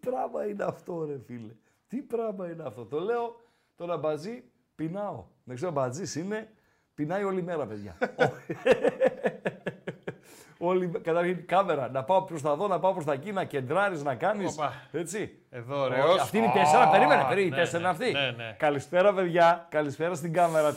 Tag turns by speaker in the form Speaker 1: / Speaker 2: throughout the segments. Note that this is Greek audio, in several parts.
Speaker 1: Πράγμα είναι αυτό, ρε φίλε. Τι πράγμα είναι αυτό. Το λέω τον αμπατζή, πεινάω. Δεν ξέρω, αμπατζή είναι, πεινάει όλη μέρα, παιδιά. όλη, καταρχήν κάμερα, να πάω προς τα δω, να πάω προς τα εκεί, να κεντράρεις, να κάνεις.
Speaker 2: Οπα.
Speaker 1: Έτσι.
Speaker 2: Εδώ, ωραίος.
Speaker 1: Όχι, Αυτή είναι η τέσσερα, περίμενε,
Speaker 2: Α,
Speaker 1: περίμενε, η
Speaker 2: ναι,
Speaker 1: τέσσερα είναι
Speaker 2: ναι,
Speaker 1: αυτή.
Speaker 2: ναι, ναι.
Speaker 1: Καλησπέρα, παιδιά. Καλησπέρα στην κάμερα 4.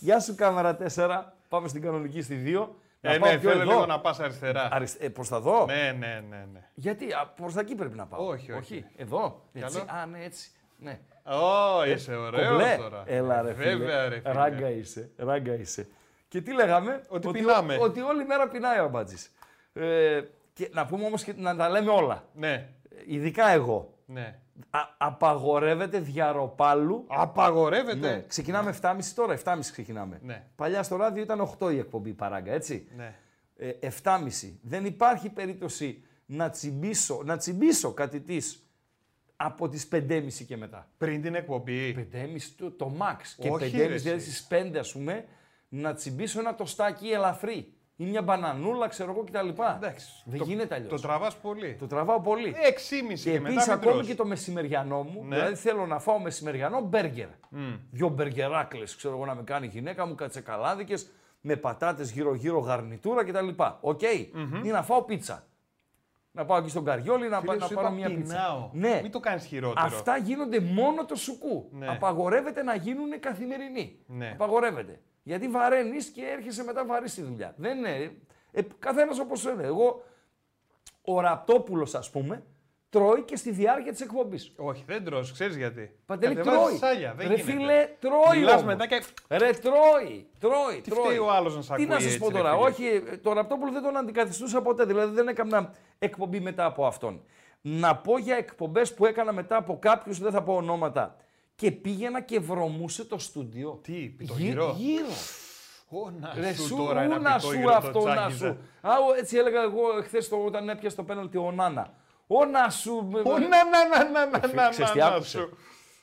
Speaker 1: Γεια σου, κάμερα 4. Πάμε στην κανονική στη 2.
Speaker 2: Ε, ναι, θέλω λίγο να πας αριστερά.
Speaker 1: Αρισ... Ε, προς τα δω.
Speaker 2: Ναι, ναι, ναι, ναι.
Speaker 1: Γιατί, α, προς τα εκεί πρέπει να πάω.
Speaker 2: Όχι, όχι.
Speaker 1: Εδώ. Έτσι.
Speaker 2: Καλό.
Speaker 1: Α, ναι, έτσι. Ναι.
Speaker 2: Ω, είσαι ωραίος
Speaker 1: Κομπλέ.
Speaker 2: τώρα.
Speaker 1: Έλα ρε φίλε.
Speaker 2: Βέβαια, ρε φίλε.
Speaker 1: Ράγκα είσαι. Ράγκα είσαι. Και τι λέγαμε;
Speaker 2: Ότι πεινάμε.
Speaker 1: Ότι όλη μέρα πεινάει ο Αμπάτζης. Ε, και να πούμε όμως και να τα λέμε όλα.
Speaker 2: Ναι,
Speaker 1: Ε, Ειδικά εγώ.
Speaker 2: ναι.
Speaker 1: Α, απαγορεύεται διαρροπάλου.
Speaker 2: Απαγορεύεται.
Speaker 1: Ναι. Ξεκινάμε 7.30 τώρα, 7.30 ξεκινάμε.
Speaker 2: Ναι.
Speaker 1: Παλιά στο ράδιο ήταν 8 η εκπομπή παράγκα, έτσι.
Speaker 2: Ναι.
Speaker 1: Ε, 7.30. Δεν υπάρχει περίπτωση να τσιμπήσω, να τσιμπήσω κάτι της από τις 5.30 και μετά.
Speaker 2: Πριν την εκπομπή.
Speaker 1: 5.30 το, το max. Και
Speaker 2: Όχι,
Speaker 1: 5.30
Speaker 2: ρε,
Speaker 1: δηλαδή
Speaker 2: εσύ.
Speaker 1: στις 5 ας πούμε, να τσιμπήσω ένα τοστάκι ελαφρύ. Ή μια μπανανούλα, ξέρω εγώ κτλ.
Speaker 2: Εντάξει.
Speaker 1: Δεν
Speaker 2: το,
Speaker 1: γίνεται αλλιώς.
Speaker 2: Το τραβάς πολύ.
Speaker 1: Το τραβάω πολύ.
Speaker 2: 6,5
Speaker 1: Και
Speaker 2: και, μετά
Speaker 1: επίσης
Speaker 2: μην
Speaker 1: ακόμη
Speaker 2: τρως.
Speaker 1: και το μεσημεριανό μου,
Speaker 2: Ναι.
Speaker 1: δηλαδή θέλω να φάω μεσημεριανό μπέργκερ. Δυο μπεργκεράκλε, ξέρω εγώ να με κάνει η γυναίκα μου, κατσεκαλάδικες, με πατάτες γύρω-γύρω γαρνιτούρα κτλ. Οκ. Ή να φάω πίτσα. Να πάω εκεί στον Καριόλι να,
Speaker 2: Φίλε,
Speaker 1: πά- να
Speaker 2: σου
Speaker 1: πάρω
Speaker 2: είπα,
Speaker 1: μια πίτσα.
Speaker 2: πεινάω.
Speaker 1: Ναι.
Speaker 2: Μην το κάνεις χειρότερο.
Speaker 1: Αυτά γίνονται μόνο το σουκού.
Speaker 2: Ναι.
Speaker 1: Απαγορεύεται να γίνουν καθημερινοί.
Speaker 2: Ναι.
Speaker 1: Απαγορεύεται. Γιατί βαραίνεις και έρχεσαι μετά βαρύς στη δουλειά. Δεν είναι. Ε, Καθένας όπως είναι. Εγώ, ο Ραπτόπουλος, ας πούμε, τρώει και στη διάρκεια της εκπομπής.
Speaker 2: Όχι, δεν τρως. Ξέρεις γιατί.
Speaker 1: Παντελή
Speaker 2: Κατεβάζεις
Speaker 1: τρώει.
Speaker 2: σάλια. Δεν
Speaker 1: Ρε
Speaker 2: γίνεται.
Speaker 1: φίλε, τρώει.
Speaker 2: Μιλάς
Speaker 1: όμως.
Speaker 2: μετά και...
Speaker 1: Ρε τρώει, τρώει,
Speaker 2: Τι
Speaker 1: τρώει.
Speaker 2: φταίει ο άλλος να σ'
Speaker 1: Τι
Speaker 2: ακούει
Speaker 1: να σας
Speaker 2: έτσι,
Speaker 1: πω
Speaker 2: ρε
Speaker 1: τώρα,
Speaker 2: φίλε;
Speaker 1: όχι, ε, τον Ραπτόπουλο δεν τον αντικαθιστούσα ποτέ, δηλαδή δεν έκανα εκπομπή μετά από αυτόν. Να πω για εκπομπές που έκανα μετά από κάποιους, δεν θα πω ονόματα, και πήγαινα και βρωμούσε το στούντιο.
Speaker 2: Τι,
Speaker 1: Γυ-
Speaker 2: πιτογυρό.
Speaker 1: Γύρω.
Speaker 2: Ω, να
Speaker 1: Ρε
Speaker 2: σου
Speaker 1: σου,
Speaker 2: τώρα ένα
Speaker 1: ού να σου
Speaker 2: πιτόγυρο το
Speaker 1: αυτό, να
Speaker 2: τσάκιζα.
Speaker 1: σου. Α, ο- έτσι έλεγα εγώ χθες όταν έπιασε το πέναλτι ο Νάνα. Ο να σου.
Speaker 2: Ω, να, να, να, να, να, να,
Speaker 1: Ξέρεις τι
Speaker 2: να,
Speaker 1: άκουσε.
Speaker 2: σου.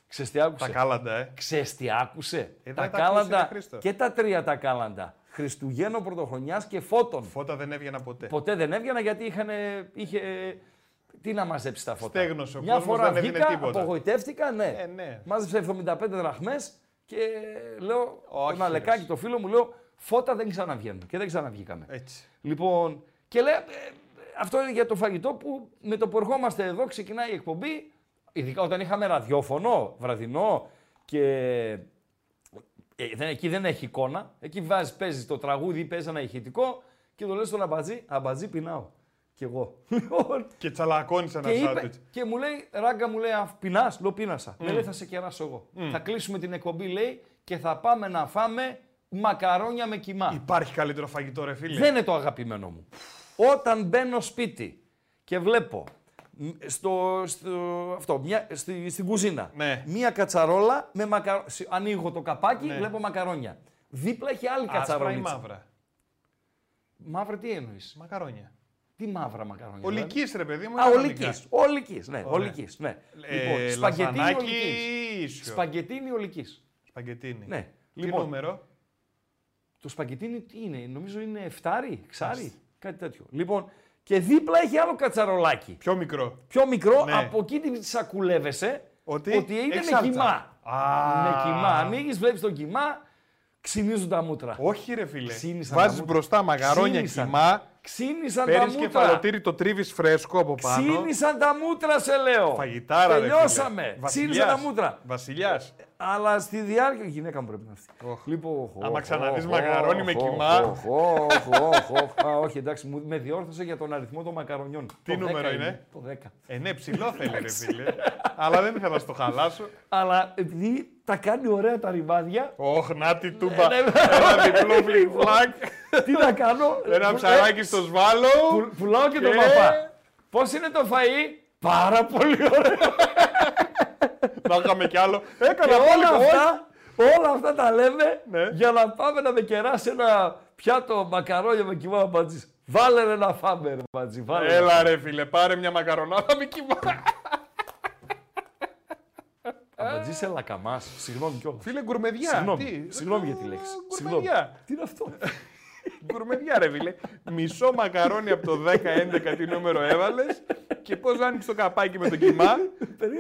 Speaker 1: Ξέρεις τι άκουσε.
Speaker 2: Τα κάλαντα, ε.
Speaker 1: Ξέρεις τι άκουσε.
Speaker 2: Ε,
Speaker 1: τα
Speaker 2: δεν τα άκουσε,
Speaker 1: κάλαντα
Speaker 2: ρε Χρήστο.
Speaker 1: και τα τρία τα κάλαντα. Χριστουγέννων, Πρωτοχρονιάς και Φώτων.
Speaker 2: Φώτα δεν έβγαινα ποτέ.
Speaker 1: Ποτέ δεν έβγαινα γιατί είχαν, είχε... Τι να μαζέψει τα φώτα;
Speaker 2: Στέγνωσε ο
Speaker 1: Μια
Speaker 2: κόσμος,
Speaker 1: φορά
Speaker 2: δεν έδινε
Speaker 1: βγήκα,
Speaker 2: τίποτα.
Speaker 1: απογοητεύτηκα, ναι.
Speaker 2: Ε, ναι.
Speaker 1: Μάζεψε 75 δραχμές και λέω
Speaker 2: Όχι,
Speaker 1: τον Αλεκάκη,
Speaker 2: ρε.
Speaker 1: το φίλο μου, λέω φώτα δεν ξαναβγαίνουν. Και δεν ξαναβγήκαμε.
Speaker 2: Έτσι.
Speaker 1: Λοιπόν, και λέω, ε, αυτό είναι για το φαγητό που με το που ερχόμαστε εδώ ξεκινάει η εκπομπή, ειδικά όταν είχαμε ραδιόφωνο, βραδινό και ε, δεν, εκεί δεν έχει εικόνα. Εκεί βάζεις, παίζεις το τραγούδι, παίζεις ένα ηχητικό και το λες στον αμπατζή, αμπατζή πεινάω. Κι εγώ. Λοιπόν,
Speaker 2: Και τσαλακώνεις ένα
Speaker 1: και, είπε,
Speaker 2: σάντουιτς.
Speaker 1: και μου λέει, ράγκα μου λέει, πεινάς, λέω πείνασα. Με λέει, θα σε κεράσω εγώ. Θα κλείσουμε την εκπομπή, λέει, και θα πάμε να φάμε μακαρόνια με κοιμά.
Speaker 2: Υπάρχει καλύτερο φαγητό, ρε φίλε.
Speaker 1: Δεν είναι το αγαπημένο μου. Όταν μπαίνω σπίτι και βλέπω μ, στο, στο, αυτό, μια, στη, στην κουζίνα
Speaker 2: Ναι.
Speaker 1: μία κατσαρόλα με μακαρόνια. Ανοίγω το καπάκι,
Speaker 2: Ναι.
Speaker 1: βλέπω μακαρόνια. Δίπλα έχει άλλη
Speaker 2: Άσπρα ή
Speaker 1: κατσαρόλιτσα.
Speaker 2: μαύρα;
Speaker 1: Μαύρα τι εννοείς;
Speaker 2: Μακαρόνια.
Speaker 1: Τι μαύρα μακαρόνια.
Speaker 2: Ο
Speaker 1: δηλαδή;
Speaker 2: Λυκής, ρε παιδί μου.
Speaker 1: Α, ο
Speaker 2: κανονικά.
Speaker 1: Λυκής. Ο Λυκής, ναι. Ο
Speaker 2: Ωραία.
Speaker 1: Λυκής, ναι.
Speaker 2: Ε,
Speaker 1: λοιπόν, σπαγκετίνι ο
Speaker 2: λασανάκι
Speaker 1: Λυκής.
Speaker 2: ίσιο.
Speaker 1: Σπαγκετίνι ο Λυκής.
Speaker 2: Σπαγκετίνι.
Speaker 1: Ναι.
Speaker 2: Τι
Speaker 1: Λοιπόν,
Speaker 2: νούμερο;
Speaker 1: Το σπαγκετίνι τι είναι, νομίζω είναι εφτάρι, ξάρι, κάτι τέτοιο. Λοιπόν, και δίπλα έχει άλλο κατσαρολάκι.
Speaker 2: Πιο μικρό.
Speaker 1: Πιο μικρό,
Speaker 2: Ναι.
Speaker 1: από εκεί τη σακουλεύεσαι
Speaker 2: Ότι
Speaker 1: είναι
Speaker 2: έχει
Speaker 1: με
Speaker 2: σάλτσα.
Speaker 1: κοιμά.
Speaker 2: Α.
Speaker 1: Με κοιμά. Ανοίγεις, βλέπεις τον κοιμά, ξυνίζουν τα μούτρα.
Speaker 2: Όχι, ρε φίλε.
Speaker 1: Ξύνησαν τα
Speaker 2: Βάζεις
Speaker 1: μούτρα.
Speaker 2: μπροστά μαγαρόνια
Speaker 1: Ξύνησαν.
Speaker 2: κοιμά.
Speaker 1: Ξύνησαν τα
Speaker 2: Παίρνεις
Speaker 1: μούτρα.
Speaker 2: κεφαλοτήρι, το τρίβεις φρέσκο από πάνω.
Speaker 1: Ξύνησαν τα μούτρα, σε λέω.
Speaker 2: Φαγητάρα, ρε φίλε.
Speaker 1: Τελειώσαμε. Ξύνησαν τα
Speaker 2: Βασιλιάς.
Speaker 1: μούτρα.
Speaker 2: Βασιλιάς.
Speaker 1: Αλλά στη διάρκεια. Η γυναίκα μου πρέπει να έρθει.
Speaker 2: Οχ.
Speaker 1: Λοιπόν, οχ,
Speaker 2: Άμα
Speaker 1: οχ,
Speaker 2: ξαναδείς
Speaker 1: οχ,
Speaker 2: μακαρόνι με
Speaker 1: οχ,
Speaker 2: κοιμά.
Speaker 1: οχ, οχ, οχ, οχ. Α, όχι, εντάξει, μου- με διόρθωσε για τον αριθμό των μακαρονιών.
Speaker 2: Τι
Speaker 1: Το
Speaker 2: νούμερο
Speaker 1: 10
Speaker 2: είναι;
Speaker 1: Το 10.
Speaker 2: Ε, ναι, ψηλό θέλει, ρε φίλε. Αλλά δεν ήθελα να στο χαλάσω.
Speaker 1: Αλλά επειδή τα κάνει ωραία τα ρημάδια,
Speaker 2: Ωχ, να τη τούμπα.
Speaker 1: ναι,
Speaker 2: Ένα διπλό φλικ-φλακ.
Speaker 1: τι να κάνω;
Speaker 2: Ένα
Speaker 1: που-
Speaker 2: ψαράκι στο σβάλο.
Speaker 1: ε, που- Πουλάω και τον
Speaker 2: Και-
Speaker 1: παπά. Πώς είναι το φαΐ; Πάρα πολύ ωραίο.
Speaker 2: Να είχαμε κι άλλο.
Speaker 1: Και
Speaker 2: Έκανα
Speaker 1: όλα
Speaker 2: πόλεμο, όχι.
Speaker 1: αυτά, όλα αυτά τα λέμε
Speaker 2: Ναι.
Speaker 1: για να πάμε να με κεράσει ένα πιάτο μακαρόνια με κοιμά μπατζής. Βάλε ρε ένα φάμε ρε μπατζή, βάλε. ρε.
Speaker 2: Έλα ρε φίλε, πάρε μια μακαρονάδα με κοιμά.
Speaker 1: Αμπατζής σε λακαμάς, συγγνώμη κιόλας.
Speaker 2: Φίλε, γκουρμεδιά.
Speaker 1: Συγγνώμη,
Speaker 2: Τι;
Speaker 1: συγγνώμη για τη λέξη. Συγγνώμη.
Speaker 2: Γκουρμεδιά.
Speaker 1: Τι είναι αυτό;
Speaker 2: Γκουρμεδιά, ρε φίλε. Μισό μακαρόνι από το 10-11 τι νούμερο έβαλες και πώς άνοιξε το καπάκι με το κοιμά.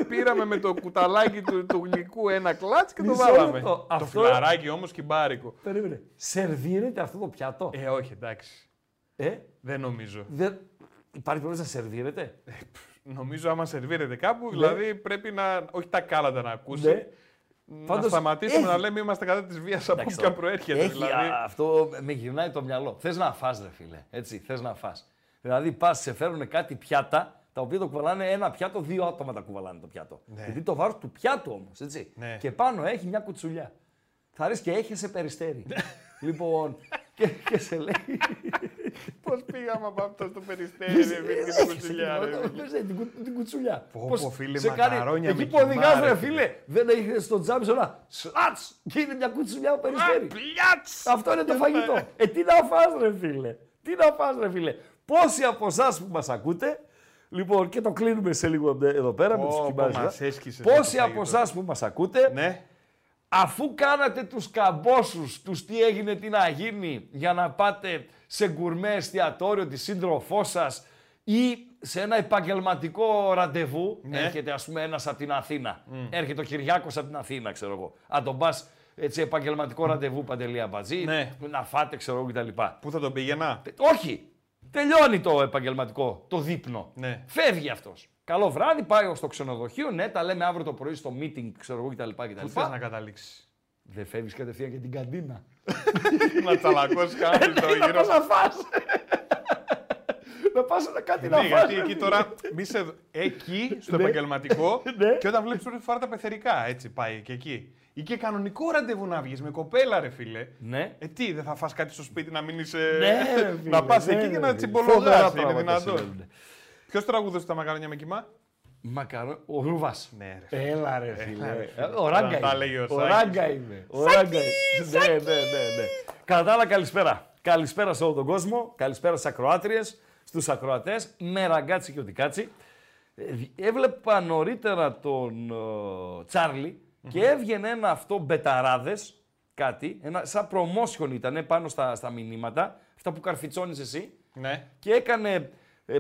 Speaker 2: Πήραμε με το κουταλάκι του, του γλυκού ένα κλατς και το
Speaker 1: Μισό
Speaker 2: βάλαμε.
Speaker 1: λεπτό.
Speaker 2: Το
Speaker 1: Αυτό-
Speaker 2: φιλαράκι όμως κυμπάρικο.
Speaker 1: Περίμενε. Σερβίρεται αυτό το πιάτο;
Speaker 2: Ε, όχι, εντάξει.
Speaker 1: Ε,
Speaker 2: Δεν νομίζω.
Speaker 1: δεν... Υπάρχει περίπτωση να σερβίρεται;
Speaker 2: Νομίζω άμα σερβίρεται κάπου, δηλαδή πρέπει να. Όχι τα κάλαντα να ακούσει.
Speaker 1: Ναι.
Speaker 2: Να
Speaker 1: Πάντως,
Speaker 2: σταματήσουμε
Speaker 1: έχει-
Speaker 2: να λέμε είμαστε κατά της βίας από
Speaker 1: Εντάξει,
Speaker 2: όπου και αν
Speaker 1: τώρα,
Speaker 2: προέρχεται.
Speaker 1: Έχει,
Speaker 2: δηλαδή.
Speaker 1: α, αυτό με γυρνάει το μυαλό. Θες να φας ρε φίλε. Έτσι, θες να φας. Δηλαδή πας, σε φέρουν κάτι πιάτα τα οποία το κουβαλάνε ένα πιάτο, δύο άτομα τα κουβαλάνε το πιάτο. Γιατί το βάρος του πιάτου όμως, έτσι.
Speaker 2: Ναι.
Speaker 1: Και πάνω έχει μια κουτσουλιά. Θα ρίξει και έχεσαι περιστέρι. λοιπόν, και, και σε λέει.
Speaker 2: Πώς πήγαμε από αυτό το περιστέρι, ρε φίλε, και την κουτσουλιά, ρε φίλε.
Speaker 1: Πες, ε, την, κου- την κουτσουλιά.
Speaker 2: Πω,
Speaker 1: Πώς
Speaker 2: πω, φίλε,
Speaker 1: σε κάνει-
Speaker 2: μακαρόνια
Speaker 1: Εκεί
Speaker 2: με
Speaker 1: που
Speaker 2: κοιμά,
Speaker 1: οδηγάς,
Speaker 2: ρε
Speaker 1: ρε
Speaker 2: φίλε.
Speaker 1: φίλε, δεν έχεις στο τζάμπι όλα. Σλάτς! Και είναι μια κουτσουλιά από περιστέρι.
Speaker 2: Πλιάτς!
Speaker 1: Αυτό είναι το φαγητό. Ε, τι να φας ρε φίλε. Τι να φας ρε φίλε. Πόσοι από εσάς που μας ακούτε, λοιπόν και το κλείνουμε σε λίγο εδώ πέρα με
Speaker 2: Πω,
Speaker 1: τους
Speaker 2: πω,
Speaker 1: κυμπάρες.
Speaker 2: μας
Speaker 1: ε.
Speaker 2: έσκησες
Speaker 1: Πόσοι
Speaker 2: με το
Speaker 1: από
Speaker 2: φαγητό.
Speaker 1: εσάς που μας ακούτε,
Speaker 2: Ναι.
Speaker 1: Αφού κάνατε τους καμπόσους, τους τι έγινε, τι να γίνει, για να πάτε σε γκουρμέ εστιατόριο τη σύντροφό σας ή σε ένα επαγγελματικό ραντεβού,
Speaker 2: Ναι.
Speaker 1: έρχεται ας πούμε ένας από την Αθήνα, έρχεται ο Κυριάκος από την Αθήνα, ξέρω εγώ, αν τον πας έτσι επαγγελματικό ραντεβού Παντελή Αμπατζή,
Speaker 2: Ναι.
Speaker 1: να φάτε ξέρω εγώ κτλ.
Speaker 2: Πού θα τον πήγαινα;
Speaker 1: Όχι, τελειώνει το επαγγελματικό, το δείπνο.
Speaker 2: Ναι.
Speaker 1: Φεύγει αυτός. Καλό βράδυ, πάει στο ξενοδοχείο, ναι, τα λέμε αύριο το πρωί στο meeting, ξέρω εγώ κτλ.
Speaker 2: Πού
Speaker 1: κτλ.
Speaker 2: θες να καταλήξεις;
Speaker 1: Δεν φεύγεις κατευθείαν για την καντίνα.
Speaker 2: να τσαλακώσεις κάτι το
Speaker 1: να
Speaker 2: γύρω.
Speaker 1: πας να φας. να πας να κάτι να
Speaker 2: Ναι,
Speaker 1: φας.
Speaker 2: γιατί εκεί τώρα μη σε... εκεί στο
Speaker 1: Ναι.
Speaker 2: επαγγελματικό
Speaker 1: Ναι.
Speaker 2: και όταν βλέπεις πρώτη φορά τα πεθερικά, έτσι πάει και εκεί. Ή και κανονικό ραντεβού να βγεις με κοπέλα, ρε φίλε.
Speaker 1: Ναι.
Speaker 2: Ε, τι, δεν θα φας κάτι στο σπίτι να μείνει.
Speaker 1: Ναι, ρε φίλε,
Speaker 2: να πας
Speaker 1: ναι,
Speaker 2: εκεί
Speaker 1: ρε
Speaker 2: και να
Speaker 1: φίλε.
Speaker 2: τσιμπολογάς.
Speaker 1: Φοβερά
Speaker 2: Είναι
Speaker 1: πράγματα
Speaker 2: δυνατόν.
Speaker 1: Συμβαίνουν.
Speaker 2: Ποιος τραγουδούσε τα μακαρόνια με κοιμά;
Speaker 1: Μακαρό... Ο Ρούβας.
Speaker 2: Ναι, ρε.
Speaker 1: Έλα ρε
Speaker 2: ρε,
Speaker 1: φίλε.
Speaker 2: φίλε.
Speaker 1: Ε, Ο Ράγκα
Speaker 2: Τα
Speaker 1: είμαι.
Speaker 2: έλεγε ο
Speaker 1: Ο
Speaker 2: Σάκης.
Speaker 1: Ράγκα είμαι. Ο Ράγκα είμαι. Ναι, ναι, ναι, ναι. Κατά τα άλλα, καλησπέρα. Καλησπέρα σε όλο τον κόσμο. Καλησπέρα στις ακροάτριες, στους ακροατές. Με ραγκάτσι και οτικάτσι. Ε, Έβλεπα νωρίτερα τον ε, τσαρλι και έβγαινε ένα αυτό μπεταράδες, κάτι, ένα, σαν promotion ήταν πάνω στα, στα μηνύματα, αυτά που καρφιτσώνεις εσύ
Speaker 2: Ναι.
Speaker 1: και έκανε ε,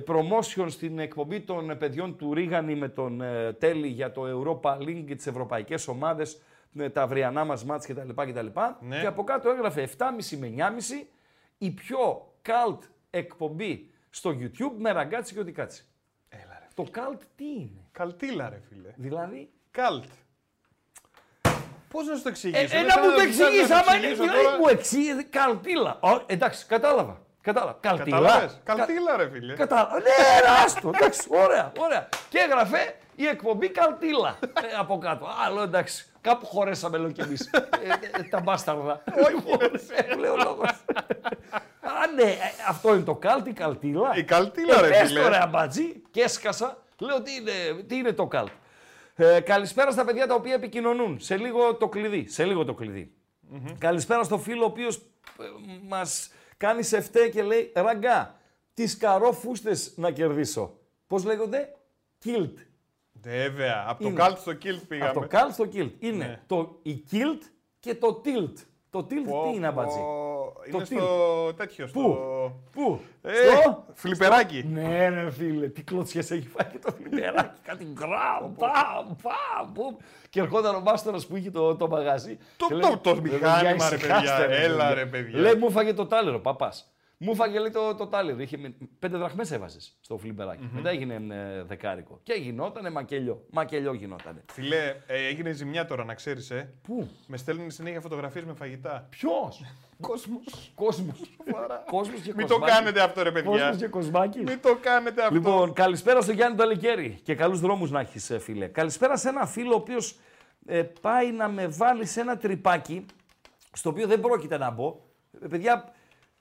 Speaker 1: promotion στην εκπομπή των ε, παιδιών του Ρίγανη με τον ε, Τέλη για το Europa League και τις ευρωπαϊκές ομάδες, με τα αυριανά μας μάτς κτλ. κτλ.
Speaker 2: Ναι.
Speaker 1: Και από κάτω έγραφε 7.30 με 9.30 η πιο cult εκπομπή στο YouTube με ραγκάτσι και οτικάτσι.
Speaker 2: Έλα ρε.
Speaker 1: Το cult τι είναι,
Speaker 2: Καλτήλα, ρε φίλε.
Speaker 1: δηλαδή...
Speaker 2: Καλτ. Πώς να σου το εξηγήσω;
Speaker 1: Ε,
Speaker 2: δεν
Speaker 1: να
Speaker 2: θα-
Speaker 1: μου το
Speaker 2: δεν θα-
Speaker 1: εξηγείς,
Speaker 2: να σου
Speaker 1: άμα είναι,
Speaker 2: εξηγήσω
Speaker 1: δηλαδή
Speaker 2: τώρα.
Speaker 1: μου εξηγείς, καλτήλα. Ω, εντάξει, κατάλαβα. Κατάλαβα. Καλτήλα.
Speaker 2: Κατάλαβες. Καλτήλα, ρε φίλε.
Speaker 1: Κατάλαβα. Ναι, ρε, άστο. Εντάξει, ωραία, ωραία. Και έγραφε η εκπομπή Καλτήλα ε, από κάτω. Άλλο εντάξει. Κάπου χωρέσαμε, λέω κι εμείς. τα μπάσταρδα. Όχι, λέω λόγος. Α, ναι, ε, αυτό είναι το καλτ, η καλτήλα.
Speaker 2: Η καλτήλα, ρε
Speaker 1: πες
Speaker 2: φίλε.
Speaker 1: το ρε αμπατζή και έσκασα. Λέω τι είναι, τι είναι το καλτ; Ε, καλησπέρα στα παιδιά τα οποία επικοινωνούν. Σε λίγο το κλειδί. Σε λίγο το κλειδι Καλησπέρα στο φίλο ο οποίος μας κάνεις σε φταί και λέει ραγκά. Τις καρό φούστες να κερδίσω. Πώς λέγονται, Kilt.
Speaker 2: Βέβαια. Από το
Speaker 1: Είναι.
Speaker 2: καλτ στο κιλτ πήγαμε.
Speaker 1: Από το καλτ στο kilt. Είναι
Speaker 2: Ναι.
Speaker 1: το η kilt και το tilt. Το tilt
Speaker 2: Πω,
Speaker 1: τι είναι, αμπατζή.
Speaker 2: πω,
Speaker 1: Το
Speaker 2: Είναι
Speaker 1: τι;
Speaker 2: στο τέτοιο. Στο...
Speaker 1: Πού; Πού;
Speaker 2: Ε,
Speaker 1: Στο;
Speaker 2: Φλιπεράκι.
Speaker 1: Ναι, ρε φίλε, τι κλωτσιές έχει φάει και το φλιπεράκι. Κάτι γκραμ, παμ, παμ, πουμ. Και ερχόταν ο μάστορας που είχε το, το μαγαζί.
Speaker 2: Το-
Speaker 1: και
Speaker 2: το-
Speaker 1: λέει,
Speaker 2: το
Speaker 1: «Ρε,
Speaker 2: μηχάνημα, ρε,
Speaker 1: ησυχάστε,
Speaker 2: παιδιά. Έλα, ρε, παιδιά».
Speaker 1: Λέει, μου φάγε το τάλερο, παπάς. Μου φάγε λέει, το, το τάλερο. Είχε με- πέντε δραχμές έβαζες στο φλιπερακι Μετά έγινε ε, δεκάρικο. Και γινότανε μακελιό. Μακελιό γινότανε.
Speaker 2: Φιλέ, ε, έγινε ζημιά τώρα να ξέρεις, ε.
Speaker 1: Πού;
Speaker 2: Με στέλνουν συνέχεια φωτογραφίες με φαγητά.
Speaker 1: Ποιος;
Speaker 2: Κόσμος.
Speaker 1: Κόσμος. Κόσμος και
Speaker 2: Μην το
Speaker 1: κοσμάκι.
Speaker 2: κάνετε αυτό, ρε
Speaker 1: Κόσμος
Speaker 2: παιδιά.
Speaker 1: και κοσμάκης.
Speaker 2: Μην το κάνετε αυτό.
Speaker 1: Λοιπόν, καλησπέρα στο Γιάννη Ταλικέρη και καλούς δρόμους να έχεις, ε, φίλε. Καλησπέρα σε ένα φίλο ο οποίος ε, πάει να με βάλει σε ένα τρυπάκι, στο οποίο δεν πρόκειται να μπω. Ε, παιδιά,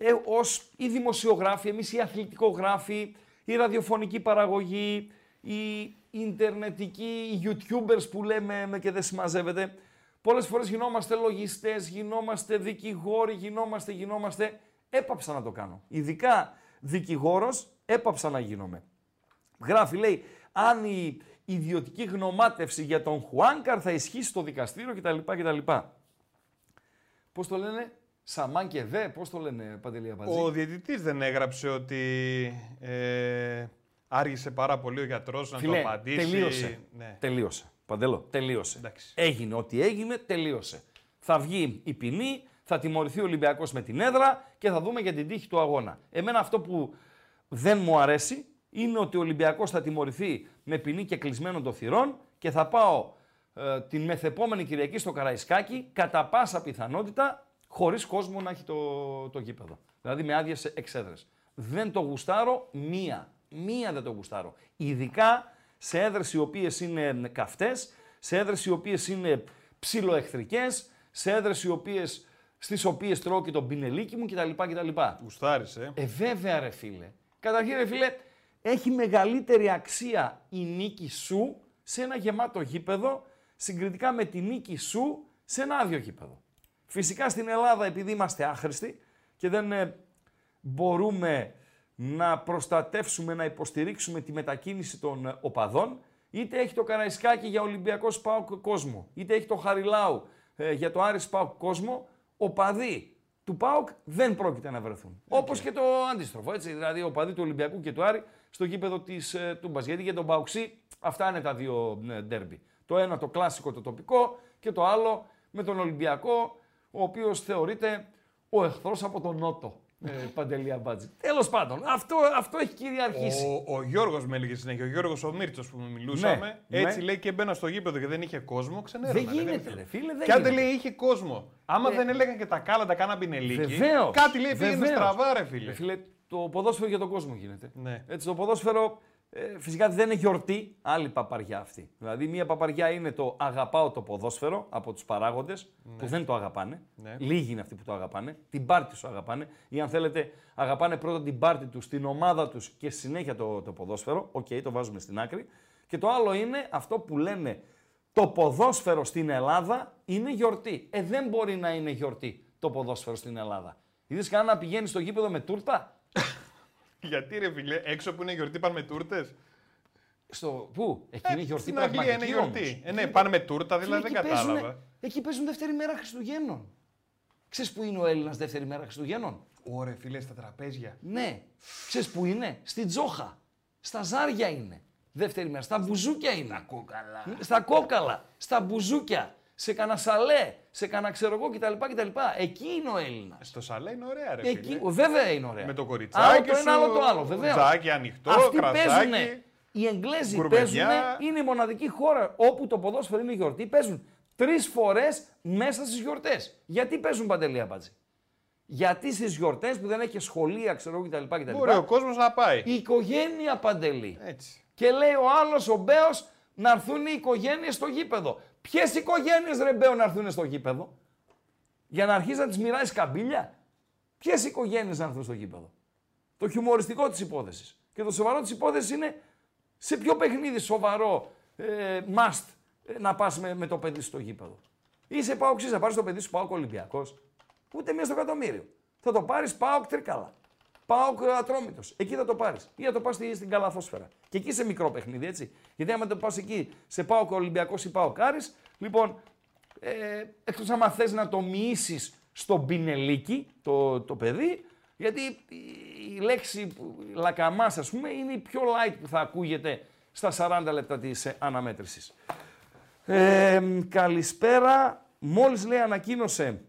Speaker 1: ε, ως οι δημοσιογράφοι, εμείς οι αθλητικογράφοι, η ραδιοφωνική παραγωγή, οι ιντερνετικοί, οι youtubers που λέμε με και δεν συμμαζεύεται. Πολλές φορές γινόμαστε λογιστές, γινόμαστε δικηγόροι, γινόμαστε, γινόμαστε. Έπαψα να το κάνω. Ειδικά δικηγόρος έπαψα να γίνομαι. Γράφει, λέει, αν η ιδιωτική γνωμάτευση για τον Χουάνκαρ θα ισχύσει στο δικαστήριο κτλ. κτλ. Πώς το λένε, Σαμάν και Δε, πώς το λένε Παντελή Αμπατζή.
Speaker 2: Ο διαιτητής δεν έγραψε ότι ε, άργησε πάρα πολύ ο γιατρός να
Speaker 1: Φίλε,
Speaker 2: το απαντήσει.
Speaker 1: τελείωσε.
Speaker 2: Ναι.
Speaker 1: Τελείωσε. Παντελό, τελείωσε.
Speaker 2: Εντάξει.
Speaker 1: Έγινε ό,τι έγινε, τελείωσε. Θα βγει η ποινή, θα τιμωρηθεί ο Ολυμπιακός με την έδρα και θα δούμε για την τύχη του αγώνα. Εμένα αυτό που δεν μου αρέσει είναι ότι ο Ολυμπιακός θα τιμωρηθεί με ποινή και κλεισμένο των θυρών και θα πάω ε, την μεθεπόμενη Κυριακή στο Καραϊσκάκι κατά πάσα πιθανότητα χωρίς κόσμο να έχει το, το γήπεδο. Δηλαδή με άδειες εξέδρες. Δεν το γουστάρω μία. Μία δεν το γουστάρω. Ειδικά σε έδρες οι οποίες είναι καυτές, σε έδρες οι οποίες είναι ψιλοεχθρικές, σε έδρες οι οποίες, στις οποίες τρώω και τον πινελίκι μου κτλ. κτλ.
Speaker 2: Γουστάρεις, ε.
Speaker 1: Ε, βέβαια ρε φίλε. Καταρχήν ρε φίλε, έχει μεγαλύτερη αξία η νίκη σου σε ένα γεμάτο γήπεδο συγκριτικά με τη νίκη σου σε ένα άδειο γήπεδο. Φυσικά στην Ελλάδα επειδή είμαστε άχρηστοι και δεν ε, μπορούμε να προστατεύσουμε, να υποστηρίξουμε τη μετακίνηση των ε, οπαδών, είτε έχει το Καραϊσκάκι για Ολυμπιακός Σπάουκ κόσμο, είτε έχει το Χαριλάου ε, για το Άρης Σπάουκ κόσμο, οπαδοί του ΠΑΟΚ δεν πρόκειται να βρεθούν. Όπως και το αντίστροφο, έτσι, δηλαδή οπαδοί του Ολυμπιακού και του Άρη στο γήπεδο της ε, Τούμπας. Γιατί για τον Παουξή αυτά είναι τα δύο ε, ντέρμπι. Το ένα το κλασικό, το τοπικό και το άλλο με τον Ολυμπιακό, ο οποίος θεωρείται ο εχθρός από τον Νότο. Ε, Παντελία Μπάτζη. Τέλος πάντων, αυτό, αυτό έχει κυριαρχήσει.
Speaker 2: Ο, ο Γιώργος με έλεγε συνέχεια, ο Γιώργος ο Μίρτσο που μιλούσαμε.
Speaker 1: Ναι,
Speaker 2: έτσι
Speaker 1: ναι.
Speaker 2: λέει και μπαίνα στο γήπεδο και δεν είχε κόσμο, ξενέρωνα.
Speaker 1: δεν γίνεται, ρε φίλε, δεν
Speaker 2: Και αν
Speaker 1: γίνεται.
Speaker 2: δεν λέει είχε κόσμο. Άμα
Speaker 1: Ε,
Speaker 2: δεν έλεγαν και τα κάλαντα, κάνα πινελίκι.
Speaker 1: Βεβαίως,
Speaker 2: Κάτι λέει πήγαινε
Speaker 1: βεβαίως.
Speaker 2: στραβά, ρε φίλε.
Speaker 1: Ρε φίλε, το ποδόσφαιρο για τον κόσμο γίνεται.
Speaker 2: Ναι.
Speaker 1: Έτσι, το ποδόσφαιρο ε, φυσικά δεν είναι γιορτή, άλλη παπαριά αυτή. Δηλαδή, μία παπαριά είναι το αγαπάω το ποδόσφαιρο από τους παράγοντες που δεν το αγαπάνε.
Speaker 2: Ναι.
Speaker 1: Λίγοι είναι αυτοί που το αγαπάνε. Την πάρτη σου αγαπάνε. Ή αν θέλετε, αγαπάνε πρώτα την πάρτη τους, την ομάδα τους και στη συνέχεια το, το ποδόσφαιρο. Οκ, το βάζουμε στην άκρη. Και το άλλο είναι αυτό που λένε το ποδόσφαιρο στην Ελλάδα είναι γιορτή. Ε, δεν μπορεί να είναι γιορτή το ποδόσφαιρο στην Ελλάδα. Είδες κανένα να πηγαίνει στο γήπεδο με τούρτα;
Speaker 2: Γιατί ρε φίλε, έξω που είναι γιορτή πάνε με τούρτες;
Speaker 1: Στο... Πού; Εκεί είναι γιορτή
Speaker 2: Στην Αγγλία είναι
Speaker 1: πραγματική
Speaker 2: γιορτή.
Speaker 1: όμως.
Speaker 2: Ε, ναι, πάνε με τούρτα, δηλαδή
Speaker 1: Φίλε,
Speaker 2: δεν
Speaker 1: εκεί παίζουνε-
Speaker 2: κατάλαβα.
Speaker 1: εκεί παίζουν δεύτερη μέρα Χριστουγέννων. Ξέρεις που είναι ο Έλληνας δεύτερη μέρα Χριστουγέννων;
Speaker 2: Ωραία, φίλε, στα τραπέζια.
Speaker 1: Ναι. Ξέρεις που είναι; Στην Τζόχα. Στα Ζάρια είναι. Δεύτερη μέρα. Στα μπουζούκια είναι. Στα κόκαλα. Στα κόκαλα. Στα μπουζούκια. Σε κανένα σαλέ. Σε κανένα ξέρω εγώ κτλ. κτλ. Εκεί είναι ο Έλληνας.
Speaker 2: Στο σαλέ είναι ωραία, ρε
Speaker 1: Εκεί,
Speaker 2: φίλε.
Speaker 1: βέβαια είναι ωραία.
Speaker 2: Με το
Speaker 1: Άλλο
Speaker 2: κοριτσάκι
Speaker 1: το
Speaker 2: σου,
Speaker 1: ένα, άλλο το άλλο. Βεβαίως.
Speaker 2: τζάκι ανοιχτό,
Speaker 1: Αυτοί
Speaker 2: κρασάκι.
Speaker 1: παίζουνε. Οι Εγγλέζοι
Speaker 2: γκουρμεδιά.
Speaker 1: παίζουν, είναι η μοναδική χώρα όπου το ποδόσφαιρο είναι γιορτή. Παίζουν τρεις φορές μέσα στις γιορτές. Γιατί παίζουν παντελή απάντηση. Γιατί στις γιορτές που δεν έχει σχολεία, ξέρω εγώ κτλ. κτλ.
Speaker 2: Μπορεί ο κόσμος να πάει.
Speaker 1: Η οικογένεια παντελή.
Speaker 2: Έτσι.
Speaker 1: Και λέει ο άλλος ο Μπέος να έρθουν οι οικογένειες στο γήπεδο. Ποιες οικογένειες ρε Μπέο να έρθουν στο γήπεδο; Για να αρχίσει να τις μοιράσει καντήλια; Ποιες οικογένειες να έρθουν στο γήπεδο; Το χιουμοριστικό της υπόθεσης. Και το σοβαρό της υπόθεσης είναι σε ποιο παιχνίδι σοβαρό ε, must ε, να πας με, με το παιδί σου στο γήπεδο. Είσαι ΠΑΟΚ θα πάρεις το παιδί σου ΠΑΟΚ Ολυμπιακός. Ούτε μία στο εκατομμύριο. Θα το πάρεις ΠΑΟΚ Τρίκαλα. ΠΑΟΚ Ατρόμητος. Εκεί θα το πάρεις. Ή θα το πας στην καλαθόσφαιρα. Και εκεί σε μικρό παιχνίδι, έτσι. Γιατί άμα το πας εκεί σε ΠΑΟΚ Ολυμπιακός ή ΠΑΟΚ Άρη, λοιπόν, ε, εκτός άμα θες να το μοιήσεις στον πινελίκι το, το παιδί, γιατί η, η λέξη που- λακαμάς, ας πούμε, είναι η πιο light που θα ακούγεται στα 40 λεπτά της ε, αναμέτρησης. Ε, καλησπέρα. Μόλις λέει ανακοίνωσε,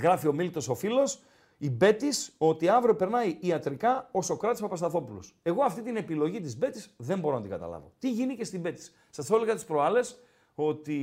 Speaker 1: γράφει ο Μίλτος ο φίλος, η Μπέτης ότι αύριο περνάει ιατρικά ο Σοκράτης Παπασταθόπουλος. Εγώ αυτή την επιλογή της Μπέτης δεν μπορώ να την καταλάβω. Τι γίνει στην Μπέτης. Σας το έλεγα τις προάλλες ότι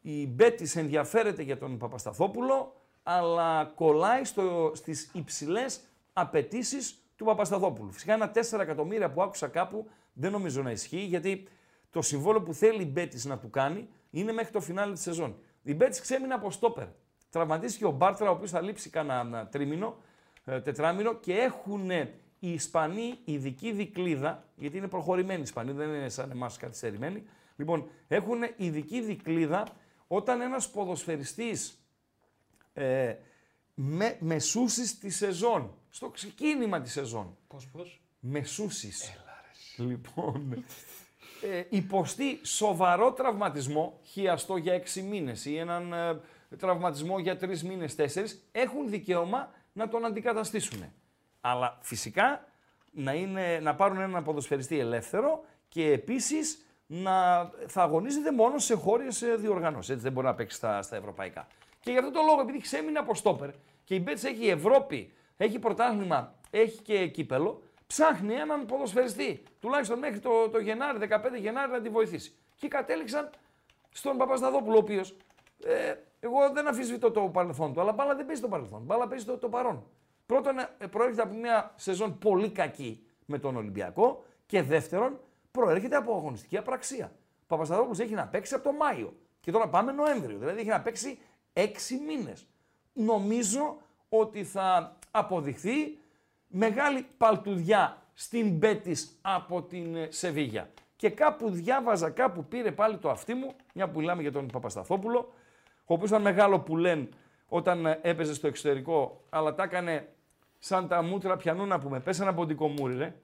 Speaker 1: η Μπέτης ενδιαφέρεται για τον Παπασταθόπουλο, αλλά κολλάει στο, στις υψηλές απαιτήσεις του Παπασταθόπουλου. Φυσικά ένα 4 εκατομμύρια που άκουσα κάπου δεν νομίζω να ισχύει, γιατί το συμβόλαιο που θέλει η Μπέτης να του κάνει είναι μέχρι το φινάλι της σεζόν. Η Μπέτης ξέμεινε από στόπερ. Τραυματίστηκε ο Μπάρτρα, ο οποίος θα λείψει κανένα τρίμηνο, ε, τετράμινο και έχουν οι Ισπανοί ειδική δικλίδα, γιατί είναι προχωρημένοι οι Ισπανοί, δεν είναι σαν εμάς καθυστερημένοι, λοιπόν, έχουν ειδική δικλίδα όταν ένας ποδοσφαιριστής ε, με, μεσούσεις τη σεζόν, στο ξεκίνημα της σεζόν,
Speaker 2: Πώς, πώς;
Speaker 1: μεσούσεις. Λοιπόν, ε, υποστεί σοβαρό τραυματισμό, χιαστό για έξι μήνες ή έναν ε, τραυματισμό για τρεις μήνες, τέσσερις, έχουν δικαίωμα να τον αντικαταστήσουν. Αλλά φυσικά να, είναι, να πάρουν έναν ποδοσφαιριστή ελεύθερο και επίσης να θα αγωνίζεται μόνο σε χώριες ε, διοργανώσεις. Έτσι δεν μπορεί να παίξει στα, στα ευρωπαϊκά. Και γι' αυτό το λόγο, επειδή ξέμεινε από στόπερ και η Μπέτς έχει Ευρώπη, έχει πρωτάθλημα, έχει και κύπελο, ψάχνει έναν ποδοσφαιριστή. Τουλάχιστον μέχρι το, το Γενάρη, 15 Γενάρη να τη βοηθήσει. Και κατέληξαν στον Παπασταδόπουλο, ο οποίος ε, εγώ δεν αφισβητώ το παρελθόν του, αλλά μπάλα δεν παίζει το παρελθόν. Μπάλα παίζει το, το παρόν. Πρώτον, ε, προέρχεται από μια σεζόν πολύ κακή με τον Ολυμπιακό και δεύτερον, προέρχεται από αγωνιστική απραξία. Ο Παπασταδόπουλο έχει να παίξει από το Μάιο και τώρα πάμε Νοέμβριο. Δηλαδή έχει να παίξει έξι μήνες. Νομίζω ότι θα αποδειχθεί μεγάλη παλτουδιά στην Μπέτης από την ε, Σεβίγια. Και κάπου διάβαζα, κάπου πήρε πάλι το αυτί μου, μια που μιλάμε για τον Παπασταθόπουλο, ο οποίος ήταν μεγάλο πουλέν όταν ε, έπαιζε στο εξωτερικό, αλλά τα έκανε σαν τα μούτρα πιανού να πούμε. Πέσανε από την κομμούρη, ρε.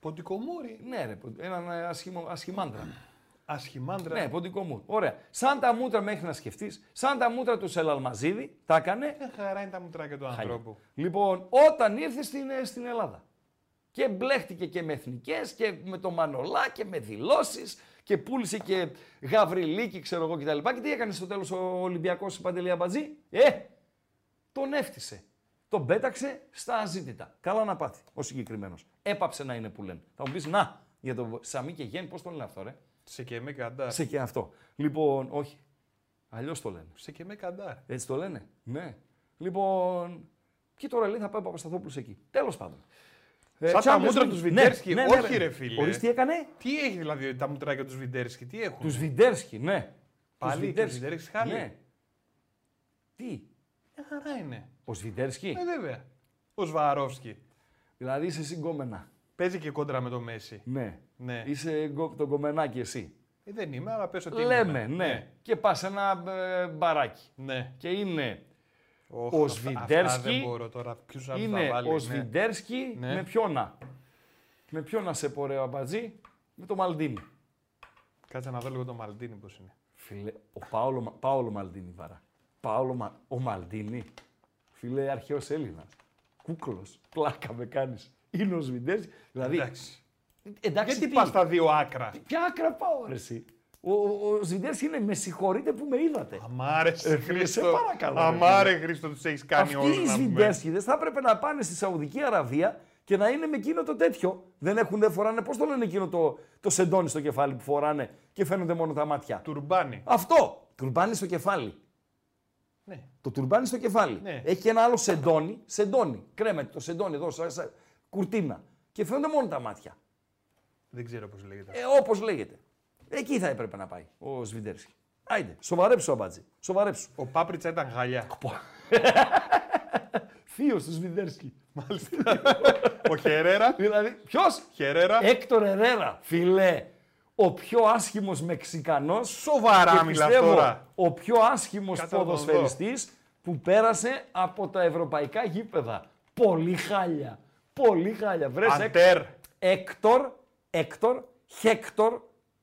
Speaker 2: Ποντικομούρη.
Speaker 1: Ναι, ρε, έναν ε, ασχημο, ασχημάντρα.
Speaker 2: Ασχημάντρα.
Speaker 1: ναι, ποντικό μου. Ωραία. Σαν τα μούτρα μέχρι να σκεφτείς, σαν τα μούτρα του Σελαλμαζίδη, τα έκανε.
Speaker 2: Μια χαρά είναι τα μουτράκια του ανθρώπου.
Speaker 1: Λοιπόν, όταν ήρθε στην, ε, στην Ελλάδα. Και μπλέχτηκε και με εθνικές και με το Μανολά και με δηλώσεις και πούλησε και Γαβριλίκη, ξέρω εγώ κτλ. Και τι έκανε στο τέλος ο Ολυμπιακός Παντελή Αμπατζή. Ε, τον έφτιασε. Τον πέταξε στα αζήτητα. Καλά να πάθει ο συγκεκριμένος. Έπαψε να είναι που λένε. Θα μου πεις να, για το Σαμί και Γέν, πώς τον λένε αυτό, ρε;
Speaker 2: Σε και με καντάρ.
Speaker 1: Σε και αυτό. Λοιπόν, όχι. Αλλιώς το λένε.
Speaker 2: Σε και με καντάρ.
Speaker 1: Έτσι το λένε. Ναι. Λοιπόν. Και τώρα λέει θα πάει ο Παπασταθόπουλος εκεί. Τέλος πάντων. Ε,
Speaker 2: Σαν τα
Speaker 1: Champions
Speaker 2: μούτρα
Speaker 1: League.
Speaker 2: του Σβιντέρσκι.
Speaker 1: Ναι, ναι,
Speaker 2: Όχι,
Speaker 1: ναι.
Speaker 2: ρε φίλε.
Speaker 1: Ορίστε τι έκανε;
Speaker 2: Τι έχει δηλαδή τα μουτράκια τους Σβιντέρσκι, τι έχουν;
Speaker 1: Τους Σβιντέρσκι, ναι.
Speaker 2: Πάλι
Speaker 1: Τους
Speaker 2: και
Speaker 1: Σβιντέρσκι.
Speaker 2: Σβιντέρσκι χάλι.
Speaker 1: Ναι. Τι;
Speaker 2: Μια χαρά είναι.
Speaker 1: Ο Σβιντέρσκι;
Speaker 2: Ε, βέβαια. Ο Σβαρόφσκι.
Speaker 1: Δηλαδή είσαι συγκόμενα.
Speaker 2: Παίζει και κόντρα με το Μέση.
Speaker 1: Ναι.
Speaker 2: Ναι.
Speaker 1: Είσαι γκο- το κομμενάκι εσύ.
Speaker 2: Ε, δεν είμαι, αλλά πες ότι
Speaker 1: Λέμε,
Speaker 2: ήμουν.
Speaker 1: ναι. Και πας σε ένα ε, μπαράκι.
Speaker 2: Ναι.
Speaker 1: Και είναι
Speaker 2: Οχ,
Speaker 1: Ο
Speaker 2: αυτά-
Speaker 1: Σβιντέρσκι
Speaker 2: αυτά δεν μπορώ τώρα. Ποιους άλλους
Speaker 1: είναι
Speaker 2: θα βάλει.
Speaker 1: ο
Speaker 2: ναι.
Speaker 1: Σβιντέρσκι
Speaker 2: Ναι.
Speaker 1: με ποιον να. Με ποιον να σε πορεύει ο Αμπατζή. Με το Μαλντίνι.
Speaker 2: Κάτσε να δω λίγο το Μαλτίνι πώς είναι.
Speaker 1: Φίλε, ο Πάολο, Μα- Πάολο Μαλντίνι βαρά. Πάολο, Μα- ο Μαλντίνι. Φίλε, αρχαίος Έλληνας. Κούκλος. Πλάκα με κάνεις. Είναι ο Σβιντέρσκι. Δηλαδή,
Speaker 2: Εντάξει.
Speaker 1: εντάξει,
Speaker 2: Γιατί
Speaker 1: τι-
Speaker 2: πας στα δύο άκρα;
Speaker 1: Ποια άκρα πάω, ρε, εσύ; Ο, ο, ο Σβιντέρσκι είναι με συγχωρείτε που με είδατε.
Speaker 2: Αμάρε
Speaker 1: Ε, φίλε, σε
Speaker 2: Χρήστο.
Speaker 1: παρακαλώ, ρε,
Speaker 2: Αμάρε Χρήστο, τους έχεις κάνει
Speaker 1: Αυτοί
Speaker 2: όλους
Speaker 1: οι
Speaker 2: να πούμε.
Speaker 1: Σβιντέρσκιδες θα έπρεπε να πάνε στη Σαουδική Αραβία και να είναι με εκείνο το τέτοιο. Δεν έχουν, δεν φοράνε, πώς το λένε εκείνο το, το σεντόνι στο κεφάλι που φοράνε και φαίνονται μόνο τα μάτια;
Speaker 2: Τουρμπάνι.
Speaker 1: Αυτό. Τουρμπάνι στο κεφάλι.
Speaker 2: Ναι.
Speaker 1: Το τουρμπάνι στο κεφάλι.
Speaker 2: Ναι.
Speaker 1: Έχει και ένα άλλο σεντόνι. Σεντόνι. Κρέμεται το σεντόνι εδώ, σαν, σαν κουρτίνα. Και φαίνονται μόνο τα μάτια.
Speaker 2: Δεν ξέρω πώς λέγεται.
Speaker 1: Ε, Όπως λέγεται. Εκεί θα έπρεπε να πάει ο Σβιντέρσκι. Άιντε, σοβαρέψου ο Αμπάτζη. Σοβαρέψου.
Speaker 2: Ο Πάπριτσα ήταν χαλιά.
Speaker 1: Θείος του Σβιντέρσκι.
Speaker 2: Ο Χερέρα.
Speaker 1: δηλαδή, ποιος;
Speaker 2: Χερέρα.
Speaker 1: Έκτορ Ερέρα, φιλέ. Ο πιο άσχημος Μεξικανός.
Speaker 2: Σοβαρά
Speaker 1: και
Speaker 2: μιλάς
Speaker 1: πιστεύω,
Speaker 2: τώρα.
Speaker 1: Ο πιο άσχημος
Speaker 2: Κάτσε να τον δω.
Speaker 1: ποδοσφαιριστής που πέρασε από τα ευρωπαϊκά γήπεδα. Πολύ χάλια. Πολύ χάλια. Βρες
Speaker 2: Αντέρ.
Speaker 1: Έκτορ, Έκτορ, Χέκτορ,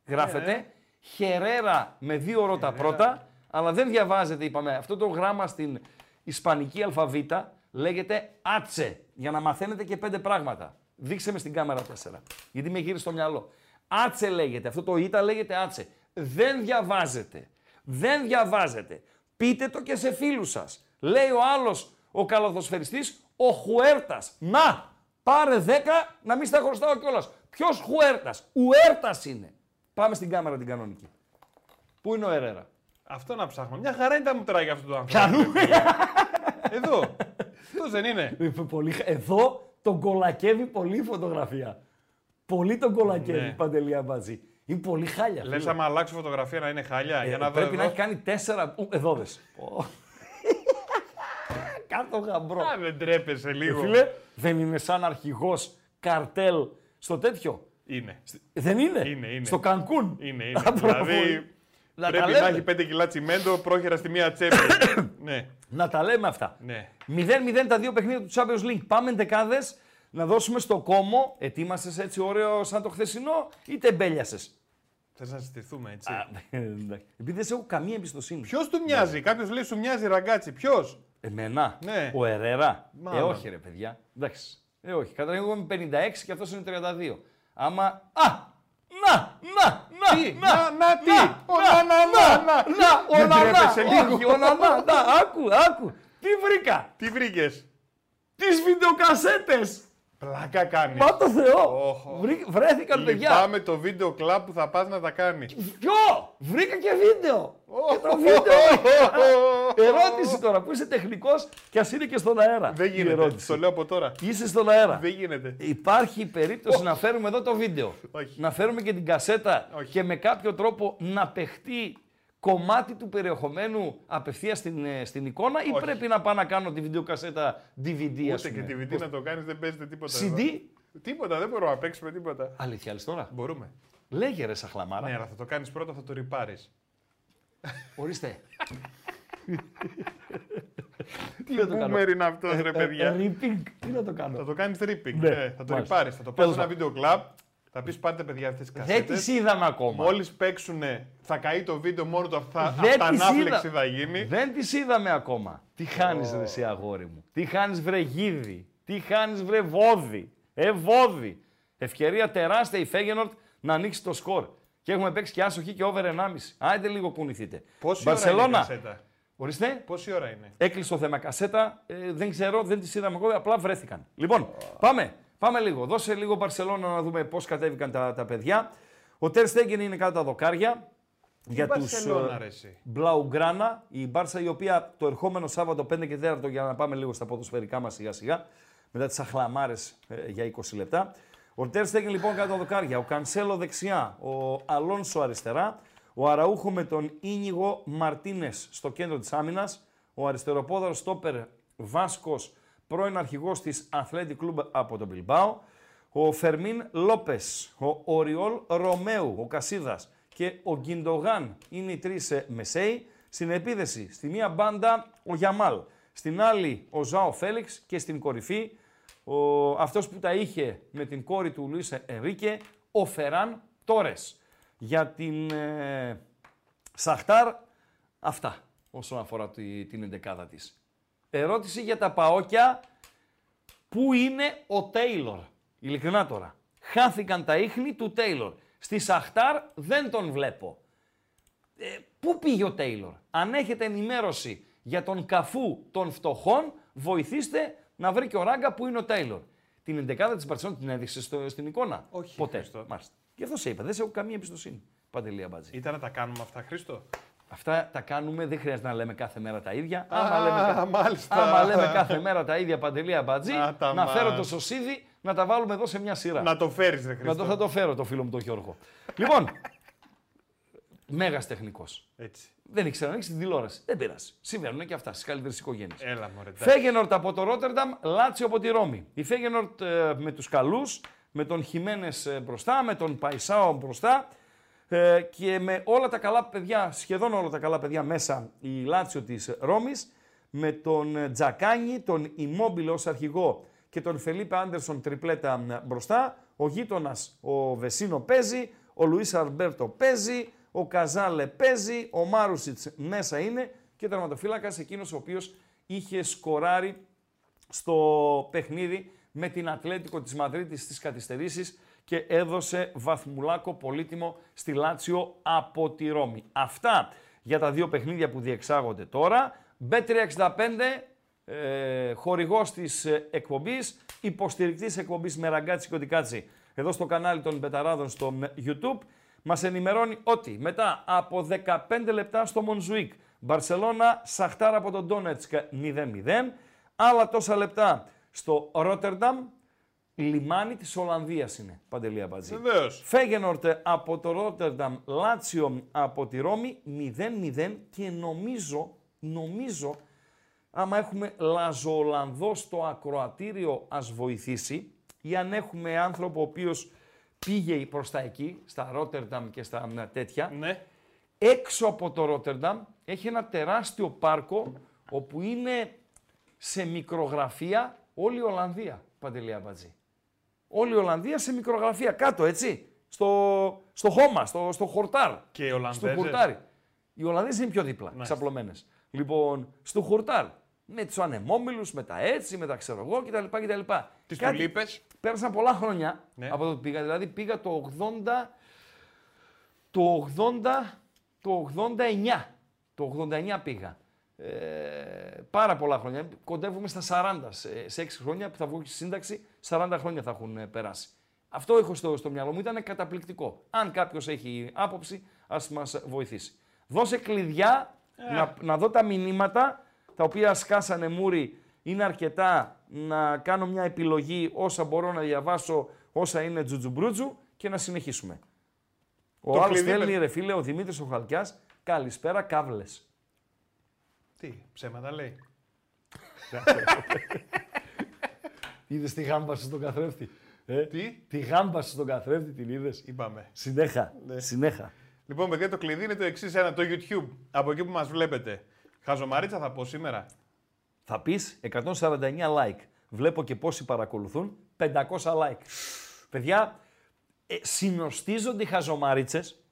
Speaker 1: γράφεται.
Speaker 2: Ε.
Speaker 1: Χερέρα με δύο ώρο τα πρώτα, αλλά δεν διαβάζεται, είπαμε. Αυτό το γράμμα στην ισπανική αλφαβήτα λέγεται άτσε, για να μαθαίνετε και πέντε πράγματα. Δείξε με στην κάμερα τέσσερα, γιατί με γύρισε στο μυαλό. Άτσε λέγεται, αυτό το ήτα λέγεται άτσε. Δεν διαβάζεται. Δεν διαβάζεται. Πείτε το και σε φίλους σας. Λέει ο άλλος, ο καλαθοσφαιριστής, ο Χουέρτας. Να, πάρε 10 να μην στα χρωστάω κιόλας. Ποιος Χουέρτας; Ουέρτας είναι. Πάμε στην κάμερα την κανονική. Πού είναι ο Ερέρα;
Speaker 2: Αυτό να ψάχνω. Μια χαρά είναι τα μουτράκια αυτού του άνθρωπου. Εδώ. Αυτός δεν είναι.
Speaker 1: Ε, Πολύ... χα- Εδώ τον κολακεύει πολύ η φωτογραφία. Πολύ τον κολακεύει
Speaker 2: Ναι.
Speaker 1: Παντελή Αμπατζή. Είναι πολύ χάλια.
Speaker 2: Λες,
Speaker 1: φίλε.
Speaker 2: άμα αλλάξω φωτογραφία να είναι χαλιά.
Speaker 1: Ε,
Speaker 2: Για να δω
Speaker 1: πρέπει να
Speaker 2: εδώ.
Speaker 1: έχει κάνει τέσσερα. Ου, εδώ δες. Ω. Κάτω γαμπρό.
Speaker 2: Α, δεν τρέπεσαι λίγο.
Speaker 1: Φίλε, δεν είναι σαν αρχηγός καρτέλ στο τέτοιο.
Speaker 2: Είναι.
Speaker 1: Δεν είναι;
Speaker 2: Είναι, είναι.
Speaker 1: Στο Κανκούν;
Speaker 2: Είναι,
Speaker 1: Α,
Speaker 2: είναι.
Speaker 1: μπράβο.
Speaker 2: δηλαδή
Speaker 1: Να τα
Speaker 2: πρέπει
Speaker 1: λέμε.
Speaker 2: να έχει 5 κιλά τσιμέντο πρόχειρα στη μία τσέπη. ναι,
Speaker 1: Να τα λέμε αυτά.
Speaker 2: ναι.
Speaker 1: 0-0 τα δύο παιχνίδια του Champions League. Πάμε δεκάδες να δώσουμε στο κόμμο. Ετοίμασες έτσι ωραίο σαν το χθεσινό ή τεμπέλιασες;
Speaker 2: Θες να συστηθούμε έτσι;
Speaker 1: Επειδή δεν σε έχω καμία εμπιστοσύνη.
Speaker 2: Ποιος του μοιάζει, κάποιος λέει σου μοιάζει ραγκάτσι. Ποιος;
Speaker 1: Εμένα.
Speaker 2: Ναι.
Speaker 1: Ο Ερέρα. Ε,
Speaker 2: Μάλλον.
Speaker 1: όχι ρε παιδιά. Εντάξει. Ε, όχι. Καταρχήν εγώ είμαι 56 και αυτός είναι 32. Άμα. Α! Να! Να! Να!
Speaker 2: Τι, να, να, τι, ο να, να, να, να.
Speaker 1: Να! Ο
Speaker 2: Δεν
Speaker 1: να!
Speaker 2: τρέπεσαι
Speaker 1: να,
Speaker 2: λίγο.
Speaker 1: Όχι, ο να! να, να. Άκου! Άκου! Τι βρήκα!
Speaker 2: Τι βρήκες;
Speaker 1: Τις βιντεοκασέτες!
Speaker 2: Πλάκα κάνεις.
Speaker 1: Μα το Θεό!
Speaker 2: Όχο.
Speaker 1: Βρή- Βρέθηκαν παιδιά!
Speaker 2: Λυπάμαι το βίντεο κλαμπ που θα πας να τα κάνει.
Speaker 1: Ποιο! Βρήκα και βίντεο! Και το βίντεο! ερώτηση τώρα που είσαι τεχνικός και ας είναι και στον αέρα.
Speaker 2: Δεν
Speaker 1: η
Speaker 2: γίνεται.
Speaker 1: ερώτηση.
Speaker 2: Το λέω από τώρα.
Speaker 1: Είσαι στον αέρα.
Speaker 2: Δεν γίνεται.
Speaker 1: Υπάρχει περίπτωση να φέρουμε εδώ το βίντεο.
Speaker 2: Όχι.
Speaker 1: Να φέρουμε και την κασέτα
Speaker 2: Όχι.
Speaker 1: και με κάποιο τρόπο να παιχτεί κομμάτι του περιεχομένου απευθείας στην, ε, στην εικόνα ή
Speaker 2: Όχι.
Speaker 1: πρέπει να πάω να κάνω τη βιντεοκασέτα DVD ας
Speaker 2: Ούτε και
Speaker 1: πούμε;
Speaker 2: τη VD να το κάνεις δεν παίζεται τίποτα.
Speaker 1: CD;
Speaker 2: εδώ. Τίποτα, δεν μπορούμε να παίξουμε τίποτα.
Speaker 1: Αλήθεια λες τώρα;
Speaker 2: Μπορούμε.
Speaker 1: Λέγε ρε σαχλαμάρα.
Speaker 2: Ναι, αλλά θα το κάνεις πρώτα, θα το ρηπάρεις.
Speaker 1: Ορίστε. Τι να το κάνω;
Speaker 2: Boomer είναι αυτός, ρε παιδιά;
Speaker 1: Ripping. Τι να το κάνω;
Speaker 2: Θα το κάνεις ripping.
Speaker 1: Ναι,
Speaker 2: Ναι, θα το
Speaker 1: μάλιστα.
Speaker 2: ρηπάρεις. Θα το
Speaker 1: Τέλος
Speaker 2: πάρει σε ένα
Speaker 1: πάντων.
Speaker 2: βίντεο κλαμπ. Θα πεις πάρτε παιδιά αυτές τις
Speaker 1: Δεν
Speaker 2: κασέτες.
Speaker 1: τις είδαμε ακόμα.
Speaker 2: Μόλις παίξουν, θα καεί το βίντεο μόνο του. Θα,
Speaker 1: Δεν τις
Speaker 2: αυτανάφλεξη
Speaker 1: είδα.
Speaker 2: θα γίνει.
Speaker 1: Δεν τις είδαμε ακόμα. Τι χάνεις ρε εσύ αγόρι μου. Τι χάνεις βρε γίδι. Τι χάνεις βρε βόδι. Ε βόδι. Ευκαιρία τεράστια η Φέγενορτ να ανοίξει το σκορ. Και έχουμε παίξει και άσοχη και over 1,5. Άιντε λίγο κουνηθείτε.
Speaker 2: Πόση ώρα είναι η
Speaker 1: Μπαρσελώνα.
Speaker 2: κασέτα;
Speaker 1: Ορίστε.
Speaker 2: Πόση ώρα είναι;
Speaker 1: Έκλεισε το θέμα κασέτα. Ε, δεν ξέρω, δεν τις είδαμε ακόμα, απλά βρέθηκαν. Λοιπόν, πάμε. Πάμε λίγο. Δώσε λίγο Μπαρσελόνα να δούμε πώς κατέβηκαν τα, τα παιδιά. Ο Τερ Στέγγεν είναι κάτω τα δοκάρια. Για τους
Speaker 2: Μπαρσελόνα,
Speaker 1: ε,
Speaker 2: ρε εσύ.
Speaker 1: Μπλαουγκράνα, η Μπάρσα η οποία το ερχόμενο Σάββατο 5 και 4 για να πάμε λίγο στα ποδοσφαιρικά μας σιγά σιγά, μετά τις αχλαμάρες ε, για 20 λεπτά. Ο Τερ Στέγγεν λοιπόν κάτω τα δοκάρια, ο Κανσέλο δεξιά, ο Αλόνσο αριστερά, ο Αραούχο με τον Ίνιγο Μαρτίνες στο κέντρο της άμυνας, ο αριστεροπόδαρος στόπερ Βάσκος, πρώην αρχηγός της Athletic Club από τον Μπιλμπάο, ο Φερμίν Λόπες, ο Οριόλ Ρωμαίου, ο Κασίδας και ο Γκιντογάν είναι οι τρεις ε, μεσαίοι. Στην επίδεση, στη μία μπάντα ο Γιαμάλ, στην άλλη ο Ζάο Φέληξ και στην κορυφή ο, αυτός που τα είχε με την κόρη του Λουίς Ενρίκε, ο Φεράν Τόρες. Για την ε, Σαχτάρ, αυτά όσον αφορά τη, την εντεκάδα της. Ερώτηση για τα παόκια, Πού είναι ο Τέιλορ; Ειλικρινά τώρα. Χάθηκαν τα ίχνη του Τέιλορ. Στη Σαχτάρ δεν τον βλέπω. Ε, πού πήγε ο Τέιλορ; Αν έχετε ενημέρωση για τον καφού των φτωχών, βοηθήστε να βρει και ο Ράγκα που είναι ο Τέιλορ. Την εντεκάδα της Μπαρσελόνας την έδειξε στο, στην εικόνα;
Speaker 2: Όχι,
Speaker 1: Ποτέ.
Speaker 2: Χριστό.
Speaker 1: Μάλιστα. Γι' αυτό σε είπα. Δεν σε έχω καμία εμπιστοσύνη. Παντελία Μπατζή.
Speaker 2: Ήταν να τα κάνουμε αυτά, Χρήστο;
Speaker 1: Αυτά τα κάνουμε, δεν χρειάζεται να λέμε κάθε μέρα τα ίδια.
Speaker 2: Α,
Speaker 1: άμα, λέμε, κα-
Speaker 2: μάλιστα.
Speaker 1: άμα λέμε κάθε μέρα τα ίδια παντελή αμπατζή,
Speaker 2: Να τα
Speaker 1: να φέρω
Speaker 2: μας.
Speaker 1: το σωσίδι, να τα βάλουμε εδώ σε μια σειρά.
Speaker 2: Να το φέρεις, ρε
Speaker 1: Να
Speaker 2: Χρήστο.
Speaker 1: το, θα το φέρω το φίλο μου τον Γιώργο. λοιπόν, μέγας τεχνικός.
Speaker 2: Έτσι.
Speaker 1: Δεν ήξερα να ανοίξει την τηλεόραση. Δεν πειράζει. Συμβαίνουν και αυτά στις καλύτερες οικογένειες.
Speaker 2: Έλα, μωρέ. εντάξει.
Speaker 1: Φέγενορτ από το Ρότερνταμ, Λάτσιο από τη Ρώμη. Η Φέγενορτ ε, με τους καλούς, με τον Χιμένες ε, μπροστά, με τον Παϊσάο μπροστά ε, και με όλα τα καλά παιδιά, σχεδόν όλα τα καλά παιδιά μέσα η Λάτσιο της Ρώμης, με τον ε, Τζακάνι, τον Ιμόμπιλο ως αρχηγό και τον Φελίπε Άντερσον τριπλέτα ε, μπροστά. Ο γείτονας ο Βεσίνο παίζει, ο Λουίς Αρμπέρτο παίζει, ο Καζάλε παίζει, ο Μάρουσιτς μέσα είναι και τερματοφύλακας εκείνος ο οποίος είχε σκοράρει στο παιχνίδι με την Ατλέτικο της Μαδρίτης στις καθυστερήσεις και έδωσε βαθμουλάκο πολύτιμο στη Λάτσιο από τη Ρώμη. Αυτά για τα δύο παιχνίδια που διεξάγονται τώρα. Bet365, ε, χορηγός της ε, εκπομπής, υποστηρικτής εκπομπής με ραγκάτσι κοντικάτσι εδώ στο κανάλι των Μπεταράδων στο ε, YouTube. Μας ενημερώνει ότι μετά από 15 λεπτά στο Μονζουίκ, Μπαρσελώνα Σαχτάρα από τον Ντόνετσκ 0-0, άλλα τόσα λεπτά στο Ρότερνταμ, λιμάνι της Ολλανδίας είναι, Παντελία Μπατζή.
Speaker 2: Βεβαίως.
Speaker 1: Φέγενορτ από το Ρότερνταμ, Λάτσιο από τη Ρώμη 0-0 και νομίζω, νομίζω, άμα έχουμε Λαζοολανδό στο ακροατήριο ας βοηθήσει, ή αν έχουμε άνθρωπο ο οποίος πήγε προς τα εκεί, στα Ρότερνταμ και στα μ, τέτοια,
Speaker 2: Ναι.
Speaker 1: έξω από το Ρότερνταμ έχει ένα τεράστιο πάρκο όπου είναι σε μικρογραφία όλη η Ολλανδία, Παντελή Αμπατζή. Όλη η Ολλανδία σε μικρογραφία, κάτω έτσι, στο, στο χώμα, στο, στο χορτάρ.
Speaker 2: Και οι
Speaker 1: Στο
Speaker 2: Ολλανδέζες.
Speaker 1: χορτάρι. Οι Ολλανδές είναι πιο δίπλα, ξαπλωμένες. Λοιπόν, στο χορτάρ. Με τους ανεμόμυλους, με τα έτσι, με τα ξέρω εγώ κτλ. κτλ.
Speaker 2: Τις
Speaker 1: Κάτι-
Speaker 2: τουλίπες.
Speaker 1: Πέρασαν πολλά χρόνια
Speaker 2: Ναι.
Speaker 1: από τότε που πήγα. Δηλαδή πήγα το 80. Το 80. Το 89. Το 89 πήγα. Ε, πάρα πολλά χρόνια. Κοντεύουμε στα 40. Σε, σε 6 χρόνια που θα βγω και στη σύνταξη, 40 χρόνια θα έχουν ε, περάσει. Αυτό έχω στο, στο μυαλό μου. Ήταν καταπληκτικό. Αν κάποιος έχει άποψη, ας μας βοηθήσει. Δώσε κλειδιά να, να δω τα μηνύματα τα οποία σκάσανε μούρι. Είναι αρκετά να κάνω μια επιλογή όσα μπορώ να διαβάσω, όσα είναι τζουτζουμπρούτζου και να συνεχίσουμε. Ο
Speaker 2: Το
Speaker 1: άλλος
Speaker 2: κλειδί,
Speaker 1: στέλνει,
Speaker 2: παι-
Speaker 1: ρε φίλε, ο Δημήτρης ο Χαλκιάς, καλησπέρα, κάβλες.
Speaker 2: Τι, ψέματα λέει.
Speaker 1: Είδες τη γάμπα σου στον καθρέφτη. Ε;
Speaker 2: Τι;
Speaker 1: Τη γάμπα σου στον καθρέφτη την είδες;
Speaker 2: Είπαμε.
Speaker 1: Συνέχα.
Speaker 2: Ναι.
Speaker 1: Συνέχα.
Speaker 2: Λοιπόν, παιδιά, το κλειδί είναι το εξής ένα, το YouTube. Από εκεί που μας βλέπετε. Χαζομαρίτσα θα πω σήμερα.
Speaker 1: Θα πεις 149 like. Βλέπω και πόσοι παρακολουθούν. 500 like. Παιδιά, ε, συνοστίζονται οι χαζομαρίτσες.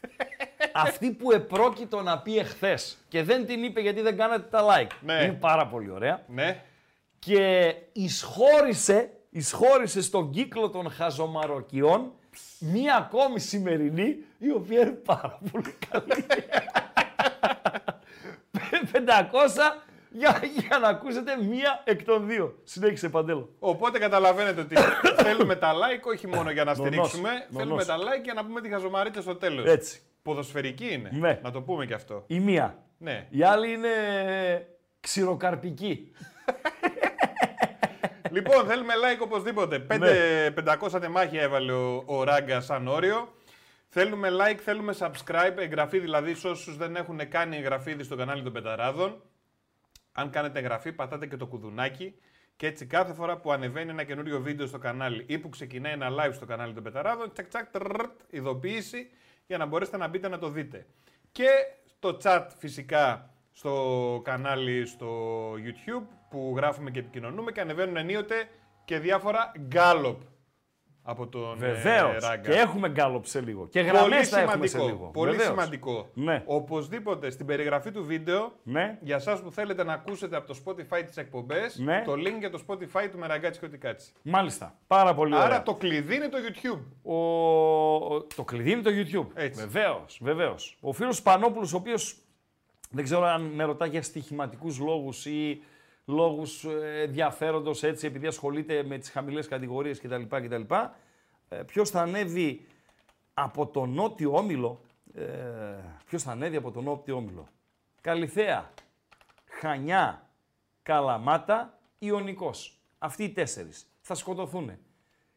Speaker 1: Αυτή που επρόκειτο να πει εχθές και δεν την είπε γιατί δεν κάνατε τα like.
Speaker 2: Ναι.
Speaker 1: Είναι πάρα πολύ ωραία.
Speaker 2: Ναι.
Speaker 1: και εισχώρησε, εισχώρησε στον κύκλο των χαζομαροκιών μία ακόμη σημερινή, η οποία είναι πάρα πολύ καλή. 500 για, για να ακούσετε μία εκ των δύο. Συνέχισε Παντέλο.
Speaker 2: Οπότε καταλαβαίνετε ότι θέλουμε τα like όχι μόνο για να
Speaker 1: Νονός.
Speaker 2: στηρίξουμε,
Speaker 1: Νονός.
Speaker 2: θέλουμε τα like για να πούμε τη χαζομαρίτσα στο τέλος.
Speaker 1: Έτσι.
Speaker 2: Ποδοσφαιρική είναι.
Speaker 1: Ναι.
Speaker 2: Να το πούμε και αυτό.
Speaker 1: Η μία.
Speaker 2: Ναι.
Speaker 1: Η άλλη είναι ξηροκαρπική.
Speaker 2: λοιπόν, θέλουμε like οπωσδήποτε. Πέντε, 500 τεμάχια έβαλε ο, ο Ράγκα σαν όριο. Θέλουμε like, θέλουμε subscribe, εγγραφή δηλαδή σε όσους δεν έχουν κάνει εγγραφή ήδη στο κανάλι των Πεταράδων. Αν κάνετε εγγραφή, πατάτε και το κουδουνάκι και έτσι κάθε φορά που ανεβαίνει ένα καινούριο βίντεο στο κανάλι ή που ξεκινάει ένα live στο κανάλι των Πεταράδων, τσακ τσακ, τρρρρτ, ειδοποίηση για να μπορέσετε να μπείτε να το δείτε. Και το chat φυσικά στο κανάλι στο YouTube που γράφουμε και επικοινωνούμε και ανεβαίνουν ενίοτε και διάφορα γκάλοπ από τον
Speaker 1: Βεβαίως.
Speaker 2: ε, Ράγκα.
Speaker 1: και έχουμε γκάλωπ σε λίγο. Και
Speaker 2: Πολύ
Speaker 1: γραμμέ θα έχουμε σε
Speaker 2: σημαντικό.
Speaker 1: λίγο.
Speaker 2: Πολύ
Speaker 1: Βεβαίως.
Speaker 2: σημαντικό.
Speaker 1: Ναι.
Speaker 2: Οπωσδήποτε στην περιγραφή του βίντεο,
Speaker 1: Ναι.
Speaker 2: για εσάς που θέλετε να ακούσετε από το Spotify τις εκπομπές,
Speaker 1: Ναι.
Speaker 2: το link για το Spotify του Μεραγκάτσι και ό,τι κάτσει.
Speaker 1: Μάλιστα. Πάρα πολύ ωραία.
Speaker 2: Άρα το κλειδί είναι το YouTube.
Speaker 1: Ο... ο- Το κλειδί είναι το YouTube.
Speaker 2: Έτσι.
Speaker 1: Βεβαίως, βεβαίως. Ο φίλος Πανόπουλος, ο οποίος δεν ξέρω αν με ρωτά για στοιχηματικούς λόγους ή λόγους ενδιαφέροντος έτσι, επειδή ασχολείται με τις χαμηλές κατηγορίες κτλ. κτλ. Ποιος θα ανέβει από το νότιο όμιλο. Ε, Ποιος θα ανέβει από το νότιο όμιλο; Καλυθέα, Χανιά, Καλαμάτα, Ιωνικός. Αυτοί οι τέσσερις θα σκοτωθούν.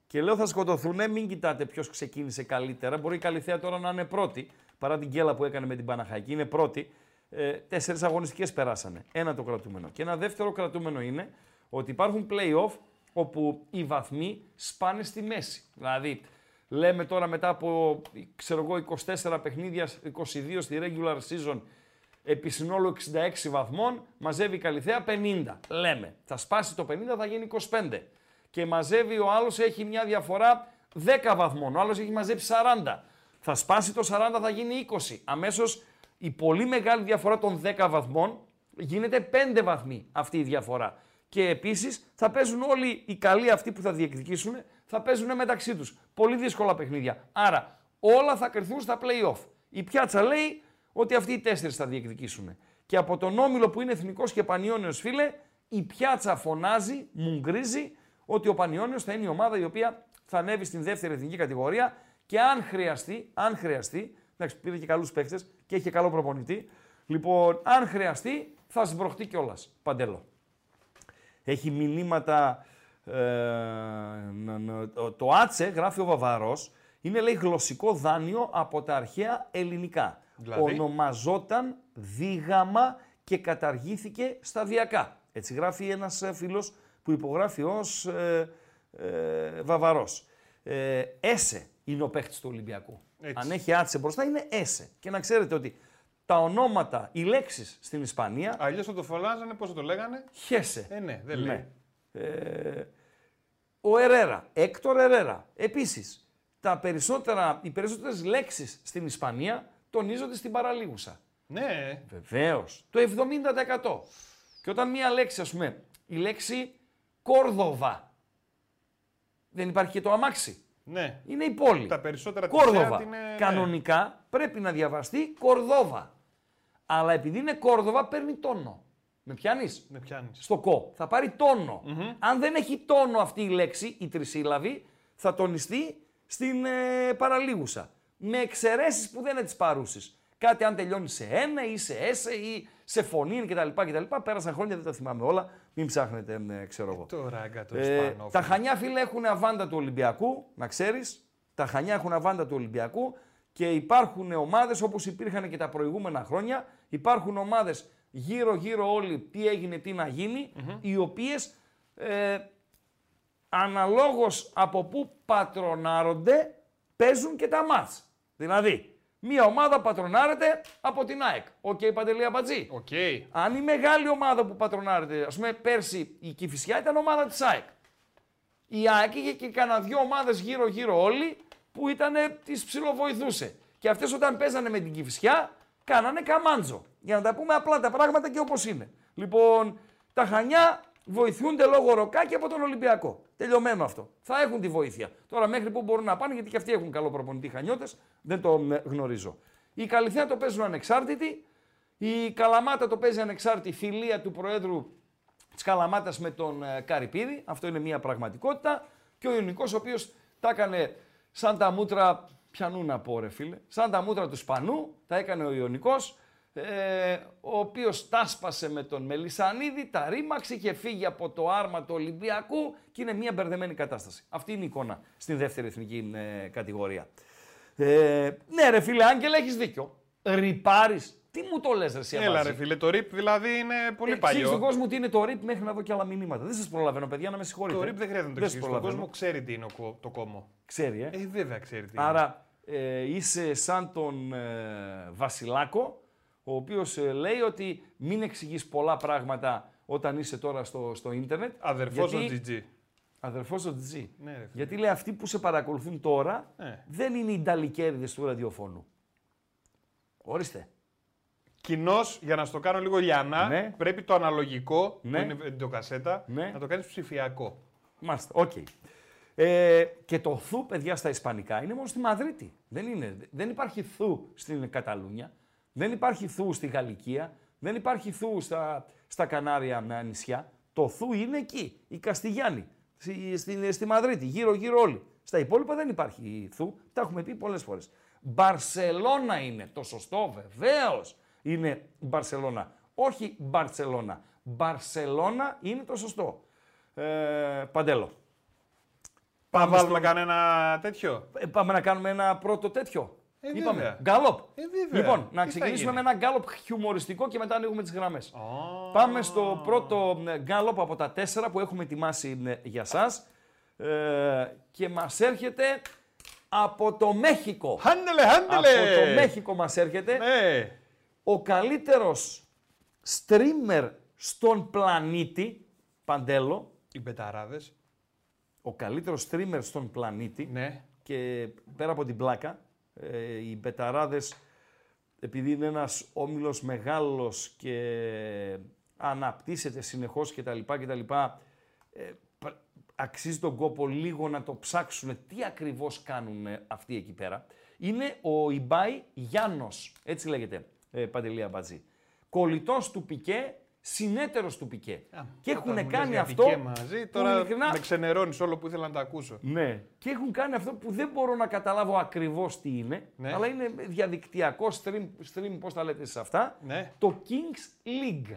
Speaker 1: Και λέω θα σκοτωθούν, μην κοιτάτε ποιος ξεκίνησε καλύτερα. Μπορεί η Καλυθέα τώρα να είναι πρώτη, παρά την γκέλα που έκανε με την Παναχαϊκή. Είναι πρώτη. Ε, Τέσσερις αγωνιστικές περάσανε. Ένα το κρατούμενο. Και ένα δεύτερο κρατούμενο είναι ότι υπάρχουν play-off όπου οι βαθμοί σπάνε στη μέση. Δηλαδή, λέμε τώρα μετά από ξέρω εγώ, 24 παιχνίδια, 22 στη regular season, επί συνόλου 66 βαθμών, μαζεύει η Καλυθέα 50. Λέμε, θα σπάσει το 50, θα γίνει 25. Και μαζεύει ο άλλος, έχει μια διαφορά 10 βαθμών, ο άλλος έχει μαζέψει 40. Θα σπάσει το 40, θα γίνει 20. Αμέσως η πολύ μεγάλη διαφορά των 10 βαθμών γίνεται 5 βαθμοί αυτή η διαφορά. Και επίσης θα παίζουν όλοι οι καλοί αυτοί που θα διεκδικήσουν, θα παίζουν μεταξύ τους. Πολύ δύσκολα παιχνίδια. Άρα όλα θα κρυθούν στα play-off. Η πιάτσα λέει ότι αυτοί οι τέσσερις θα διεκδικήσουν. Και από τον Όμιλο που είναι εθνικός και πανιόνιος φίλε, η πιάτσα φωνάζει, μουγκρίζει ότι ο Πανιόνιος θα είναι η ομάδα η οποία θα ανέβει στην δεύτερη εθνική κατηγορία και αν χρειαστεί, αν χρειαστεί, εντάξει πήρε και καλούς παίχτες και έχει και καλό προπονητή, λοιπόν αν χρειαστεί θα σμπροχτεί κιόλας. Παντέλο. Έχει μηνύματα, ε, να- να- το- το Άτσε, γράφει ο Βαβαρός, είναι λέει γλωσσικό δάνειο από τα αρχαία ελληνικά.
Speaker 2: Δηλαδή;
Speaker 1: Ονομαζόταν δίγαμα και καταργήθηκε σταδιακά. Έτσι γράφει ένας ε, φίλος που υπογράφει ως ε, ε, Βαβαρός. Ε, Έσε είναι ο παίχτης του Ολυμπιακού.
Speaker 2: Έτσι.
Speaker 1: Αν έχει άτσε μπροστά είναι Έσε. Και να ξέρετε ότι τα ονόματα, οι λέξεις στην Ισπανία,
Speaker 2: Αλλιώς θα το φωνάζανε, πώς θα το λέγανε;
Speaker 1: Χέσε.
Speaker 2: Ε, ναι, δεν λέει.
Speaker 1: Ε, ο Ερέρα, Έκτορ Ερέρα. Επίσης, τα περισσότερα, οι περισσότερες λέξεις στην Ισπανία τονίζονται στην παραλίγουσα.
Speaker 2: Ναι,
Speaker 1: Βεβαίως. Το 70%. Και όταν μία λέξη, ας πούμε, η λέξη Κόρδοβα. Δεν υπάρχει και το αμάξι.
Speaker 2: Ναι.
Speaker 1: Είναι η πόλη.
Speaker 2: Τα περισσότερα της
Speaker 1: Κόρδοβα.
Speaker 2: ΕΑΤ είναι, ναι.
Speaker 1: Κανονικά πρέπει να διαβαστεί Κορδόβα. Αλλά επειδή είναι Κόρδοβα παίρνει τόνο. Με πιάνεις;
Speaker 2: Με πιάνεις.
Speaker 1: Στο κο. Θα πάρει τόνο. Αν δεν έχει τόνο αυτή η λέξη, η τρισύλλαβη, θα τονιστεί στην ε, παραλίγουσα. Με εξαιρέσεις που δεν είναι της παρούσης. Κάτι αν τελειώνει σε ένα ή σε έσε ή σε φωνή κτλ. κτλ. Πέρασαν χρόνια, δεν τα θυμάμαι όλα. Μην ψάχνετε, ε, ξέρω εγώ.
Speaker 2: Το ράγκα το
Speaker 1: Ε,
Speaker 2: Ισπανό.
Speaker 1: τα Χανιά, φίλε, έχουν αβάντα του Ολυμπιακού, να ξέρεις. Τα Χανιά έχουν αβάντα του Ολυμπιακού και υπάρχουν ομάδες όπως υπήρχαν και τα προηγούμενα χρόνια. Υπάρχουν ομάδες γύρω-γύρω όλοι τι έγινε, τι να γινει οι οποίες ε, αναλόγως από πού πατρονάρονται παίζουν και τα ματς. Δηλαδή, μία ομάδα πατρονάρεται από την ΑΕΚ. Οκ, Παντελή Αμπατζή.
Speaker 2: Οκ.
Speaker 1: Αν η μεγάλη ομάδα που πατρονάρεται, ας πούμε πέρσι η Κηφισιά ήταν ομάδα της ΑΕΚ. Η ΑΕΚ είχε και κανένα δυο ομάδες γύρω-γύρω όλοι που ήταν τις ψιλοβοηθούσε. Και αυτές όταν παίζανε με την Κηφισιά, κάνανε καμάντζο. Για να τα πούμε απλά τα πράγματα και όπως είναι. Λοιπόν, τα Χανιά βοηθούνται λόγω ροκάκι από τον Ολυμπιακό. Τελειωμένο αυτό. Θα έχουν τη βοήθεια. Τώρα μέχρι που μπορούν να πάνε, γιατί και αυτοί έχουν καλό προπονητή Χανιώτες, δεν το ε, γνωρίζω. Οι Καλυθέα το παίζουν ανεξάρτητοι. Η Καλαμάτα το παίζει ανεξάρτητη φιλία του Προέδρου της Καλαμάτας με τον ε, Καρυπίδη. Αυτό είναι μια πραγματικότητα. Και ο Ιωνικός, ο οποίος τα έκανε σαν τα μούτρα. Πιανού να πω, ρε φίλε. Σαν τα μούτρα του Σπανού, τα έκανε ο Ιωνικός. Ε, ο οποίος τα σπάσε με τον Μελισανίδη, τα ρήμαξε και φύγει από το άρμα του Ολυμπιακού και είναι μια μπερδεμένη κατάσταση. Αυτή είναι η εικόνα στην δεύτερη εθνική ε, κατηγορία. Ε, ναι, ρε φίλε, Άγγελ, έχεις δίκιο. Ρυπάρεις. Τι μου το λες, ρε εσύ,
Speaker 2: Έλα
Speaker 1: Αμπάζη;
Speaker 2: ρε φίλε, το ρίπ δηλαδή είναι πολύ
Speaker 1: Εξήγησε
Speaker 2: παλιό.
Speaker 1: στον κόσμο τι είναι το RIP μέχρι να δω και άλλα μηνύματα. Δεν σας προλαβαίνω, παιδιά, να με συγχωρείτε.
Speaker 2: Το ρίπ δεν χρειάζεται να το
Speaker 1: Δεν σας
Speaker 2: εξηγήσει. Ο
Speaker 1: προλαβαίνω.
Speaker 2: κόσμο ξέρει τι είναι ο κο- το κόμμο.
Speaker 1: Ξέρει, ε.
Speaker 2: Ε, βέβαια ξέρει τι είναι.
Speaker 1: Άρα ε, είσαι σαν τον ε, Βασιλάκο, ο οποίος ε, λέει ότι μην εξηγείς πολλά πράγματα όταν είσαι τώρα στο, στο ίντερνετ.
Speaker 2: Αδερφός
Speaker 1: γιατί-
Speaker 2: ο GG.
Speaker 1: Αδερφός ο Τζι.
Speaker 2: Ναι, ρε φίλε.
Speaker 1: γιατί λέει αυτοί που σε παρακολουθούν τώρα
Speaker 2: Ναι.
Speaker 1: δεν είναι οι νταλικέριδες του ραδιοφώνου. Ορίστε.
Speaker 2: Κοινώς, για να στο κάνω λίγο λιανά,
Speaker 1: Ναι.
Speaker 2: πρέπει το αναλογικό
Speaker 1: Ναι.
Speaker 2: που είναι βιντεοκασέτα
Speaker 1: Ναι.
Speaker 2: να το κάνεις ψηφιακό.
Speaker 1: Μάλιστα, οκ. Ε, και το θου, παιδιά, στα ισπανικά είναι μόνο στη Μαδρίτη. Δεν, είναι, δεν υπάρχει θου στην Καταλούνια, δεν υπάρχει θου στη Γαλλικία, δεν υπάρχει θου στα, στα Κανάρια με νησιά. Το θου είναι εκεί, η Καστιγιάννη, στη, στη, στη Μαδρίτη, γύρω-γύρω όλοι. Στα υπόλοιπα δεν υπάρχει θου, τα έχουμε πει πολλές φορές. Μπαρσελώνα είναι το σωστό, βεβαίως είναι Μπαρσελώνα. Όχι Μπαρσελώνα. Μπαρσελώνα είναι το σωστό. Ε, Παντέλο.
Speaker 2: Πάμε
Speaker 1: Πάμε
Speaker 2: βάλουμε
Speaker 1: στο-
Speaker 2: κανένα τέτοιο;
Speaker 1: Ε, πάμε να κάνουμε ένα πρώτο τέτοιο.
Speaker 2: Ε,
Speaker 1: Είπαμε.
Speaker 2: βέβαια.
Speaker 1: Γκάλοπ.
Speaker 2: Ε, βέβαια.
Speaker 1: Λοιπόν,
Speaker 2: Τι
Speaker 1: να
Speaker 2: θα
Speaker 1: ξεκινήσουμε με
Speaker 2: γίνει;
Speaker 1: ένα γκάλοπ χιουμοριστικό και μετά ανοίγουμε τις γραμμές. Πάμε στο πρώτο ε, γκάλοπ από τα τέσσερα που έχουμε ετοιμάσει ε, για σας. Ε, και μας έρχεται από το Μέχικο.
Speaker 2: Χάντελε,
Speaker 1: Από
Speaker 2: χάντελε!
Speaker 1: το Μέχικο μας έρχεται
Speaker 2: Ναι.
Speaker 1: ο καλύτερος streamer στον πλανήτη, Παντέλο,
Speaker 2: Οι πεταράδε.
Speaker 1: ο καλύτερος streamer στον πλανήτη,
Speaker 2: Ναι.
Speaker 1: και πέρα από την πλάκα, ε, οι Μπεταράδες, επειδή είναι ένας όμιλος μεγάλος και αναπτύσσεται συνεχώς κτλ. κτλ ε, π- αξίζει τον κόπο λίγο να το ψάξουν τι ακριβώς κάνουν ε, αυτοί εκεί πέρα. Είναι ο Ιμπάι Γιάννος, έτσι λέγεται, ε, Παντελία Μπατζή. Κολλητός του Πικέ, συνέτερος του Πικέ. και
Speaker 2: Όταν
Speaker 1: έχουν
Speaker 2: μου
Speaker 1: κάνει
Speaker 2: λες για
Speaker 1: αυτό
Speaker 2: Πικέ μαζί,
Speaker 1: που
Speaker 2: τώρα
Speaker 1: ειλικρινά
Speaker 2: με ξενερώνεις όλο που ήθελα να τα ακούσω.
Speaker 1: ναι. Και έχουν κάνει αυτό που δεν μπορώ να καταλάβω ακριβώς τι είναι,
Speaker 2: Ναι.
Speaker 1: αλλά είναι διαδικτυακό stream, stream πώς τα λέτε σε αυτά,
Speaker 2: Ναι.
Speaker 1: το Kings League.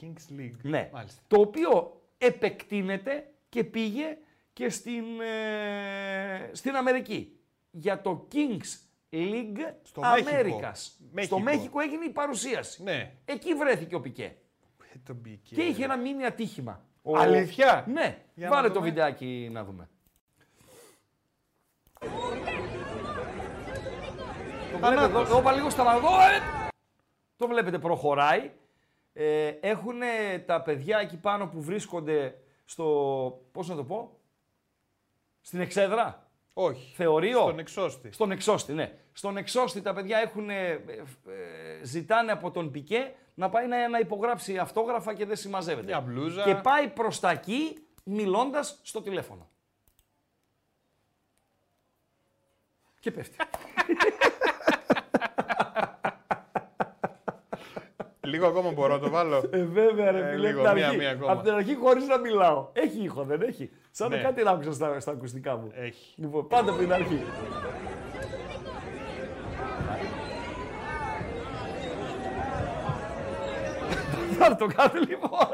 Speaker 2: Kings League.
Speaker 1: Ναι.
Speaker 2: Μάλιστα.
Speaker 1: Το οποίο επεκτείνεται και πήγε και στην, ε, στην Αμερική. Για το Kings League
Speaker 2: Στο Μέχικο.
Speaker 1: Αμέρικας.
Speaker 2: Μέχικο.
Speaker 1: Στο Μέχικο έγινε η παρουσίαση.
Speaker 2: Ναι.
Speaker 1: Εκεί βρέθηκε ο Πικέ.
Speaker 2: Ε,
Speaker 1: Και είχε ένα μήνυμα ατύχημα. Ο...
Speaker 2: Αλήθεια;
Speaker 1: Ναι.
Speaker 2: Για
Speaker 1: Βάλε το βιντεάκι να δούμε. Το βλέπετε εδώ, όπα λίγο. Ε. Το βλέπετε προχωράει. Ε, έχουν τα παιδιά εκεί πάνω που βρίσκονται στο, πώς να το πω, στην εξέδρα;
Speaker 2: Όχι.
Speaker 1: Θεωρείο;
Speaker 2: Στον εξώστη.
Speaker 1: Στον εξώστη, ναι. Στον εξώστη τα παιδιά έχουν, ε, ε, ζητάνε από τον Πικέ να πάει να, να υπογράψει αυτόγραφα και δεν συμμαζεύεται.
Speaker 2: Μια μπλούζα.
Speaker 1: Και πάει προς τα εκεί μιλώντας στο τηλέφωνο. Και πέφτει.
Speaker 2: Λίγο ακόμα μπορώ να το βάλω.
Speaker 1: Ε, βέβαια, ρε
Speaker 2: Ε,
Speaker 1: φίλε,
Speaker 2: λίγο,
Speaker 1: από την
Speaker 2: μία,
Speaker 1: αρχή,
Speaker 2: μία ακόμα.
Speaker 1: από την αρχή χωρίς να μιλάω. Έχει ήχο, δεν έχει; Σαν
Speaker 2: Ναι.
Speaker 1: να κάτι να άκουσα στα, στα ακουστικά μου.
Speaker 2: Έχει.
Speaker 1: Λοιπόν, πάντα από την αρχή. Το κάνω λοιπόν.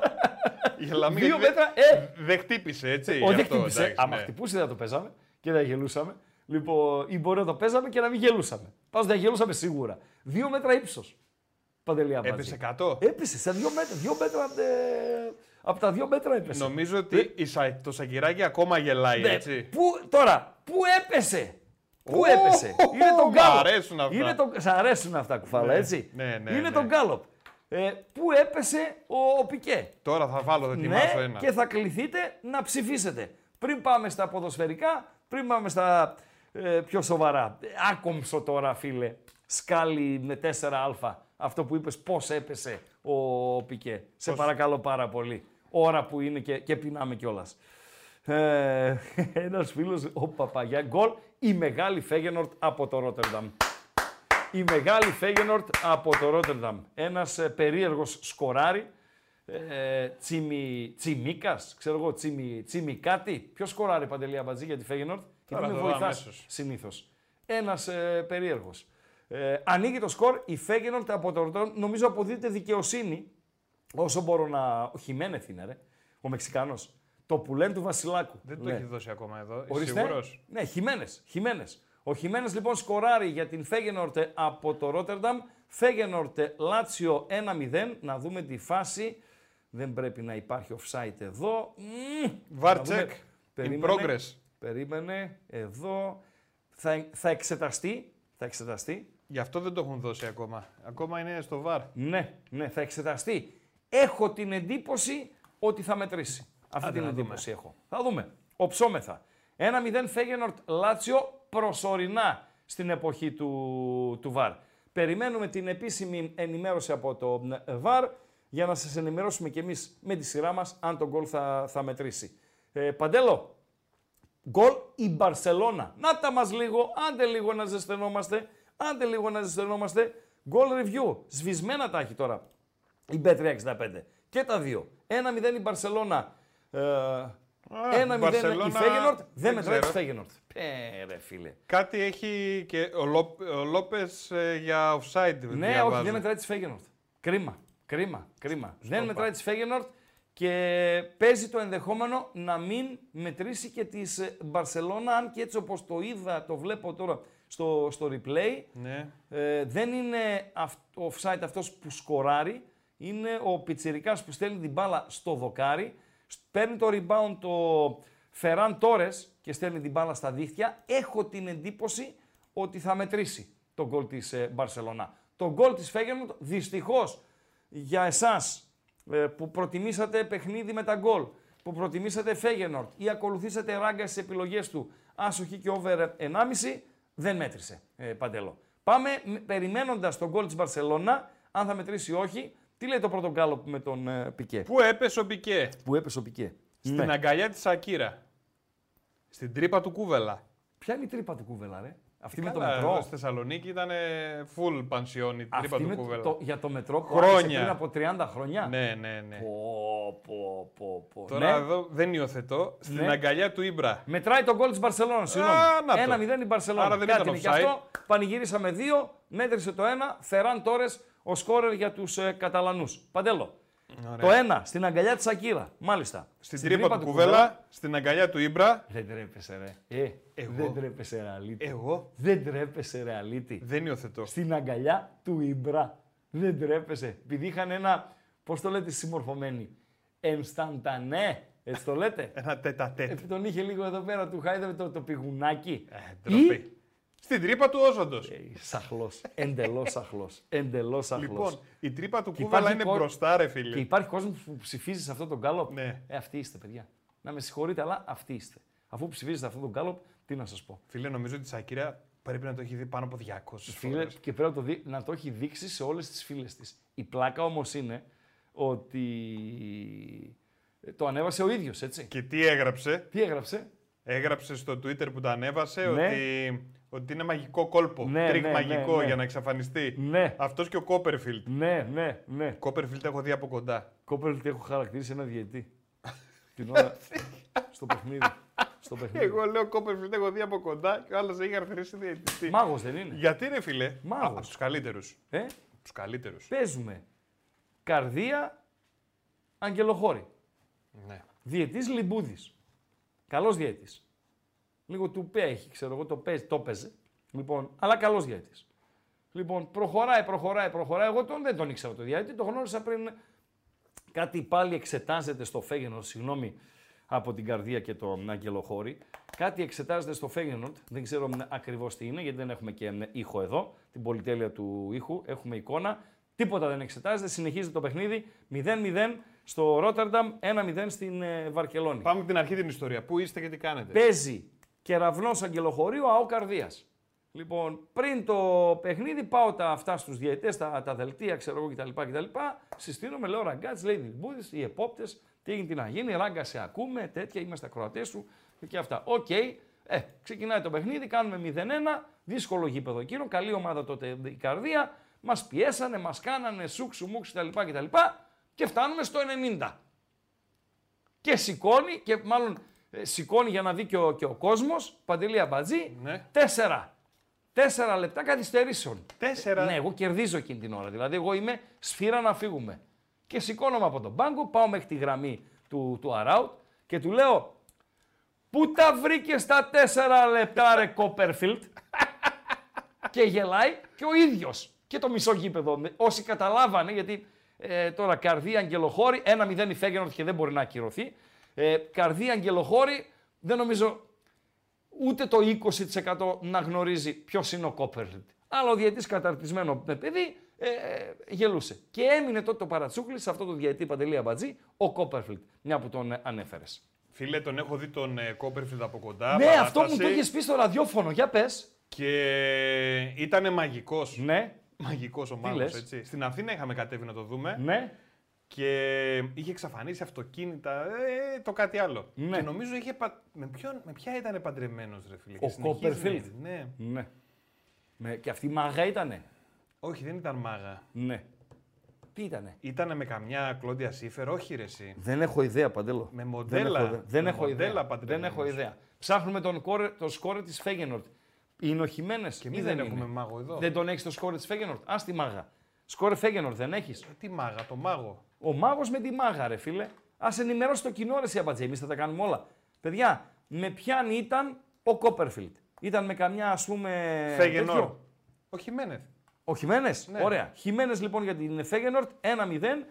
Speaker 2: Η Λαμία
Speaker 1: Δύο
Speaker 2: δεν-
Speaker 1: μέτρα, ε!
Speaker 2: Δεν χτύπησε, έτσι.
Speaker 1: Όχι,
Speaker 2: γι'
Speaker 1: δεν
Speaker 2: αυτό,
Speaker 1: χτύπησε.
Speaker 2: εντάξει,
Speaker 1: Άμα
Speaker 2: ναι.
Speaker 1: χτυπούσε δεν το παίζαμε και δεν γελούσαμε. Λοιπόν, ή μπορεί να το παίζαμε και να μην γελούσαμε. Πάντω δεν γελούσαμε σίγουρα. Δύο μέτρα ύψος. Παντελή Αμπάτζη.
Speaker 2: Έπεσε 100.
Speaker 1: Έπεσε σε δύο μέτρα. Δύο μέτρα από, τε- από τα δύο μέτρα έπεσε.
Speaker 2: Νομίζω ότι η Σα- το Σακυράκι ακόμα γελάει,
Speaker 1: Ναι,
Speaker 2: έτσι.
Speaker 1: Πού, τώρα, πού έπεσε; Πού
Speaker 2: Ω,
Speaker 1: έπεσε; Είναι τον
Speaker 2: μ'
Speaker 1: γκάλοπ.
Speaker 2: αρέσουν αυτά.
Speaker 1: Είναι τον... Σ' αρέσουν αυτά κουφάλα,
Speaker 2: Ναι,
Speaker 1: έτσι.
Speaker 2: ναι, ναι,
Speaker 1: Είναι
Speaker 2: ναι.
Speaker 1: τον γκάλοπ. Ε, πού έπεσε ο, ο Πικέ;
Speaker 2: Τώρα θα βάλω, θα ετοιμάσω
Speaker 1: Ναι,
Speaker 2: ένα.
Speaker 1: και θα κληθείτε να ψηφίσετε. Πριν πάμε στα ποδοσφαιρικά, πριν πάμε στα ε, πιο σοβαρά. Ε, Άκομψο τώρα, φίλε. Σκάλι με 4α. Αυτό που είπες πώς έπεσε ο Πικέ. Σε παρακαλώ πάρα πολύ. Ώρα που είναι και, και πεινάμε κιόλας. Ε, ένας φίλος, ο Παπαγιά, γκολ, η μεγάλη Φέγενορτ από το Ρότερνταμ. Η μεγάλη Φέγενορτ από το Ρότερνταμ. Ένας ε, περίεργος σκοράρι. Ε, τσιμι, τσιμίκας, ξέρω εγώ, τσιμι, τσιμικάτι. Ποιος σκοράρει παντελή αμπατζή για τη Φέγενορτ.
Speaker 2: Τώρα
Speaker 1: Γιατί με
Speaker 2: το δω
Speaker 1: βοηθάς
Speaker 2: αμέσως.
Speaker 1: συνήθως. Ένας ε, περίεργος. Ε, ανοίγει το σκορ, η Φέγενορτ από το Ρότερνταμ. Νομίζω αποδίδεται δικαιοσύνη όσο μπορώ να... Ο Χιμένεθ είναι ρε, ο Μεξικάνος. Το πουλέν του Βασιλάκου.
Speaker 2: Δεν το
Speaker 1: Ναι.
Speaker 2: έχει δώσει ακόμα εδώ. Είσαι
Speaker 1: Ορίστε.
Speaker 2: σίγουρος;
Speaker 1: Ναι, Χιμένες, Χιμένες. Ο Χιμένες λοιπόν σκοράρει για την Φέγενορτε από το Ρότερνταμ. Φέγενορτε Λάτσιο 1-0. Να δούμε τη φάση. Δεν πρέπει να υπάρχει offside εδώ. Μμμ.
Speaker 2: VAR
Speaker 1: Να δούμε.
Speaker 2: check. In
Speaker 1: Περίμενε.
Speaker 2: progress.
Speaker 1: Περίμενε. Εδώ. Θα, θα εξεταστεί. Θα εξεταστεί.
Speaker 2: Γι' αυτό δεν το έχουν δώσει ακόμα. Ακόμα είναι στο βαρ.
Speaker 1: Ναι, ναι, θα εξεταστεί. Έχω την εντύπωση ότι θα μετρήσει. Αυτή
Speaker 2: Άντε
Speaker 1: την
Speaker 2: να δούμε.
Speaker 1: εντύπωση έχω. Θα δούμε. Οψόμεθα. 1-0 Φέγενορτ Λάτσιο προσωρινά στην εποχή του, του ΒΑΡ. Περιμένουμε την επίσημη ενημέρωση από το ΒΑΡ για να σας ενημερώσουμε κι εμείς με τη σειρά μας αν το γκολ θα, θα μετρήσει. Ε, Παντέλο, γκολ η Μπαρσελώνα. Να τα μας λίγο, άντε λίγο να ζεσθενόμαστε, άντε λίγο να ζεσθενόμαστε. Γκολ review, σβησμένα τα έχει τώρα η B365. Και τα δύο. 1-0 η Μπαρσελώνα, ε, 1-0 η
Speaker 2: Μπαρσελώνα,
Speaker 1: Φέγενορτ, δεν
Speaker 2: δεν
Speaker 1: μετράει τη
Speaker 2: ξέρω.
Speaker 1: Φέγενορτ. Πέρε φίλε.
Speaker 2: Κάτι έχει και ο, Λόπ, ο Λόπες ε, για offside.
Speaker 1: Ναι,
Speaker 2: διαβάζω.
Speaker 1: όχι, δεν μετράει τη Φέγενορτ. Κρίμα, κρίμα, κρίμα. Δεν
Speaker 2: είπα.
Speaker 1: μετράει τη Φέγενορτ και παίζει το ενδεχόμενο να μην μετρήσει και της Μπαρσελώνα, αν και έτσι όπως το είδα, το βλέπω τώρα στο, στο replay,
Speaker 2: Ναι.
Speaker 1: ε, δεν είναι αυ- ο offside αυτός που σκοράρει, είναι ο πιτσιρικάς που στέλνει την μπάλα στο δοκάρι, σ- παίρνει το rebound το Φεράν Τόρες και στέλνει την μπάλα στα δίχτυα. Έχω την εντύπωση ότι θα μετρήσει το γκολ της ε, Μπαρσελονά. Το γκολ της Φέγενορτ δυστυχώς για εσάς ε, που προτιμήσατε παιχνίδι με τα γκολ, που προτιμήσατε Φέγενορτ ή ακολουθήσατε ράγκα στις επιλογές του άσοχη και over 1,5, δεν μέτρησε ε, Παντέλο. Πάμε μ- περιμένοντας τον γκολ της Μπαρσελόνα, αν θα μετρήσει ή όχι. Τι λέει το πρώτο γκάλο με τον ε, Πικέ;
Speaker 2: Πού έπεσε ο Πικέ;
Speaker 1: Που έπεσε ο Πικέ;
Speaker 2: Στην
Speaker 1: Ναι.
Speaker 2: αγκαλιά της Σακύρα. Στην τρύπα του Κούβελα.
Speaker 1: Ποια είναι η τρύπα του κούβελα, ρε; Αυτή με το
Speaker 2: Καλά,
Speaker 1: μετρό.
Speaker 2: εδώ Στη Θεσσαλονίκη ήταν full πανσιόν η τρύπα
Speaker 1: Αυτή
Speaker 2: του
Speaker 1: με
Speaker 2: Κούβελα.
Speaker 1: το, για το μετρό που
Speaker 2: Χρόνια.
Speaker 1: άρχισε πριν από 30 χρόνια.
Speaker 2: Ναι, ναι, ναι.
Speaker 1: Πω, πω, πω, πω.
Speaker 2: Τώρα
Speaker 1: Ναι.
Speaker 2: εδώ δεν υιοθετώ. Στην
Speaker 1: Ναι.
Speaker 2: αγκαλιά του Ήμπρα.
Speaker 1: Μετράει τον γκολ της Μπαρσελόνας. Συγγνώμη.
Speaker 2: να το.
Speaker 1: 1-0 η Μπαρσελόνα.
Speaker 2: Άρα δεν
Speaker 1: Κάτι
Speaker 2: ήταν
Speaker 1: είναι και
Speaker 2: offside.
Speaker 1: αυτό. Πανηγύρισαμε δύο. Μέτρησε το ένα. Φεράν Τόρες ο σκόρερ για τους ε, Καταλανούς. Παντέλο. Το ένα στην αγκαλιά της Ακύρα. Μάλιστα.
Speaker 2: Στην τρύπα του Κούβελα, στην αγκαλιά του Ήμπρα.
Speaker 1: Δεν τρέπεσαι, ρε. Ε,
Speaker 2: Εγώ.
Speaker 1: Δεν τρέπεσαι, ρε αλήτη.
Speaker 2: Εγώ
Speaker 1: Δεν τρέπεσαι, ρε αλήτη.
Speaker 2: δεν υιοθετώ.
Speaker 1: Στην αγκαλιά του Ιμπρά. Δεν τρέπεσαι. Επειδή είχαν ένα, πώς το λέτε, συμμορφωμένοι. Ενσταντανέ. Έτσι το λέτε.
Speaker 2: Ένα τέτα τέτ.
Speaker 1: Επειδή τον είχε λίγο εδώ πέρα, του χάιδευε το, το πηγουνάκι.
Speaker 2: Ε, ντροπή.
Speaker 1: Ή
Speaker 2: Στην τρύπα του Όζοντος.
Speaker 1: Σαχλός. Εντελώς σαχλός. Εντελώς σαχλός.
Speaker 2: Λοιπόν, η τρύπα του
Speaker 1: Και
Speaker 2: Κούβαλα
Speaker 1: υπάρχει
Speaker 2: είναι
Speaker 1: κο-
Speaker 2: μπροστά, ρε
Speaker 1: Και
Speaker 2: φίλε.
Speaker 1: υπάρχει κόσμος που ψηφίζει σε αυτόν τον γκάλοπ.
Speaker 2: Ναι.
Speaker 1: Ε, αυτοί είστε, παιδιά. Να με συγχωρείτε, αλλά αυτοί είστε. Αφού ψηφίζετε αυτόν τον γκάλοπ, τι να σας πω.
Speaker 2: Φίλε, νομίζω ότι η Σακύρα πρέπει να το έχει δει πάνω από 200
Speaker 1: Φίλε,
Speaker 2: φορές.
Speaker 1: και πρέπει να το, δει- να το έχει δείξει σε όλες τις φίλες της. Η πλάκα όμως είναι ότι το ανέβασε ο ίδιος, έτσι.
Speaker 2: Και τι έγραψε;
Speaker 1: Τι έγραψε;
Speaker 2: Έγραψε στο Twitter που το ανέβασε
Speaker 1: Ναι.
Speaker 2: ότι, ότι είναι μαγικό κόλπο.
Speaker 1: Ναι,
Speaker 2: τρικ
Speaker 1: ναι,
Speaker 2: μαγικό
Speaker 1: ναι, ναι.
Speaker 2: για να εξαφανιστεί.
Speaker 1: Ναι,
Speaker 2: Αυτός και ο Κόπερφιλντ.
Speaker 1: ναι, ναι, ναι.
Speaker 2: Κόπερφιλντ έχω δει από κοντά.
Speaker 1: Κόπερφιλντ έχω χαρακτηρίσει ένα διαιτή. Την ώρα. στο παιχνίδι. Στο παιχνίδι.
Speaker 2: Εγώ λέω Κόπερφιλντ έχω δει από κοντά και ο άλλος έχει χαρακτηρίσει διαιτητή.
Speaker 1: Μάγος δεν είναι.
Speaker 2: Γιατί ρε φίλε;
Speaker 1: Μάγος.
Speaker 2: Από τους καλύτερους.
Speaker 1: Ε;
Speaker 2: Τους καλύτερους.
Speaker 1: Παίζουμε. Καρδία, Αγγελοχώρη.
Speaker 2: Ναι.
Speaker 1: Διαιτής Λιμπούδης. Καλός διαιτής. Λίγο του έχει, ξέρω εγώ, το, παίζει, το παίζε. Λοιπόν, αλλά καλός διαιτής. Λοιπόν, προχωράει, προχωράει, προχωράει. Εγώ τον, δεν τον ήξερα το διαιτή, τον γνώρισα πριν. Κάτι πάλι εξετάζεται στο Φέγενορ, συγγνώμη από την καρδία και τον Αγγελοχώρη. Κάτι εξετάζεται στο Φέγενορ, δεν ξέρω ακριβώς τι είναι, γιατί δεν έχουμε και ε, ήχο εδώ, την πολυτέλεια του ήχου, έχουμε εικόνα. Τίποτα δεν εξετάζεται, συνεχίζει το παιχνίδι 0-0 στο Ρότερνταμ, 1-0 στην ε, Βαρκελόνη.
Speaker 2: Πάμε από την αρχή την ιστορία. Πού είστε και τι κάνετε;
Speaker 1: Παίζει κεραυνός Αγγελοχωρίου ΑΟ Καρδίας. Λοιπόν, πριν το παιχνίδι πάω τα αυτά στους διαιτέ, τα, τα δελτία, ξέρω εγώ κτλ. κτλ. Συστήνομαι, λέω Ραγκάτσης, λέει Δηλμπούδη, οι επόπτες, τι έγινε, τι να γίνει, ράγκα σε ακούμε, τέτοια, είμαστε ακροατές σου και αυτά. Οκ, ε, ξεκινάει το παιχνίδι, κάνουμε 0-1, δύσκολο γήπεδο εκείνο, καλή ομάδα τότε η Καρδία. Μας πιέσανε, μας κάνανε σούξου μουξου κτλ. κτλ. Και φτάνουμε στο 90 και σηκώνει και μάλλον ε, σηκώνει για να δει και ο, και ο κόσμος, Παντελή Αμπατζή,
Speaker 2: Ναι.
Speaker 1: τέσσερα. Τέσσερα λεπτά καθυστερήσεων.
Speaker 2: Τέσσερα.
Speaker 1: Ναι, εγώ κερδίζω εκείνη την ώρα. Δηλαδή, εγώ είμαι σφύρα να φύγουμε. Και σηκώνομαι από τον πάγκο, πάω μέχρι τη γραμμή του, του Αράουτ και του λέω Πού τα βρήκες τα τέσσερα λεπτά, ρε Κόπερφιλτ. και γελάει και ο ίδιος. Και το μισό γήπεδο. Όσοι καταλάβανε, γιατί ε, τώρα καρδία αγγελοχώρη, 1-0 η Φέγενορτ και δεν μπορεί να ακυρωθεί. Ε, καρδία αγγελοχώρη, δεν νομίζω ούτε το 20% να γνωρίζει ποιος είναι ο Κόπερφιλτ. Αλλά ο διαιτής καταρτισμένο με παιδί ε, ε, γελούσε. Και έμεινε τότε το παρατσούκλι σε αυτό το διαιτή Παντελή Αμπατζή, ο Κόπερφιλτ, μια που τον ε, ανέφερες.
Speaker 2: Φίλε, τον έχω δει τον ε, Κόπερφιλτ από κοντά.
Speaker 1: Ναι, αυτό μου
Speaker 2: παράσταση,
Speaker 1: το είχες πει στο ραδιόφωνο. Για πες.
Speaker 2: Και ήταν μαγικός.
Speaker 1: Ναι,
Speaker 2: Μαγικός ο μάγος,
Speaker 1: λες;
Speaker 2: έτσι. Στην Αθήνα είχαμε κατέβει να το δούμε
Speaker 1: ναι.
Speaker 2: Και είχε εξαφανίσει αυτοκίνητα, ε, το κάτι άλλο.
Speaker 1: Ναι.
Speaker 2: Και νομίζω είχε. πα- Με, ποιον, με ποια ήταν παντρεμένος, ρε φίλε.
Speaker 1: Ο
Speaker 2: και συνεχίζει να
Speaker 1: Κόπερφιλτ.
Speaker 2: είναι. Ναι.
Speaker 1: ναι. Με, και αυτή η μάγα ήτανε;
Speaker 2: Όχι, δεν ήταν μάγα.
Speaker 1: Ναι. Τι ήτανε;
Speaker 2: Ήτανε με καμιά Κλόντια Σίφερ, όχι ρε εσύ.
Speaker 1: Δεν έχω ιδέα, Παντέλο.
Speaker 2: Με
Speaker 1: Δεν
Speaker 2: μοντέλα.
Speaker 1: έχω, ιδέα. δεν
Speaker 2: με
Speaker 1: έχω
Speaker 2: μοντέλα
Speaker 1: ιδέα. Δεν
Speaker 2: παντρεμένος.
Speaker 1: έχω ιδέα. Ψάχνουμε τον κόρε, το σκόρε της Φέγενορτ. Είναι ο Χιμένες
Speaker 2: Και
Speaker 1: ή
Speaker 2: εμείς
Speaker 1: δεν
Speaker 2: δεν
Speaker 1: είναι;
Speaker 2: έχουμε μάγο εδώ.
Speaker 1: Δεν τον έχεις το σκόρε της Φέγενορτ; Α τη μάγα. Σκόρε Φέγενορτ δεν έχεις;
Speaker 2: Ε, Τι μάγα, το μάγο.
Speaker 1: Ο μάγος με τη μάγα, ρε φίλε. Α ενημερώσει το κοινό, ρε Σιαμπατζέ. Εμείς θα τα κάνουμε όλα. Παιδιά, με ποιαν ήταν ο Κόπερφιλτ. Ήταν με καμιά, ας πούμε.
Speaker 2: Φέγενορ.
Speaker 1: τέτοιο;
Speaker 2: Ο Χιμένεθ.
Speaker 1: Ο Χιμένε.
Speaker 2: Ναι.
Speaker 1: Ωραία. Χιμένε λοιπόν για την Φέγενορτ 1-0.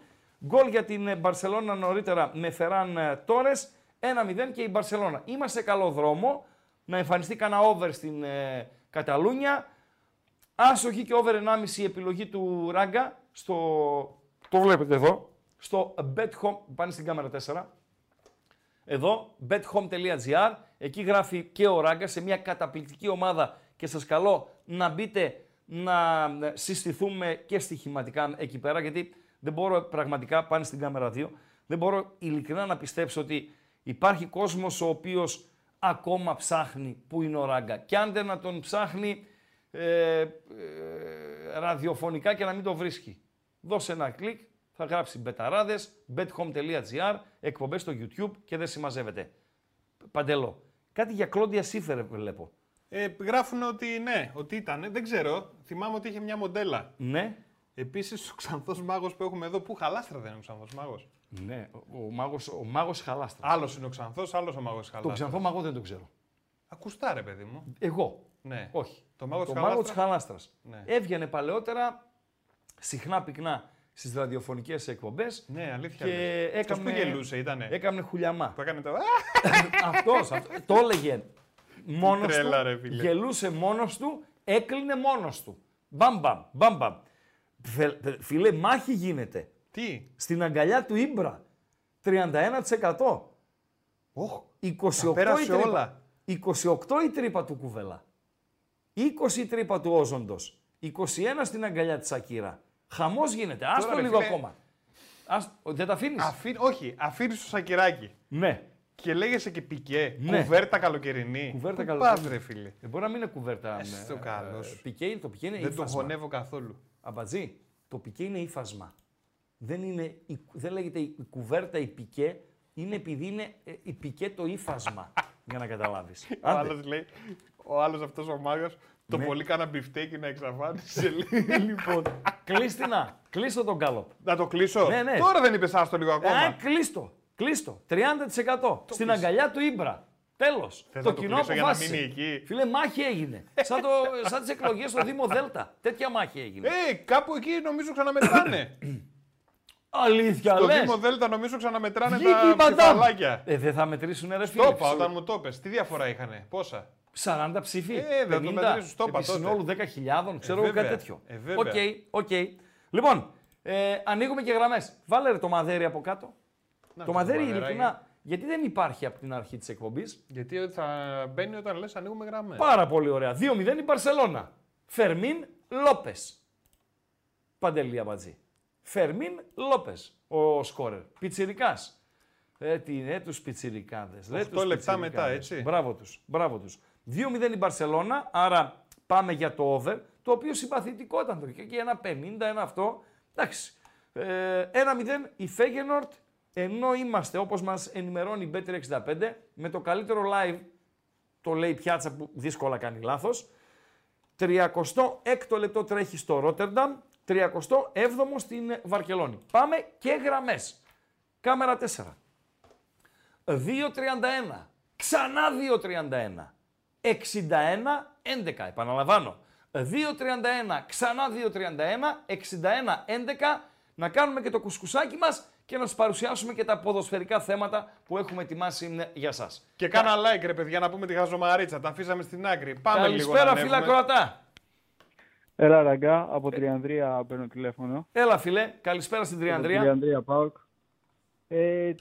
Speaker 1: Γκολ για την Μπαρσελόνα νωρίτερα με Φεράν Τόρε 1-0 και η Μπαρσελόνα. Είμαστε σε καλό δρόμο να εμφανιστεί κανένα over στην ε, Καταλούνια. Άσοχη και over 1,5 η επιλογή του Ράγκα στο. Το βλέπετε εδώ. Στο Bet Home. Πάνε στην κάμερα 4. Εδώ, bethome.gr, εκεί γράφει και ο Ράγκα σε μια καταπληκτική ομάδα και σας καλώ να μπείτε να συστηθούμε και στοιχηματικά εκεί πέρα γιατί δεν μπορώ πραγματικά, πάνε στην κάμερα 2, δεν μπορώ ειλικρινά να πιστέψω ότι υπάρχει κόσμος ο οποίος ακόμα ψάχνει που είναι ο Ράγκα. Και αν δεν να τον ψάχνει ε, ε, ραδιοφωνικά και να μην το βρίσκει. Δώσε ένα κλικ, θα γράψει μπεταράδες, bethome.gr, εκπομπές στο YouTube και δεν συμμαζεύεται. Παντελό, κάτι για Κλόντια Σίφερ βλέπω.
Speaker 2: Ε, γράφουν ότι ναι, ότι ήταν. Δεν ξέρω. Θυμάμαι ότι είχε μια μοντέλα.
Speaker 1: Ναι,
Speaker 2: Επίσης, ο ξανθός μάγος που έχουμε εδώ, που χαλάστρα δεν είναι ο ξανθός μάγος;
Speaker 1: ναι, ο, ο, μάγος, ο μάγος Χαλάστρας.
Speaker 2: Άλλος είναι ο ξανθός, άλλος ο μάγος χαλάστρας.
Speaker 1: Τον ξανθό μαγό δεν τον ξέρω.
Speaker 2: Ακουστά, ρε παιδί μου.
Speaker 1: Εγώ.
Speaker 2: Ναι.
Speaker 1: Όχι.
Speaker 2: Το μάγος της
Speaker 1: μάγος της
Speaker 2: Χαλάστρας.
Speaker 1: Χαλάστρας.
Speaker 2: Ναι.
Speaker 1: Έβγαινε παλαιότερα, συχνά πυκνά στις ραδιοφωνικές εκπομπές
Speaker 2: Ναι, αλήθεια.
Speaker 1: και
Speaker 2: λες. Αυτός
Speaker 1: έκανε,
Speaker 2: που γελούσε, ήτανε.
Speaker 1: έκανε χουλιαμά.
Speaker 2: Που έκανε το.
Speaker 1: αυτός, αυτός, το έλεγε. μόνος
Speaker 2: τρέλα,
Speaker 1: του,
Speaker 2: ρε, φίλε.
Speaker 1: γελούσε μόνος του, έκλεινε μόνος του. Μπαμ μπαμ, μπαμ μπαμ. Φε- Φίλε, μάχη γίνεται.
Speaker 2: Τι;
Speaker 1: Στην αγκαλιά του Ήμπρα. 31%.
Speaker 2: Οχ,
Speaker 1: 28
Speaker 2: τα πέρασε
Speaker 1: η τρύπα.
Speaker 2: όλα.
Speaker 1: 28 η τρύπα του Κουβέλα. 20 η τρύπα του Όζοντος. 21 στην αγκαλιά της Ακύρα. Χαμός γίνεται. Άστο
Speaker 2: ρε,
Speaker 1: λίγο
Speaker 2: φίλε.
Speaker 1: ακόμα. Ας... Δεν τα αφήνεις;
Speaker 2: Αφή... Όχι, αφήνεις το σακυράκι.
Speaker 1: Ναι.
Speaker 2: Και λέγεσαι και πικέ.
Speaker 1: Ναι.
Speaker 2: Κουβέρτα καλοκαιρινή.
Speaker 1: Κουβέρτα
Speaker 2: Πού
Speaker 1: καλοκαιρινή.
Speaker 2: πας, ρε φίλε;
Speaker 1: Ε, μπορεί να μην είναι κουβέρτα.
Speaker 2: Εσύ
Speaker 1: ε,
Speaker 2: το καλός.
Speaker 1: ε, Πικέ είναι το πικέ είναι
Speaker 2: Δεν το
Speaker 1: ύφασμα.
Speaker 2: χωνεύω καθόλου.
Speaker 1: Αμπατζή, το πικέ είναι ύφασμα. Δεν, είναι, η- δεν λέγεται η κουβέρτα η πικέ, είναι επειδή είναι ε, η πικέ το ύφασμα. για να καταλάβεις.
Speaker 2: Ο
Speaker 1: Άντε.
Speaker 2: άλλος λέει, ο άλλος αυτός ο μάγος, το
Speaker 1: Ναι.
Speaker 2: πολύ κάνα μπιφτέκι να εξαφάνισε. λέει. λοιπόν.
Speaker 1: Κλείστηνα. Κλείστο τον γκάλοπ.
Speaker 2: Να το κλείσω;
Speaker 1: Ναι, ναι.
Speaker 2: Τώρα δεν είπες άστο λίγο
Speaker 1: Ε,
Speaker 2: ακόμα.
Speaker 1: κλείστο. Κλείστο. 30%. Στην αγκαλιά του Ίμπρα. Τέλος.
Speaker 2: Θες
Speaker 1: Το
Speaker 2: να το
Speaker 1: κοινό
Speaker 2: κλείσω για να
Speaker 1: αποφάσισε.
Speaker 2: μείνει εκεί;
Speaker 1: Φίλε, μάχη έγινε. σαν το, σαν τις εκλογές στο Δήμο Δέλτα. Τέτοια μάχη έγινε.
Speaker 2: Ε, κάπου εκεί νομίζω ξαναμετράνε.
Speaker 1: Αλήθεια,
Speaker 2: Στο
Speaker 1: λες.
Speaker 2: Δήμο Δέλτα νομίζω ξαναμετράνε
Speaker 1: Βγήκε η
Speaker 2: τα
Speaker 1: Μαντάμ.
Speaker 2: ψηφαλάκια.
Speaker 1: Ε, δεν θα μετρήσουν ρε φίλε.
Speaker 2: Το είπα όταν μου το είπες. Τι διαφορά είχανε, πόσα;
Speaker 1: 40 ψήφοι.
Speaker 2: Ε, δεν το
Speaker 1: 50,
Speaker 2: μετρήσεις, το είπα
Speaker 1: επί
Speaker 2: τότε.
Speaker 1: συνόλου 10.000, ξέρω εγώ
Speaker 2: βέβαια,
Speaker 1: κάτι τέτοιο.
Speaker 2: ε, βέβαια.
Speaker 1: Οκ, οκ. Λοιπόν, ε, ανοίγουμε και γραμμές. Βάλε ρε το μαδέρι από κάτω.
Speaker 2: Να
Speaker 1: το
Speaker 2: το
Speaker 1: μαδέρι,
Speaker 2: μαδεράκι.
Speaker 1: ειλικρινά, γιατί δεν υπάρχει από την αρχή της εκπομπής.
Speaker 2: Γιατί θα μπαίνει όταν λες ανοίγουμε γραμμές.
Speaker 1: Πάρα πολύ ωραία. 2-0 η Μπαρσελόνα. Φερμίν Λόπες. Παντελή Αμπατζή. Φερμίν Λόπες. Ο σκόρερ. Πιτσιρικάς. Ε, τι είναι τους πιτσιρικάδες.
Speaker 2: Οκτώ λεπτά μετά, έτσι.
Speaker 1: Μπράβο τους. Μπράβο τους. 2-0 η Μπαρσελόνα, άρα πάμε για το over, το οποίο συμπαθητικό ήταν το. Και ένα 50, ένα αυτό. Εντάξει. Ε, 1-0 η Φέγενορτ, ενώ είμαστε όπως μας ενημερώνει η Bet365 με το καλύτερο live, το λέει η πιάτσα που δύσκολα κάνει λάθος. 36ο λεπτό τρέχει στο Ρότερνταμ, 37ο στην Βαρκελόνη. Πάμε και γραμμές. Κάμερα 4. 2.31. Ξανά 2.31. 61-11. Επαναλαμβάνω. 2.31. Ξανά 2.31. 61-11. Να κάνουμε και το κουσκουσάκι μας και να σας παρουσιάσουμε και τα ποδοσφαιρικά θέματα που έχουμε ετοιμάσει ε, για σας.
Speaker 2: Και κάνα like ρε παιδιά να πούμε τη χαζομαρίτσα. Τα αφήσαμε στην άκρη. Πάμε λίγο να
Speaker 1: Καλησπέρα φίλα
Speaker 2: ανέβουμε.
Speaker 1: Κροατά.
Speaker 3: Έλα ραγκά, από Τριανδρία παίρνω τηλέφωνο.
Speaker 1: Έλα φίλε, καλησπέρα στην Τριανδρία.
Speaker 3: Τριανδρία Πάοκ. Ε,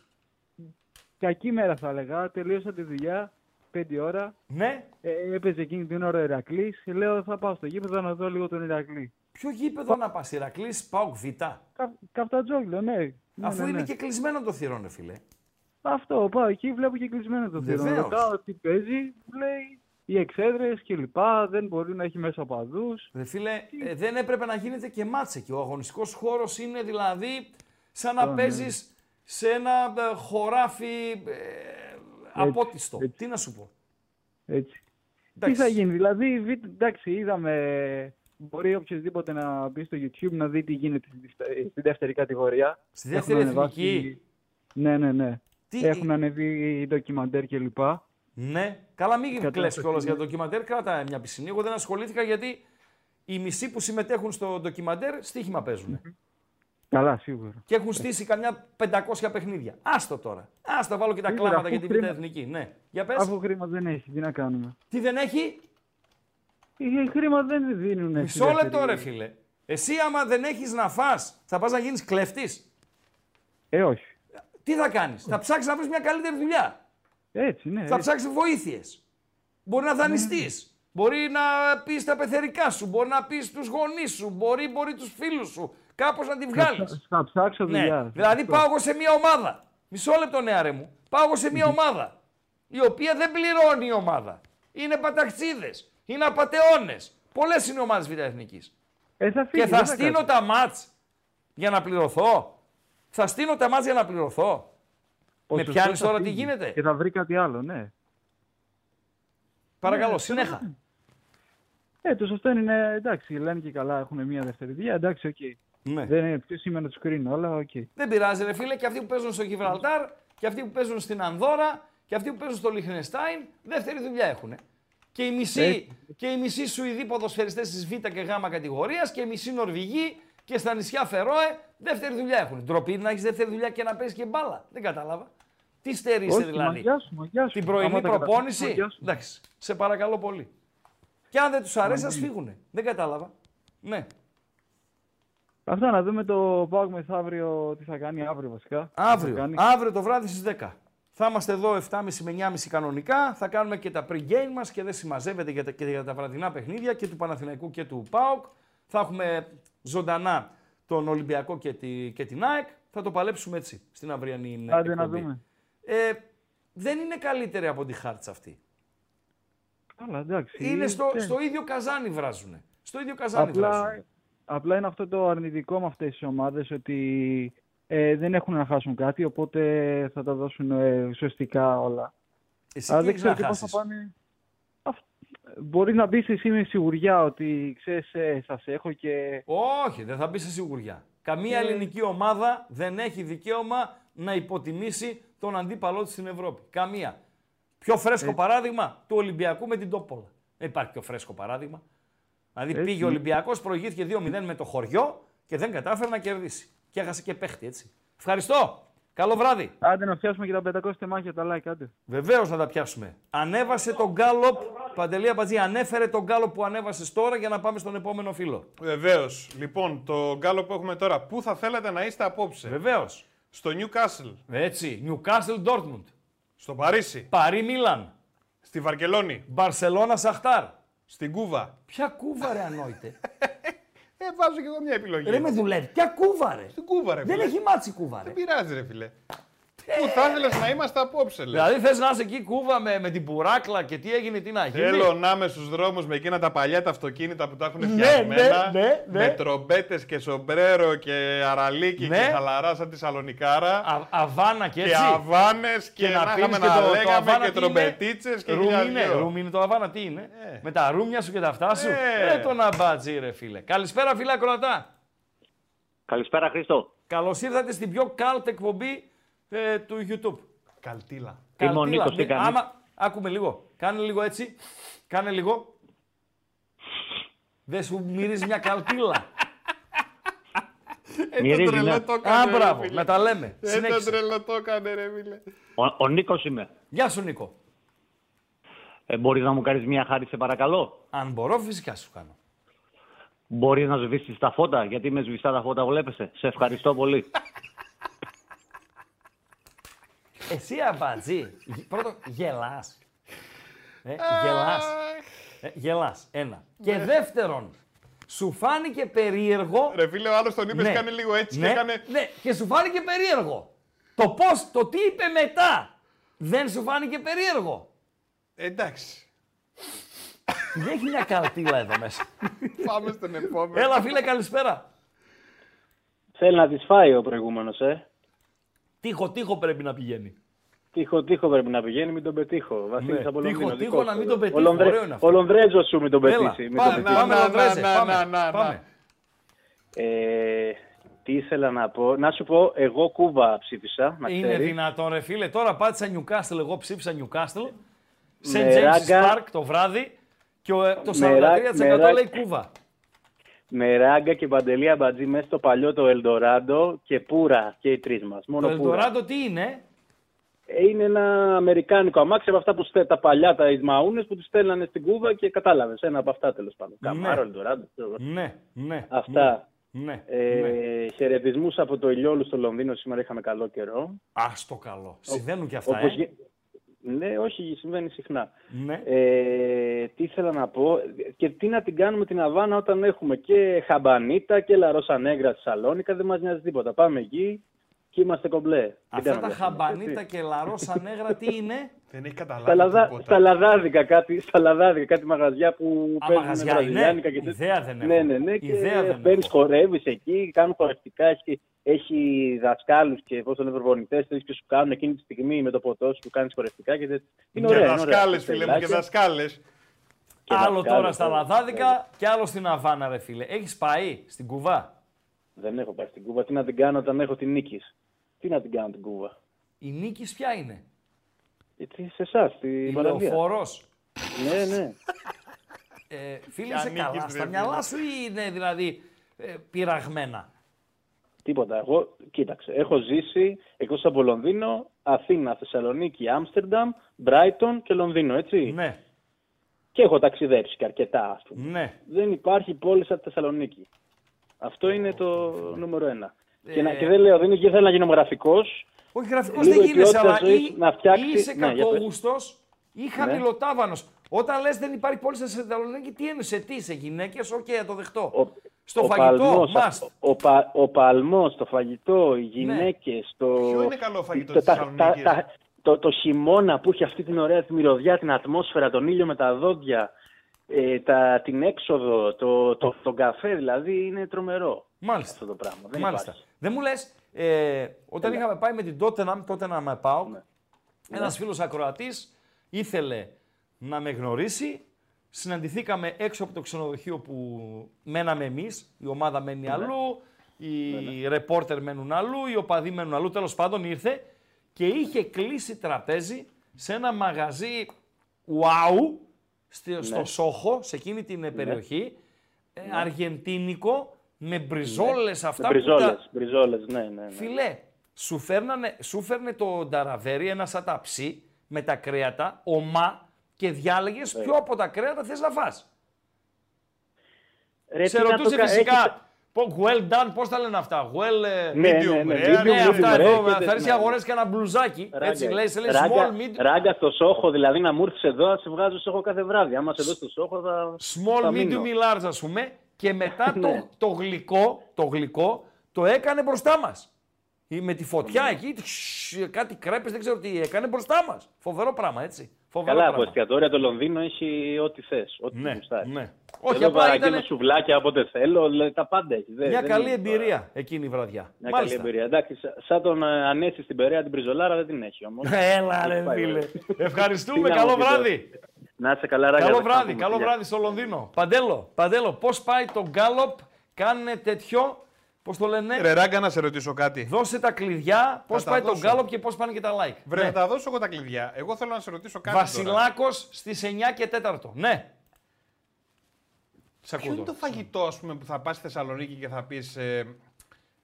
Speaker 3: κακή μέρα θα έλεγα. Τελείωσα τη δουλειά, 5 ώρα.
Speaker 1: Ναι,
Speaker 3: Ε, έπαιζε εκείνη την ώρα ο Ηρακλής. Λέω θα πάω στο γήπεδο να δω λίγο τον Ηρακλή.
Speaker 1: ποιο γήπεδο να πας, Ηρακλής, Πάοκ Β;
Speaker 3: Κα, καυτατζόγλιο, ναι. ναι,
Speaker 1: Αφού
Speaker 3: ναι,
Speaker 1: είναι
Speaker 3: ναι.
Speaker 1: και κλεισμένο το θηρόν, ρε φίλε.
Speaker 3: Αυτό, πάω εκεί, βλέπω και κλεισμένο το θηρόν.
Speaker 1: Βεβαίως.
Speaker 3: Ρωτάω τι παίζει, μου λέει οι εξέδρες και λοιπά, δεν μπορεί να έχει μέσα παδούς.
Speaker 1: Ρε φίλε, ε, δεν έπρεπε να γίνεται και μάτσε και ο αγωνιστικός χώρος είναι δηλαδή σαν να
Speaker 3: ναι.
Speaker 1: παίζεις σε ένα ε, χωράφι ε, απότιστο.
Speaker 3: έτσι.
Speaker 1: Τι να σου πω.
Speaker 3: Έτσι.
Speaker 1: Εντάξει.
Speaker 3: Τι θα γίνει, δηλαδή, β- εντάξει, είδαμε, μπορεί οποιοδήποτε να μπει στο YouTube να δει τι γίνεται στη, δευτε- στη δεύτερη κατηγορία.
Speaker 1: Στη δεύτερη
Speaker 3: Έχουν
Speaker 1: εθνική;
Speaker 3: ανεβάσει- Ναι, ναι, ναι.
Speaker 1: Τι-
Speaker 3: Έχουν ανεβεί ντοκιμαντέρ κλπ.
Speaker 1: Ναι, καλά μην
Speaker 3: Κατάσταση,
Speaker 1: κλαις κιόλας
Speaker 3: ναι.
Speaker 1: για το ντοκιμαντέρ, κράτα μια πισινή. Εγώ δεν ασχολήθηκα γιατί οι μισοί που συμμετέχουν στο ντοκιμαντέρ στοίχημα παίζουν.
Speaker 3: Καλά, σίγουρα.
Speaker 1: Και έχουν στήσει καμιά 500 παιχνίδια. Άστο τώρα. Άστο, βάλω και τα
Speaker 3: Σίγουρα,
Speaker 1: κλάματα
Speaker 3: αφού
Speaker 1: για την
Speaker 3: χρήμα-
Speaker 1: Β' Εθνική. Ναι. Για πες.
Speaker 3: Αφού χρήμα δεν έχει, τι να κάνουμε.
Speaker 1: Τι δεν έχει;
Speaker 3: Οι χρήμα δεν δίνουν. στη
Speaker 1: Μισό
Speaker 3: δεύτερη-
Speaker 1: λεπτό ρε φίλε. Εσύ άμα δεν έχεις να φας, θα πας να γίνεις κλέφτης;
Speaker 3: Ε, όχι.
Speaker 1: Τι θα κάνεις; Θα ψάξεις να βρεις μια καλύτερη δουλειά.
Speaker 3: Έτσι, ναι.
Speaker 1: Θα
Speaker 3: έτσι.
Speaker 1: ψάξεις βοήθειες. Μπορεί να δανειστείς. Μπορεί να πεις τα πεθερικά σου. Μπορεί να πεις τους γονείς σου. Μπορεί, μπορεί τους φίλους σου. Κάπως να τη βγάλεις.
Speaker 3: Θα ψάξω
Speaker 1: Ναι.
Speaker 3: δουλειά.
Speaker 1: Δηλαδή
Speaker 3: Αυτό.
Speaker 1: πάω εγώ σε μια ομάδα. Μισό λεπτό νεάρε μου. Πάω εγώ σε μια ομάδα. Η οποία δεν πληρώνει η ομάδα. Είναι παταξίδες. Είναι απατεώνες. Πολλές είναι οι ομάδες Β' Εθνικής.
Speaker 3: Ε, θα φύγει,
Speaker 1: Και θα
Speaker 3: δεν
Speaker 1: στείλω
Speaker 3: κάτσει.
Speaker 1: τα ματς για να πληρωθώ. Θα στείλω τα ματς για να πληρωθώ.
Speaker 3: Ο
Speaker 1: με
Speaker 3: σωστός
Speaker 1: πιάνεις
Speaker 3: θα
Speaker 1: τώρα τι
Speaker 3: φύγει.
Speaker 1: γίνεται;
Speaker 3: Και θα βρει κάτι άλλο, ναι.
Speaker 1: Παρακαλώ, συνέχα.
Speaker 3: Ε, το σωστό είναι, εντάξει, λένε και καλά, έχουν μια δεύτερη δουλειά, εντάξει, οκ.
Speaker 1: Ναι.
Speaker 3: Δεν είναι ποιο σήμερα του κρίνω, αλλά οκ.
Speaker 1: Δεν πειράζει, ρε φίλε, και αυτοί που παίζουν στο Γιβραλτάρ, και αυτοί που παίζουν στην Ανδώρα, και αυτοί που παίζουν στο Λιχτενστάιν, δεύτερη δουλειά έχουν. Και οι μισοί, και οι μισοί Σουηδοί ποδοσφαιριστές της Β και Γ κατηγορίας και οι μισοί Νορβηγοί και στα νησιά Φερόε, δεύτερη δουλειά έχουν. Ντροπή είναι να έχεις δεύτερη δουλειά και να παίζεις και μπάλα. Δεν κατάλαβα. Τι στερείσαι
Speaker 3: Όχι,
Speaker 1: δηλαδή;
Speaker 3: μαγιά σου, μαγιά σου.
Speaker 1: Την πρωινή
Speaker 3: Άμα τα καταφέρεις,
Speaker 1: προπόνηση;
Speaker 3: μαγιά σου.
Speaker 1: Εντάξει, σε παρακαλώ πολύ. Και αν δεν τους αρέσει, ας φύγουνε. Δεν κατάλαβα. Ναι.
Speaker 3: Αυτά να δούμε το Πάοκ μεθαύριο τι θα κάνει αύριο βασικά. Τι θα
Speaker 1: Αύριο,
Speaker 3: κάνει.
Speaker 1: αύριο το βράδυ στις 10. Θα είμαστε εδώ 7.30 με 9.30 κανονικά. Θα κάνουμε και τα pre-game μας και δεν συμμαζεύεται για τα, και για τα βραδινά παιχνίδια και του Παναθηναϊκού και του ΠΑΟΚ. Θα έχουμε ζωντανά τον Ολυμπιακό και, τη, και την ΑΕΚ. Θα το παλέψουμε έτσι στην αυριανή
Speaker 3: Άντε να
Speaker 1: εκπομπή.
Speaker 3: δούμε.
Speaker 1: Ε, δεν είναι καλύτερη από τη χάρτσα αυτή.
Speaker 3: Καλά, εντάξει.
Speaker 1: Είναι στο,
Speaker 3: ναι.
Speaker 1: στο ίδιο καζάνι βράζουνε. Στο ίδιο καζάνι
Speaker 3: Απλά,
Speaker 1: βράζουνε.
Speaker 3: Απλά είναι αυτό το αρνητικό με αυτές τις ομάδες ότι ε, δεν έχουν να χάσουν κάτι, οπότε θα τα δώσουν ε, ουσιαστικά όλα.
Speaker 1: Εσύ
Speaker 3: Αλλά
Speaker 1: τι
Speaker 3: δεν
Speaker 1: έχεις να
Speaker 3: ξέρω και πώς θα
Speaker 1: χάσεις;
Speaker 3: πάνε. Αυ- Μπορεί να μπεις εσύ με σιγουριά ότι ξέρεις, ε, σας έχω και
Speaker 1: Όχι, δεν θα μπεις σε σιγουριά. Καμία
Speaker 3: Ε.
Speaker 1: ελληνική ομάδα δεν έχει δικαίωμα να υποτιμήσει τον αντίπαλό της στην Ευρώπη. Καμία. Πιο φρέσκο
Speaker 3: Ε.
Speaker 1: παράδειγμα του Ολυμπιακού με την Τόπολα. Δεν υπάρχει πιο φρέσκο παράδειγμα. Δηλαδή
Speaker 3: Έτσι.
Speaker 1: πήγε ο Ολυμπιακός, προηγήθηκε 2-0 με το χωριό και δεν κατάφερε να κερδίσει. Και έχασε και παίχτη έτσι. Ευχαριστώ. Καλό βράδυ.
Speaker 3: άντε να πιάσουμε και τα 500 τεμάχια τα like, άντε.
Speaker 1: Βεβαίως θα τα πιάσουμε. Ανέβασε τον γκάλοπ. Παντελή Αμπατζή, ανέφερε τον γκάλοπ που ανέβασες τώρα για να πάμε στον επόμενο φίλο.
Speaker 2: Βεβαίως. Λοιπόν, το γκάλο που έχουμε τώρα, πού θα θέλατε να είστε απόψε;
Speaker 1: Βεβαίως.
Speaker 2: Στο Newcastle,
Speaker 1: Έτσι. Newcastle Dortmund.
Speaker 2: στο Παρίσι,
Speaker 1: Παρί Μίλαν.
Speaker 2: στη Βαρκελόνη,
Speaker 1: Μπαρσελόνα Σαχτάρ.
Speaker 2: Στην Κούβα.
Speaker 1: Ποια κούβα ρε ανόητε.
Speaker 2: Ε, βάζω και εγώ μια επιλογή.
Speaker 1: ρε με δουλεύει. Ποια κούβα ρε.
Speaker 2: Στην Κούβα, ρε
Speaker 1: Δεν
Speaker 2: φίλε.
Speaker 1: έχει μάτσι κούβα ρε.
Speaker 2: Δεν πειράζει, ρε φίλε. Πού θα ήθελες να είμαστε απόψε, λες.
Speaker 1: Δηλαδή θες να είσαι εκεί κούβα με, με την πουράκλα και τι έγινε, τι να γίνει.
Speaker 2: Θέλω να είμαι στους δρόμους με εκείνα τα παλιά τα αυτοκίνητα που τα έχουν
Speaker 1: Ναι,
Speaker 2: φτιαγμένα.
Speaker 1: ναι, ναι, ναι.
Speaker 2: Με τρομπέτες και σομπρέρο και αραλίκι
Speaker 1: Ναι.
Speaker 2: και χαλαρά σαν τη Σαλονικάρα.
Speaker 1: Α, αβάνα και
Speaker 2: και
Speaker 1: έτσι.
Speaker 2: αβάνες και,
Speaker 1: Και να
Speaker 2: να
Speaker 1: πίνεις
Speaker 2: είχαμε
Speaker 1: και
Speaker 2: να
Speaker 1: το- το
Speaker 2: λέγαμε
Speaker 1: Αβάνα
Speaker 2: και
Speaker 1: τι είναι;
Speaker 2: τρομπετίτσες και
Speaker 1: Ρούμι είναι,
Speaker 2: χιλιάδιο.
Speaker 1: ρούμι είναι το αβάνα, τι είναι;
Speaker 2: Ε.
Speaker 1: Με τα ρούμια σου και τα αυτά σου;
Speaker 2: Ε.
Speaker 1: Ε, τον αμπάτζι ρε φίλε. Καλησπέρα φίλε Ακροατά.
Speaker 4: Καλησπέρα Χρήστο.
Speaker 1: Καλώς ήρθατε στην πιο κάλτ εκπομπή ε, του YouTube.
Speaker 2: Καλτήλα.
Speaker 4: Είμαι ο
Speaker 1: Καλτήλα.
Speaker 4: Νίκος, τι
Speaker 1: Μη-
Speaker 4: κάνεις;
Speaker 1: Άμα, άκουμε λίγο. Κάνε λίγο έτσι. Κάνε λίγο. Δεν σου μυρίζει μια καλτήλα.
Speaker 2: Ε,
Speaker 4: Μυρίζει,
Speaker 2: το τρελό
Speaker 4: ναι.
Speaker 2: το
Speaker 1: Α,
Speaker 2: έκανε, ρε
Speaker 1: μπράβο.
Speaker 2: φίλε.
Speaker 1: Να τα λέμε.
Speaker 2: Ε, το
Speaker 1: Συνέχισε.
Speaker 2: τρελό το έκανε, ρε φίλε.
Speaker 4: Ο, ο Νίκος είμαι.
Speaker 1: Γεια σου Νίκο.
Speaker 4: Ε, μπορείς να μου κάνεις μια χάρη σε παρακαλώ;
Speaker 1: Αν μπορώ φυσικά σου κάνω.
Speaker 4: Μπορείς να σβήσεις τα φώτα, γιατί με σβηστά τα φώτα βλέπεσαι. Σε ευχαριστώ πολύ.
Speaker 1: Εσύ αμπατζή. γε- Πρώτον, γελάς. Ε, γελάς. Ε, γελάς. Ένα. Και δεύτερον, σου φάνηκε περίεργο.
Speaker 2: Ρε φίλε, ο άλλος τον είπες,
Speaker 1: Ναι.
Speaker 2: κάνει λίγο έτσι
Speaker 1: ναι,
Speaker 2: και έκανε.
Speaker 1: ναι, και σου φάνηκε περίεργο. Το πώς, το τι είπε μετά. Δεν σου φάνηκε περίεργο.
Speaker 2: Εντάξει.
Speaker 1: Δεν έχει μια καλτήλα εδώ μέσα.
Speaker 2: Πάμε στον επόμενο.
Speaker 1: Έλα φίλε καλησπέρα.
Speaker 5: Θέλει να τη φάει ο προηγούμενος, ε.
Speaker 1: Τείχο, τείχο πρέπει να πηγαίνει.
Speaker 5: Τείχο, τείχο πρέπει να πηγαίνει, μην τον πετύχω. Βασίλη
Speaker 1: Ναι,
Speaker 5: από
Speaker 1: τείχο,
Speaker 5: Λονδίνο.
Speaker 1: τείχο
Speaker 5: δικός
Speaker 1: να
Speaker 5: σου.
Speaker 1: μην τον πετύχω,
Speaker 5: Ο, Λονδρέ...
Speaker 1: ωραίο είναι αυτό.
Speaker 5: ο Λονδρέζο σου μην τον
Speaker 1: Έλα,
Speaker 5: πετύχει. μην τον
Speaker 1: πάμε,
Speaker 5: πετύχει.
Speaker 1: πάμε
Speaker 2: Να, να,
Speaker 1: Λονδρέζε,
Speaker 2: να,
Speaker 1: πάμε,
Speaker 2: να, να,
Speaker 1: πάμε.
Speaker 5: Ε, τι ήθελα να πω. Να σου πω, εγώ Κούβα ψήφισα, να
Speaker 1: Είναι
Speaker 5: ξέρεις.
Speaker 1: δυνατόν ρε φίλε. Τώρα πάτησα Newcastle, εγώ ψήφισα Newcastle. Σε
Speaker 5: Με
Speaker 1: James
Speaker 5: ράγκα-
Speaker 1: Park το βράδυ και ο- το
Speaker 5: Με ρά-
Speaker 1: 43%
Speaker 5: με ρά-
Speaker 1: λέει Κούβα.
Speaker 5: Με ράγκα και παντελία μπατζή μέσα στο παλιό το Ελντοράντο και πούρα και οι τρεις μας.
Speaker 1: Το
Speaker 5: Μόνο πούρα.
Speaker 1: Eldorado τι είναι;
Speaker 5: Ε, είναι ένα αμερικάνικο αμάξι από αυτά που στε, τα παλιά τα Ισμαούνες που τους στέλνανε στην Κούβα και κατάλαβες. Ένα από αυτά τέλος πάντων. Καμάρο, Ελντοράντο. ξέρω εγώ.
Speaker 1: Ναι, ναι.
Speaker 5: Αυτά.
Speaker 1: Ναι,
Speaker 5: Ε,
Speaker 1: ναι.
Speaker 5: Χαιρετισμούς από το Ηλιόλου στο Λονδίνο. Σήμερα είχαμε καλό καιρό.
Speaker 1: Ας το καλό. Συμβαίνουν και αυτά,
Speaker 5: Όπως
Speaker 1: ε.
Speaker 5: Γι- Ναι, όχι, συμβαίνει συχνά.
Speaker 1: Ναι.
Speaker 5: Ε, τι ήθελα να πω και τι να την κάνουμε την Αβάνα όταν έχουμε και Χαμπανίτα και Λαρώσα Νέγκρα στη Σαλόνικα. Δεν μας νοιάζει τίποτα. Πάμε εκεί και είμαστε κομπλέ. Δεν
Speaker 1: Αυτά
Speaker 5: κάνουμε
Speaker 1: τα
Speaker 5: διαφήμιση,
Speaker 1: χαμπανίτα
Speaker 5: έτσι.
Speaker 1: και λαρόσα νέγρα τι είναι;
Speaker 2: Δεν έχει καταλάβει
Speaker 5: Στα, λαδά,
Speaker 2: τίποτα.
Speaker 5: στα, λαδάδικα κάτι, στα λαδάδικα κάτι μαγαζιά που
Speaker 1: Α,
Speaker 5: παίζουν
Speaker 1: μαγαζιά
Speaker 5: βραζιλιάνικα
Speaker 1: είναι;
Speaker 5: και τέτοια.
Speaker 1: Ιδέα δεν έχω.
Speaker 5: Ναι, ναι, ναι.
Speaker 1: Ιδέα
Speaker 5: Και
Speaker 1: δεν
Speaker 5: παίρνεις,
Speaker 1: έχω.
Speaker 5: χορεύεις εκεί, κάνουν χορευτικά. Έχει, έχει δασκάλους και πώς τον προπονητέ και σου κάνουν εκείνη τη στιγμή με το ποτό σου που κάνεις χορευτικά. Και τέτοια. Είναι
Speaker 2: Και
Speaker 5: ωραία. είναι ωραία.
Speaker 2: δασκάλες, φίλε μου, και
Speaker 5: Στελάκια.
Speaker 2: δασκάλες.
Speaker 5: Και
Speaker 1: Άλλο
Speaker 5: δασκάλες,
Speaker 1: τώρα στα
Speaker 5: βέβαια.
Speaker 1: Λαδάδικα και άλλο στην Αβάνα, ρε φίλε. Έχεις πάει στην Κουβά.
Speaker 5: Δεν έχω πάει στην Κούβα. Τι να την κάνω όταν έχω την νίκη. Τι να την κάνω την Κούβα.
Speaker 1: Η νίκη ποια είναι;
Speaker 5: Γιατί σε εσάς,
Speaker 1: Η
Speaker 5: στην παραλία.
Speaker 1: λεωφόρος.
Speaker 5: Ναι, ναι.
Speaker 1: Ε, φίλε,
Speaker 2: Ποια
Speaker 1: είσαι
Speaker 2: νίκη,
Speaker 1: καλά.
Speaker 2: ρε
Speaker 1: Στα
Speaker 2: φίλε.
Speaker 1: μυαλά σου ή είναι δηλαδή ε, πειραγμένα.
Speaker 5: Τίποτα. Εγώ, κοίταξε, έχω ζήσει εκτός από Λονδίνο Αθήνα, Θεσσαλονίκη, Άμστερνταμ, Μπράιτον και Λονδίνο, έτσι.
Speaker 1: Ναι,
Speaker 5: Και έχω ταξιδέψει και αρκετά, ας πούμε.
Speaker 1: ναι.
Speaker 5: Δεν υπάρχει πόλη σαν τη Θεσσαλονίκη. Αυτό είναι το νούμερο ένα. Και, να,
Speaker 1: Ε,
Speaker 5: και δεν λέω, δεν ήθελα να γίνω γραφικός.
Speaker 1: Όχι, γραφικός
Speaker 5: Λίγο
Speaker 1: δεν
Speaker 5: η
Speaker 1: γίνεσαι,
Speaker 5: ποιότητα
Speaker 1: αλλά
Speaker 5: ζωής
Speaker 1: ή,
Speaker 5: να φτιάξει-
Speaker 1: ή είσαι
Speaker 5: Ναι, για πες.
Speaker 1: κακόγουστο ή χαμηλοτάβανος. Όταν λες δεν υπάρχει πόλη στη Θεσσαλονίκη, τι είναι, σε τι, σε γυναίκες, οκ, θα το δεχτώ.
Speaker 5: Ο,
Speaker 1: Στο
Speaker 5: ο
Speaker 1: φαγητό,
Speaker 5: παλμός,
Speaker 1: must.
Speaker 5: Ο, πα, ο παλμός, το φαγητό, οι γυναίκες, το...
Speaker 2: Ποιο είναι καλό φαγητό
Speaker 5: το,
Speaker 2: της
Speaker 5: τα-
Speaker 2: Θεσσαλονίκης;
Speaker 5: τα- τα- το, το χειμώνα που έχει αυτή την ωραία τη μυρωδιά, την ατμόσφαιρα, τον ήλιο με τα δόντια, ε, τα, την έξοδο, το, το, τον καφέ, δηλαδή είναι τρομερό
Speaker 1: Μάλιστα.
Speaker 5: αυτό το πράγμα. Δεν
Speaker 1: Μάλιστα.
Speaker 5: υπάρχει.
Speaker 1: Δεν μου λες, ε, όταν είχαμε πάει με την Tottenham, Tottenham με πάω,
Speaker 5: Ναι.
Speaker 1: ένας φίλος ακροατής ήθελε να με γνωρίσει. Συναντηθήκαμε έξω από το ξενοδοχείο που μέναμε εμείς. Η ομάδα
Speaker 5: Ναι.
Speaker 1: μένει αλλού, οι ρεπόρτερ μένουν αλλού, οι οπαδοί μένουν αλλού. Τέλος πάντων ήρθε και είχε κλείσει τραπέζι σε ένα μαγαζί wow στη- στο
Speaker 5: Ναι.
Speaker 1: Σόχο, σε εκείνη την ε, περιοχή. ε, Αργεντίνικο με μπριζόλες αυτά που τα...
Speaker 5: Μπριζόλες, μπριζόλες, ναι, ναι. ναι.
Speaker 1: Φιλέ, σου, φέρνανε, σου φέρνε το νταραβέρι ένα σαν ταψί με τα κρέατα, ομά και διάλεγες
Speaker 5: Ναι.
Speaker 1: ποιο από τα κρέατα θες να φας.
Speaker 5: Ρε,
Speaker 1: Σε
Speaker 5: τι να το
Speaker 1: ρωτούσε
Speaker 5: κα-
Speaker 1: φυσικά,
Speaker 5: έχεις-
Speaker 1: πω, well done, πώς τα λένε αυτά, well... ε,
Speaker 5: Ναι, ναι,
Speaker 2: medium
Speaker 5: ναι,
Speaker 2: rare,
Speaker 5: medium,
Speaker 1: ναι,
Speaker 5: medium
Speaker 1: αυτά
Speaker 5: rare
Speaker 1: εδώ,
Speaker 5: και
Speaker 1: θα
Speaker 5: τε-
Speaker 1: έρθει
Speaker 5: ναι.
Speaker 1: να αγοράσει και ένα μπλουζάκι, έτσι
Speaker 5: Ράγκα,
Speaker 1: λέει, σε λέει
Speaker 5: ράγκα-
Speaker 1: small, medium,
Speaker 5: Ράγκα στο Σόχο, δηλαδή να μου έρθεις εδώ, να σε βγάζω Σόχο κάθε βράδυ. Άμα σε δω στο Σόχο θα.
Speaker 1: small,
Speaker 5: θα μείνω.
Speaker 1: medium ή large ας πούμε και μετά το,
Speaker 5: Ναι.
Speaker 1: το γλυκό, το γλυκό το έκανε μπροστά μας. Ή Με τη φωτιά
Speaker 5: Ναι.
Speaker 1: εκεί, τш, κάτι κρέπες, δεν ξέρω τι έκανε μπροστά μας. Φοβερό πράγμα, έτσι. Φοβερό
Speaker 5: Καλά, από
Speaker 1: πράγμα.
Speaker 5: εστιατόρια το Λονδίνο έχει ό,τι θες. Ό,τι
Speaker 1: Ναι,
Speaker 5: γουστάρεις.
Speaker 1: ναι. Όχι,
Speaker 5: Εδώ
Speaker 1: απλά
Speaker 5: παραγγέλνω
Speaker 1: ήταν
Speaker 5: σουβλάκια όποτε θέλω, λέει, τα πάντα έχει. Δεν-
Speaker 1: μια
Speaker 5: δεν
Speaker 1: καλή
Speaker 5: είναι τώρα-
Speaker 1: εμπειρία εκείνη η βραδιά.
Speaker 5: Μια
Speaker 1: Μάλιστα.
Speaker 5: καλή εμπειρία. Εντάξει, σα- σαν τον ε, Ανέση στην Περαία την Μπριζολάρα δεν την έχει όμως.
Speaker 1: Έλα ρε
Speaker 5: Πάει,
Speaker 1: φίλε.
Speaker 5: ωραία.
Speaker 1: Ευχαριστούμε,
Speaker 5: Τι να
Speaker 1: καλό
Speaker 5: μου πείτε.
Speaker 1: βράδυ.
Speaker 5: Να είσαι καλά, ράγκα.
Speaker 1: Καλό
Speaker 5: δεν θα
Speaker 1: βράδυ,
Speaker 5: πούμε,
Speaker 1: καλό
Speaker 5: φιλιά.
Speaker 1: βράδυ στο Λονδίνο. Παντέλο, Παντέλο, πώς πάει το γκάλοπ, κάνε τέτοιο, πώς το λένε,
Speaker 2: Ρε Ράγκα, να σε ρωτήσω κάτι.
Speaker 1: δώσε τα κλειδιά, πώς
Speaker 2: τα
Speaker 1: πάει το
Speaker 2: δώσω.
Speaker 1: γκάλοπ και πώς πάνε και τα like.
Speaker 2: Βρε,
Speaker 1: Ναι.
Speaker 2: θα τα δώσω εγώ τα κλειδιά. Εγώ θέλω να σε ρωτήσω κάτι. τώρα.
Speaker 1: Βασιλάκος στις 9 και 4. Ναι. Σ'
Speaker 2: Ποιο
Speaker 1: ακούω
Speaker 2: είναι το
Speaker 1: τώρα.
Speaker 2: φαγητό, ας πούμε, που θα πας στη Θεσσαλονίκη και θα πεις... Ε,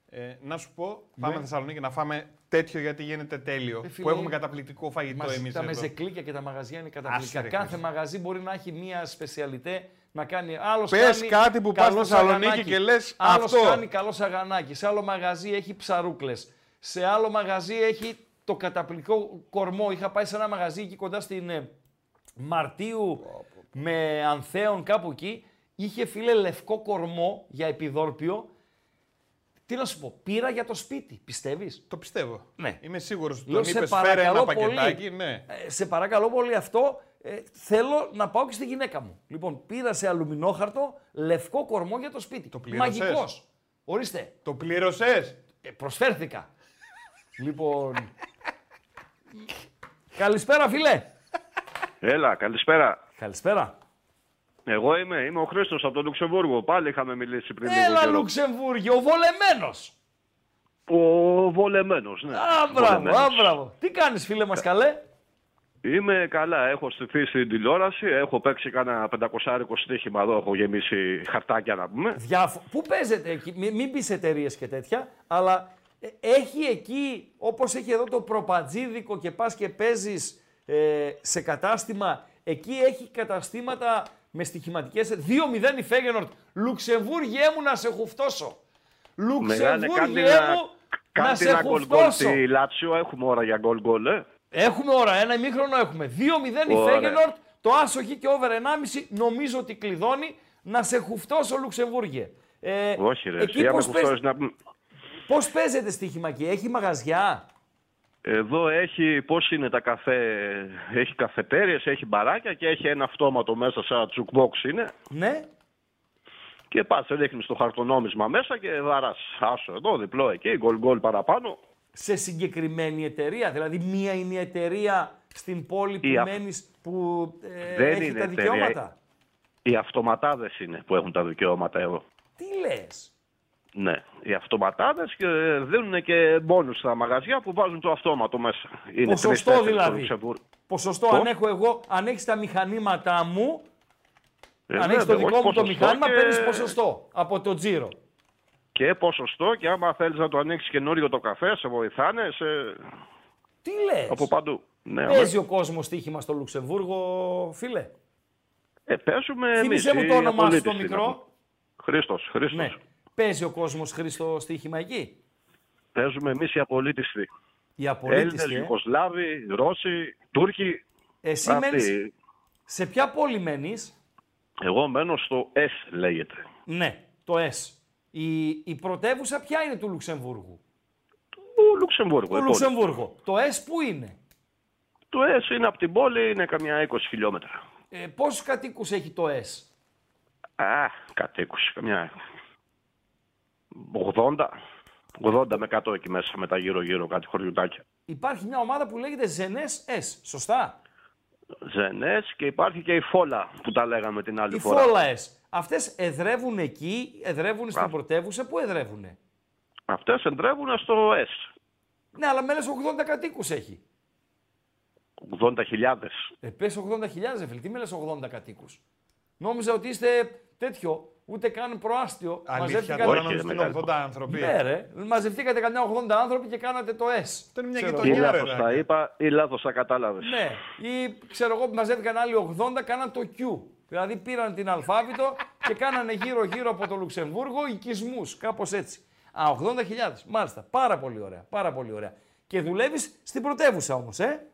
Speaker 2: ε, να σου πω, πάμε Θεσσαλονίκη να φάμε τέτοιο γιατί γίνεται τέλειο.
Speaker 1: Ναι. Ε, φίλε,
Speaker 2: που έχουμε καταπληκτικό φαγητό
Speaker 1: Μας-
Speaker 2: εμείς
Speaker 1: τα
Speaker 2: εδώ.
Speaker 1: μεζεκλίκια και τα μαγαζιά είναι καταπληκτικά.
Speaker 2: Άσε, ρε,
Speaker 1: Κάθε
Speaker 2: Χρήστο.
Speaker 1: μαγαζί μπορεί να έχει μία σπεσιαλιτέ να κάνει. Άλλος
Speaker 2: Πες
Speaker 1: κάνει
Speaker 2: κάτι που πας
Speaker 1: καλός
Speaker 2: στη Θεσσαλονίκη
Speaker 1: σαγανάκι.
Speaker 2: και λες
Speaker 1: Άλλος
Speaker 2: αυτό.
Speaker 1: κάνει καλός σαγανάκι. Σε άλλο μαγαζί έχει ψαρούκλες. Σε άλλο μαγαζί έχει το καταπληκτικό κορμό. Είχα πάει σε ένα μαγαζί εκεί κοντά στην ε, Μαρτίου με Ανθέων κάπου εκεί. Είχε φίλε λευκό κορμό για επιδόρπιο. Τι να σου πω, πήρα για το σπίτι, πιστεύεις;
Speaker 2: Το πιστεύω.
Speaker 1: Ναι.
Speaker 2: Είμαι σίγουρος.
Speaker 1: Λέω,
Speaker 2: Τον
Speaker 1: σε
Speaker 2: είπες φέρε ένα
Speaker 1: παρακαλώ
Speaker 2: πακετάκι.
Speaker 1: πολύ.
Speaker 2: Ναι.
Speaker 1: Ε, σε παρακαλώ πολύ αυτό. Ε, θέλω να πάω και στη γυναίκα μου. Λοιπόν, πήρα σε αλουμινόχαρτο λευκό κορμό για το σπίτι.
Speaker 2: Το πλήρωσες;
Speaker 1: Μαγικός. Ορίστε.
Speaker 2: Το πλήρωσες;
Speaker 1: Ε, προσφέρθηκα. λοιπόν. Καλησπέρα, φίλε.
Speaker 6: Έλα, καλησπέρα.
Speaker 1: Καλησπέρα.
Speaker 6: Εγώ είμαι, είμαι ο Χρήστος από το Λουξεμβούργο. Πάλι είχαμε μιλήσει πριν λίγο
Speaker 1: Έλα,
Speaker 6: καιρό.
Speaker 1: Λουξεμβούργιο, ο βολεμένος.
Speaker 6: Ο βολεμένος, ναι.
Speaker 1: Α, μπράβο,
Speaker 6: Βολεμένος.
Speaker 1: α, μπράβο. Τι κάνεις, φίλε μας, καλέ;
Speaker 6: Είμαι καλά, έχω στηθεί στην τηλεόραση, έχω παίξει κάνα 500 στοίχημα εδώ, έχω γεμίσει χαρτάκια να πούμε.
Speaker 1: Διάφο... Πού παίζετε εκεί, μην, μην πεις εταιρείες και τέτοια, αλλά ε, έχει εκεί, όπως έχει εδώ το προπατζίδικο και πας και παίζεις ε, σε κατάστημα, εκεί έχει καταστήματα με στοιχηματικές 2-0 η Φέγενορτ. Λουξεμβούργιέ μου να σε χουφτώσω.
Speaker 6: Μεγάλε,
Speaker 1: Λουξεμβούργιέ
Speaker 6: κάντε ένα,
Speaker 1: μου να
Speaker 6: κάντε
Speaker 1: σε
Speaker 6: ένα γκολ γκολ
Speaker 1: χουφτώσω.
Speaker 6: στη Λάτσιο, έχουμε ώρα για γκολ γκολ, ε.
Speaker 1: Έχουμε ώρα, ένα ημίχρονο έχουμε. 2-0 η
Speaker 6: Ωραία.
Speaker 1: Φέγενορτ, το άσοχη και over 1,5 νομίζω ότι κλειδώνει να σε χουφτώσω Λουξεμβούργιε. Ε,
Speaker 6: Όχι ρε,
Speaker 1: εκεί
Speaker 6: εσύ άμα
Speaker 1: πώς,
Speaker 6: έχω
Speaker 1: παίζ-
Speaker 6: φτώσει να πούμε.
Speaker 1: πώς παίζετε στοίχημα εκεί, έχει μαγαζιά;
Speaker 6: Εδώ έχει, πώς είναι τα καφέ, έχει καφετέριες, έχει μπαράκια και έχει ένα αυτόματο μέσα σαν τσουκμπόξ είναι.
Speaker 1: Ναι,
Speaker 6: Και πας, ρίχνεις το χαρτονόμισμα μέσα και δαράς. Άσο εδώ, διπλό εκεί, γκολ γκολ παραπάνω.
Speaker 1: Σε συγκεκριμένη εταιρεία. Δηλαδή, μία είναι η εταιρεία στην πόλη που
Speaker 6: Η α-
Speaker 1: μένεις που ε,
Speaker 6: Δεν
Speaker 1: έχει
Speaker 6: είναι
Speaker 1: τα
Speaker 6: εταιρεία.
Speaker 1: δικαιώματα.
Speaker 6: Οι αυτοματάδες είναι που έχουν τα δικαιώματα εδώ.
Speaker 1: Τι λες;
Speaker 6: Ναι, οι αυτοματάδες και δίνουν και μπόνους στα μαγαζιά που βάζουν το αυτόματο μέσα. Είναι
Speaker 1: Ποσοστό
Speaker 6: τρεις-τέσσερις στο
Speaker 1: δηλαδή.
Speaker 6: Λουξεμβούργο.
Speaker 1: Ποσοστό
Speaker 6: Πώς;
Speaker 1: αν έχω εγώ, αν έχεις τα μηχανήματά μου,
Speaker 6: Ε,
Speaker 1: αν έχεις το
Speaker 6: βέβαια,
Speaker 1: δικό
Speaker 6: όχι
Speaker 1: μου το
Speaker 6: ποσοστό
Speaker 1: μηχάνημα,
Speaker 6: και-
Speaker 1: παίρνεις ποσοστό από το τζίρο.
Speaker 6: Και ποσοστό και άμα θέλεις να το ανοίξεις καινούριο το καφέ, σε βοηθάνε. Σε...
Speaker 1: Τι λες;
Speaker 6: Από παντού. Ναι,
Speaker 1: Παίζει ο κόσμος στοίχημα στο Λουξεμβούργο, φίλε;
Speaker 6: Ε, παίζουμε εμείς,
Speaker 1: Θύμησε μου
Speaker 6: οι
Speaker 1: το όνομά σου
Speaker 6: απολύτες
Speaker 1: το
Speaker 6: είναι.
Speaker 1: μικρό.
Speaker 6: Χρήστος, Χρήστος.
Speaker 1: Ναι. Παίζει ο κόσμος Χρήστο στοίχημα εκεί;
Speaker 6: Παίζουμε εμείς οι απολύτιστοι.
Speaker 1: Οι
Speaker 6: Έλληνες,
Speaker 1: απολύτες. Ε.
Speaker 6: Ιουγκοσλάβοι, Ρώσοι, Τούρκοι.
Speaker 1: Εσύ
Speaker 6: αυτοί.
Speaker 1: μένεις, σε ποια πόλη μένεις,
Speaker 6: Εγώ μένω στο S λέγεται.
Speaker 1: Ναι, το S. Η, η πρωτεύουσα ποια είναι του Λουξεμβούργου;
Speaker 6: Το Λουξεμβούργο.
Speaker 1: Το
Speaker 6: η πόλης.
Speaker 1: Λουξεμβούργο. Το S πού είναι;
Speaker 6: Το S είναι από την πόλη, είναι καμιά 20 χιλιόμετρα.
Speaker 1: Ε, πόσους κατοίκους έχει το S;
Speaker 6: Α, κατοίκους, καμιά 80. 80 με 100 εκεί μέσα, με τα γύρω-γύρω κάτι χωριουτάκια.
Speaker 1: Υπάρχει μια ομάδα που λέγεται Ζενές S. Σωστά;
Speaker 6: Ζενές και υπάρχει και η Φόλα που τα λέγαμε την άλλη
Speaker 1: Οι
Speaker 6: φορά.
Speaker 1: Φόλα S. Αυτές εδρεύουν εκεί, εδρεύουν στην
Speaker 6: Α.
Speaker 1: πρωτεύουσα. Πού εδρεύουν.
Speaker 6: Αυτές εντρεύουν στο S.
Speaker 1: Ναι, αλλά με λες 80 κατοίκους έχει.
Speaker 6: 80.000.
Speaker 1: Ε, πες 80.000, φίλε. Τι με λες 80 κατοίκους; Νόμιζα ότι είστε τέτοιο, ούτε καν προάστιο.
Speaker 2: Αλήθεια,
Speaker 1: Μαζεύτηκαν-
Speaker 2: τώρα
Speaker 6: Όχι,
Speaker 2: νομίζω
Speaker 6: ρε,
Speaker 2: ότι είναι
Speaker 6: μεγάλο.
Speaker 2: 80 άνθρωποι.
Speaker 1: Ναι, ρε. Μαζευτήκατε κανένα 80 άνθρωποι και κάνατε το S.
Speaker 2: Αυτό είναι μια
Speaker 1: Ξέρω
Speaker 6: Ή
Speaker 2: γειτονιά,
Speaker 1: εγώ.
Speaker 2: ρε.
Speaker 6: λάθος τα
Speaker 2: Δάκη.
Speaker 6: είπα ή λάθος τα κατάλαβες.
Speaker 1: Ναι. Ή ξέρω εγώ, μαζεύτηκαν άλλοι 80, κάναν το Q. Δηλαδή πήραν την αλφάβητο και κάνανε γύρω-γύρω από το Λουξεμβούργο οικισμούς. Κάπως έτσι. Α, 80.000. Μάλιστα. Πάρα πολύ ωραία. Πάρα πολύ ωραία. Και δουλεύεις στην πρωτεύουσα όμως, ε.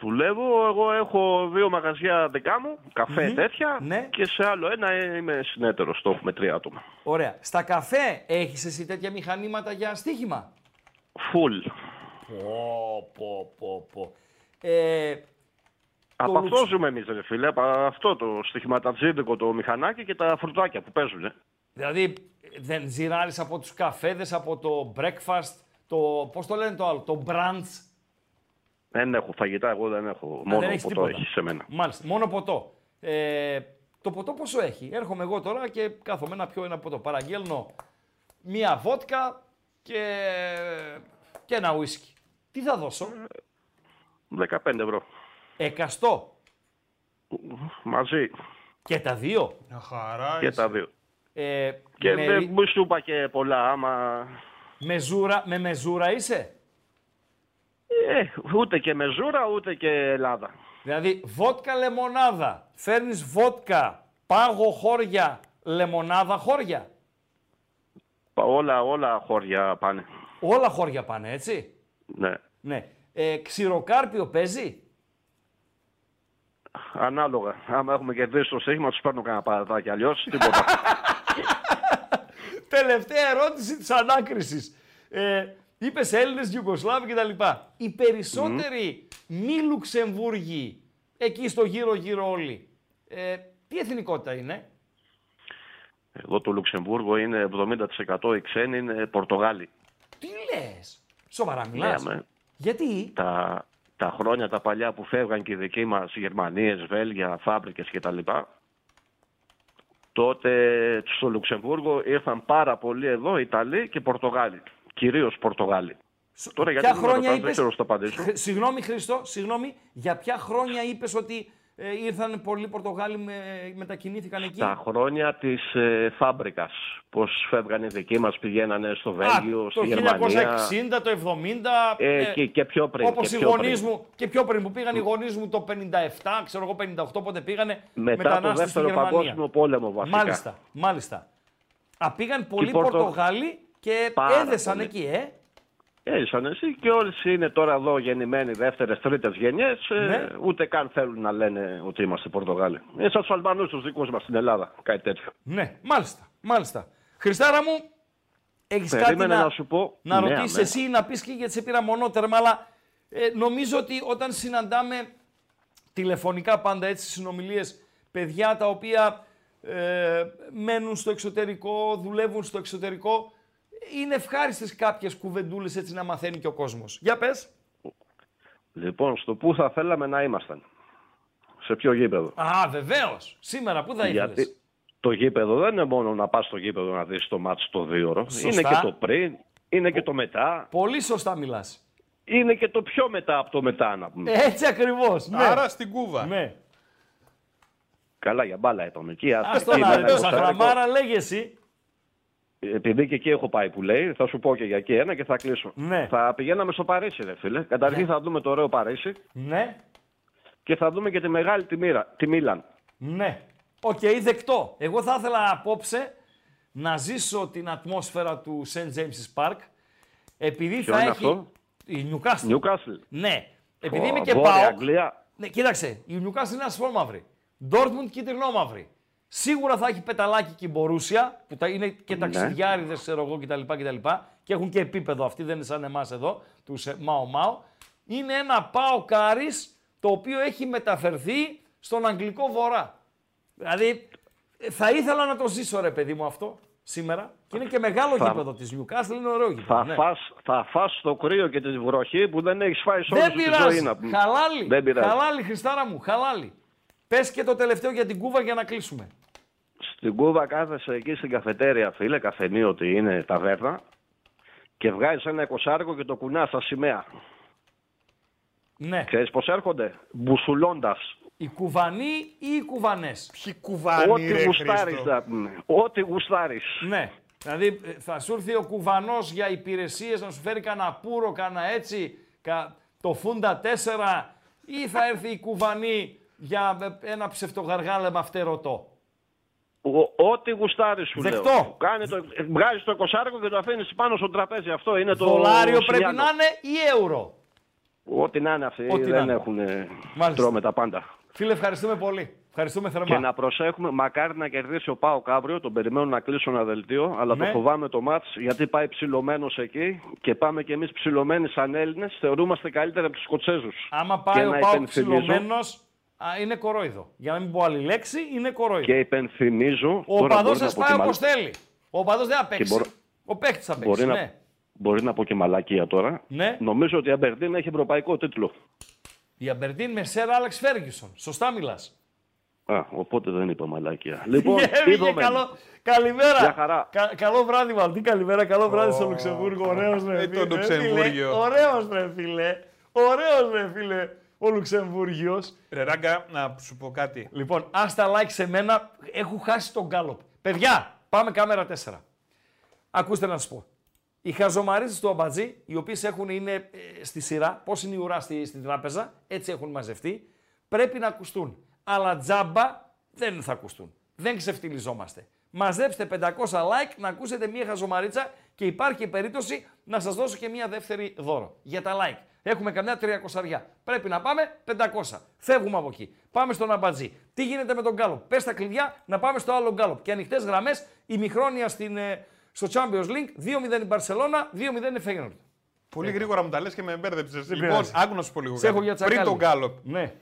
Speaker 6: Δουλεύω, εγώ έχω δύο μαγαζιά δικά μου, καφέ τέτοια
Speaker 1: Ναι.
Speaker 6: και σε άλλο ένα είμαι συνέτερος, το έχουμε τρία άτομα.
Speaker 1: Ωραία. Στα καφέ έχεις εσύ τέτοια μηχανήματα για στοίχημα;
Speaker 6: Φουλ.
Speaker 1: Πω, πω, πω, πω. Ε,
Speaker 6: Από
Speaker 1: Λουξ-
Speaker 6: αυτό ζούμε εμείς ρε φίλε, από αυτό το στοιχηματατζίδικο το μηχανάκι και τα φρουτάκια που παίζουν. ε.
Speaker 1: δηλαδή δεν ζυράρεις από τους καφέδες, από το breakfast, το, πώς το λένε το άλλο, το brunch;
Speaker 6: Δεν έχω φαγητά, εγώ δεν έχω.
Speaker 1: Α,
Speaker 6: Μόνο
Speaker 1: δεν έχεις
Speaker 6: ποτό
Speaker 1: τίποτα.
Speaker 6: έχεις σε μένα.
Speaker 1: Μάλιστα, μόνο ποτό. Ε, το ποτό πόσο έχει; Έρχομαι εγώ τώρα και κάθομαι να πιω ένα ποτό. Παραγγέλνω μία βότκα και, και ένα ουίσκι. Τι θα δώσω;
Speaker 6: 15 ευρώ.
Speaker 1: Εκαστό.
Speaker 6: Μαζί
Speaker 1: Και τα δύο.
Speaker 2: Μια χαρά.
Speaker 6: και
Speaker 2: είσαι.
Speaker 6: τα δύο.
Speaker 1: Ε,
Speaker 6: Και
Speaker 1: με,
Speaker 6: δεν μου σου είπα και πολλά, άμα...
Speaker 1: μεζούρα, με μεζούρα είσαι;
Speaker 6: Ε, ούτε και μεζούρα, ούτε και Ελλάδα.
Speaker 1: Δηλαδή, βότκα λεμονάδα. Φέρνεις βότκα, πάγο χώρια, λεμονάδα χώρια.
Speaker 6: Όλα, όλα χώρια πάνε.
Speaker 1: Όλα χώρια πάνε, έτσι.
Speaker 6: Ναι.
Speaker 1: Ναι. Ε, ξηροκάρπιο παίζει;
Speaker 6: Ανάλογα. Άμα έχουμε κερδίσει το στοίχημα, τους παίρνω κανένα παρατάκι. Αλλιώς τίποτα.
Speaker 1: Τελευταία ερώτηση της ανάκρισης. Ε, Είπες Έλληνες, Ιουγκοσλάβοι κτλ. Οι περισσότεροι μη Λουξεμβούργοι εκεί στο γύρω-γύρω όλοι. Ε, τι εθνικότητα είναι;
Speaker 6: Εδώ το Λουξεμβούργο είναι 70% οι ξένοι είναι Πορτογάλοι.
Speaker 1: Τι λες; Σοβαρά μιλάς;
Speaker 6: Ναι, με
Speaker 1: Γιατί;
Speaker 6: τα, τα χρόνια τα παλιά που φεύγαν και οι δικοί μας Γερμανίες, Βέλγια, φάμπρικες κτλ. Τότε στο Λουξεμβούργο ήρθαν πάρα πολλοί εδώ Ιταλοί και Πορτογάλοι. Κυρίως Πορτογάλοι. Τώρα γιατί
Speaker 1: ποια
Speaker 6: δεν με
Speaker 1: χρόνια
Speaker 6: ρωτάς, δεν
Speaker 1: είπες...
Speaker 6: ξέρω να στο απαντήσω.
Speaker 1: Χρ- Συγγνώμη Χριστό, συγγνώμη. Για ποια χρόνια είπες ότι ε, ήρθαν πολλοί Πορτογάλοι με, μετακινήθηκαν εκεί;
Speaker 6: Τα χρόνια της ε, φάμπρικας. Πώς φεύγαν οι δικοί μας, πηγαίνανε στο Βέλγιο,
Speaker 1: Α,
Speaker 6: στη
Speaker 1: το
Speaker 6: Γερμανία.
Speaker 1: 1960, το 70.
Speaker 6: Ε, και, και πιο πριν.
Speaker 1: Όπως
Speaker 6: και
Speaker 1: οι
Speaker 6: πιο
Speaker 1: γονείς
Speaker 6: πριν.
Speaker 1: μου, και πιο πριν που πήγαν οι γονείς μου το 57, ξέρω εγώ 58, πότε πήγανε
Speaker 6: Μετά το
Speaker 1: μετανάστες στη
Speaker 6: δεύτερο
Speaker 1: Γερμανία.
Speaker 6: παγκόσμιο πόλεμο βασικά.
Speaker 1: Μάλιστα, μάλιστα. Α, πήγαν πολλοί
Speaker 6: Πορτο-
Speaker 1: Πορτογάλοι και
Speaker 6: Πάρα
Speaker 1: έδεσαν
Speaker 6: πολλοί.
Speaker 1: εκεί, ε.
Speaker 6: Έζησαν εσύ και όλες είναι τώρα εδώ γεννημένοι δεύτερες, τρίτες γενιές.
Speaker 1: Ναι.
Speaker 6: ούτε καν θέλουν να λένε ότι είμαστε Πορτογάλοι. Είναι σαν τους Αλμπανού τους δικούς μας στην Ελλάδα. Κάτι τέτοιο.
Speaker 1: Ναι, μάλιστα, μάλιστα. Χριστάρα μου, έχεις κάτι
Speaker 6: Περίμενε
Speaker 1: να,
Speaker 6: να σου πω.
Speaker 1: να
Speaker 6: Ναι,
Speaker 1: ρωτήσεις
Speaker 6: αμέσως.
Speaker 1: εσύ, να πεις και γιατί σε πήρα μονότερμα, αλλά ε, νομίζω ότι όταν συναντάμε τηλεφωνικά πάντα έτσι συνομιλίες, παιδιά τα οποία ε, μένουν στο εξωτερικό, δουλεύουν στο εξωτερικό, είναι ευχάριστες κάποιες κουβεντούλες έτσι να μαθαίνει και ο κόσμος. Για πες.
Speaker 6: Λοιπόν, στο πού θα θέλαμε να ήμασταν. Σε ποιο γήπεδο.
Speaker 1: Α, βεβαίως. Σήμερα πού θα ήθελες.
Speaker 6: Γιατί το γήπεδο δεν είναι μόνο να πας στο γήπεδο να δεις το μάτς το δύο ώρο.
Speaker 1: Σωστά.
Speaker 6: Είναι και το πριν, είναι και το μετά.
Speaker 1: Πολύ σωστά μιλάς.
Speaker 6: Είναι και το πιο μετά από το μετά να πούμε.
Speaker 1: Έτσι ακριβώς. Ναι.
Speaker 2: Άρα στην Κούβα.
Speaker 1: ναι.
Speaker 6: Καλά για μπάλα ήταν εκεί. άστα.
Speaker 1: Ας τον
Speaker 6: Εκεί με
Speaker 1: άλλο,
Speaker 6: ένα εικοσάρικο.
Speaker 1: Σαχραμάρα, λέγε εσύ.
Speaker 6: Επειδή και εκεί έχω πάει που λέει, θα σου πω και για εκεί ένα και θα κλείσω.
Speaker 1: Ναι.
Speaker 6: Θα πηγαίναμε στο Παρίσι, ρε φίλε. Καταρχήν θα δούμε το ωραίο Παρίσι
Speaker 1: Ναι,
Speaker 6: και θα δούμε και τη μεγάλη τη, μοίρα, τη Μίλαν.
Speaker 1: ναι. Οκ, δεκτό. Εγώ θα ήθελα απόψε να ζήσω την ατμόσφαιρα του St. James's Park επειδή
Speaker 6: Ποιο
Speaker 1: θα
Speaker 6: είναι
Speaker 1: έχει...
Speaker 6: αυτό;
Speaker 1: Η Newcastle.
Speaker 6: Newcastle.
Speaker 1: Ναι. Επειδή είμαι
Speaker 6: Ω,
Speaker 1: και
Speaker 6: Βόρεια
Speaker 1: πάω.
Speaker 6: Αγγλία.
Speaker 1: Ναι, κοίταξε, η Newcastle είναι ασπρόμαυρη. Dortmund κίτρινο-μαύρη. Σίγουρα θα έχει πεταλάκι και η Μπορούσια, που τα είναι και
Speaker 6: Ναι.
Speaker 1: ταξιδιάριδες, ξέρω εγώ κτλ, κτλ. Και έχουν και επίπεδο αυτοί, δεν είναι σαν εμάς εδώ, τους Μάο Μάο. Είναι ένα πάο κάρις το οποίο έχει μεταφερθεί στον Αγγλικό Βορρά. Δηλαδή, ε, θα ήθελα να το ζήσω, ρε παιδί μου, αυτό σήμερα. Και είναι και μεγάλο
Speaker 6: Θα-
Speaker 1: γήπεδο της Newcastle, είναι ωραίο γήπεδο.
Speaker 6: Θα,
Speaker 1: ναι.
Speaker 6: φας, θα φας το κρύο και τη βροχή που δεν έχεις φάει σε όλη
Speaker 1: Δεν
Speaker 6: σου τη
Speaker 1: πειράζει.
Speaker 6: ζωή. Να... πούμε.
Speaker 1: Χαλάλι.
Speaker 6: Δεν πειράζει.
Speaker 1: Χαλάλι, Χριστάρα μου. Χαλάλι. Πες και το τελευταίο για την Κούβα για να κλείσουμε.
Speaker 6: Στην Κούβα κάθεσαι εκεί στην καφετέρια, φίλε, καφενείο ότι είναι ταβέρνα και βγάζεις ένα εικοσάρικο και το κουνάς στα σημαία.
Speaker 1: Ναι.
Speaker 6: Ξέρεις πώς έρχονται, μπουσουλώντας.
Speaker 1: Οι Κουβανοί ή οι Κουβανές;
Speaker 2: Ποιοι κουβάνι,
Speaker 6: Ό,τι
Speaker 2: ρε
Speaker 6: γουστάρεις
Speaker 2: Χρήστο.
Speaker 6: να πούμε. Ό,τι γουστάρεις.
Speaker 1: Ναι. Δηλαδή ε, θα σου έρθει ο Κουβανός για υπηρεσίες να σου φέρει κανένα πουρο, κανένα έτσι, κα- το φούντα 4 ή θα έρθει η Κουβανή για ε, ένα ψευτογαργάλεμα φτερωτό.
Speaker 6: Ο- Ό,τι γουστάρεις σου
Speaker 1: Δεκτό.
Speaker 6: λέω. Κάνε το, βγάζεις το εικοσάρικο και το αφήνεις πάνω στο τραπέζι. Αυτό είναι το
Speaker 1: Δολάριο πρέπει
Speaker 6: σινιάτο.
Speaker 1: να είναι ή ευρώ.
Speaker 6: Ό,τι να είναι αυτοί
Speaker 1: Ό,τι να
Speaker 6: δεν
Speaker 1: είναι.
Speaker 6: έχουν
Speaker 1: Μάλιστα.
Speaker 6: τρώμε τα πάντα.
Speaker 1: Φίλε, ευχαριστούμε πολύ. Ευχαριστούμε θερμά.
Speaker 6: Και να προσέχουμε, μακάρι να κερδίσει ο Πάο αύριο. Τον περιμένω να κλείσω ένα δελτίο. Αλλά
Speaker 1: Ναι.
Speaker 6: το φοβάμαι το μάτς γιατί πάει ψηλωμένος εκεί και πάμε κι εμείς ψηλωμένοι σαν Έλληνες. Θεωρούμαστε καλύτεροι από τους Σκοτσέζους.
Speaker 1: Άμα πάει ο
Speaker 6: να
Speaker 1: Πάοκ
Speaker 6: υπενθυμίζω-
Speaker 1: ψηλωμένος, α, είναι κορόιδο. Για να μην πω άλλη λέξη, είναι κορόιδο.
Speaker 6: Και υπενθυμίζω.
Speaker 1: Ο
Speaker 6: τώρα
Speaker 1: παδό
Speaker 6: μπορεί να
Speaker 1: σα
Speaker 6: πω
Speaker 1: πάει
Speaker 6: και
Speaker 1: όπως
Speaker 6: μαλα-
Speaker 1: θέλει. Ο παδό δεν θα παίξει.
Speaker 6: μπορώ-
Speaker 1: Ο παίκτης θα παίξει.
Speaker 6: Μπορεί να,
Speaker 1: Ναι.
Speaker 6: μπορεί να πω και μαλακία τώρα.
Speaker 1: Ναι.
Speaker 6: Νομίζω ότι η Αμπερντίν έχει ευρωπαϊκό τίτλο.
Speaker 1: Η Αμπερντίν με σέρα Άλεξ Φέργισον. Σωστά μιλάς.
Speaker 6: Α, οπότε δεν είπα μαλακία. Λοιπόν,
Speaker 1: Βγήκε
Speaker 6: είδαμε.
Speaker 1: καλό. Καλημέρα.
Speaker 6: Γεια χαρά.
Speaker 1: Κα- καλό βράδυ, Βαλτή. Καλημέρα. Καλό βράδυ στο Λουξεμβούργο. Ωραίος ρε
Speaker 2: Ε, το
Speaker 1: φίλε.
Speaker 2: Λουξεμβούργιο.
Speaker 1: Ωραίος ρε φίλε. Ωραίος ρε φίλε. Ο Λουξεμβούργιος.
Speaker 2: Ρε Ράγκα, να σου πω κάτι.
Speaker 1: Λοιπόν, άστα like σε μένα. Έχω χάσει τον γκάλοπ. Παιδιά, πάμε κάμερα 4. Ακούστε να σα πω. Οι χαζομαρίτες του Αμπατζή, οι οποίες έχουν είναι ε, στη σειρά, πώς είναι η ουρά στη, στην τράπεζα, έτσι έχουν μαζευτεί, πρέπει να ακουστούν. Αλλά τζάμπα δεν θα ακουστούν. Δεν ξεφτυλιζόμαστε. Μαζέψτε 500 like να ακούσετε μία χαζομαρίτσα και υπάρχει περίπτωση να σας δώσω και μία δεύτερη δώρο για τα like. Έχουμε καμιά 300. Πρέπει να πάμε 500. Φεύγουμε από εκεί. Πάμε στον αμπατζή. Τι γίνεται με τον Γκάλοπ; Πες τα κλειδιά να πάμε στο άλλο Γκάλοπ. Και ανοιχτές γραμμές ημιχρόνια στην, ε, στο Champions League 2-0 η Μπαρσελόνα, 2-0 η Φέγγενορντ.
Speaker 2: Πολύ γρήγορα μου τα λες και με μπέρδεψες. Λοιπόν,
Speaker 1: πειράζει.
Speaker 2: άκου να σου πω λίγο
Speaker 1: Σε έχω
Speaker 2: κάτι.
Speaker 1: για
Speaker 2: Πριν
Speaker 1: τσακάλι.
Speaker 2: τον Γκάλοπ,
Speaker 1: Ναι.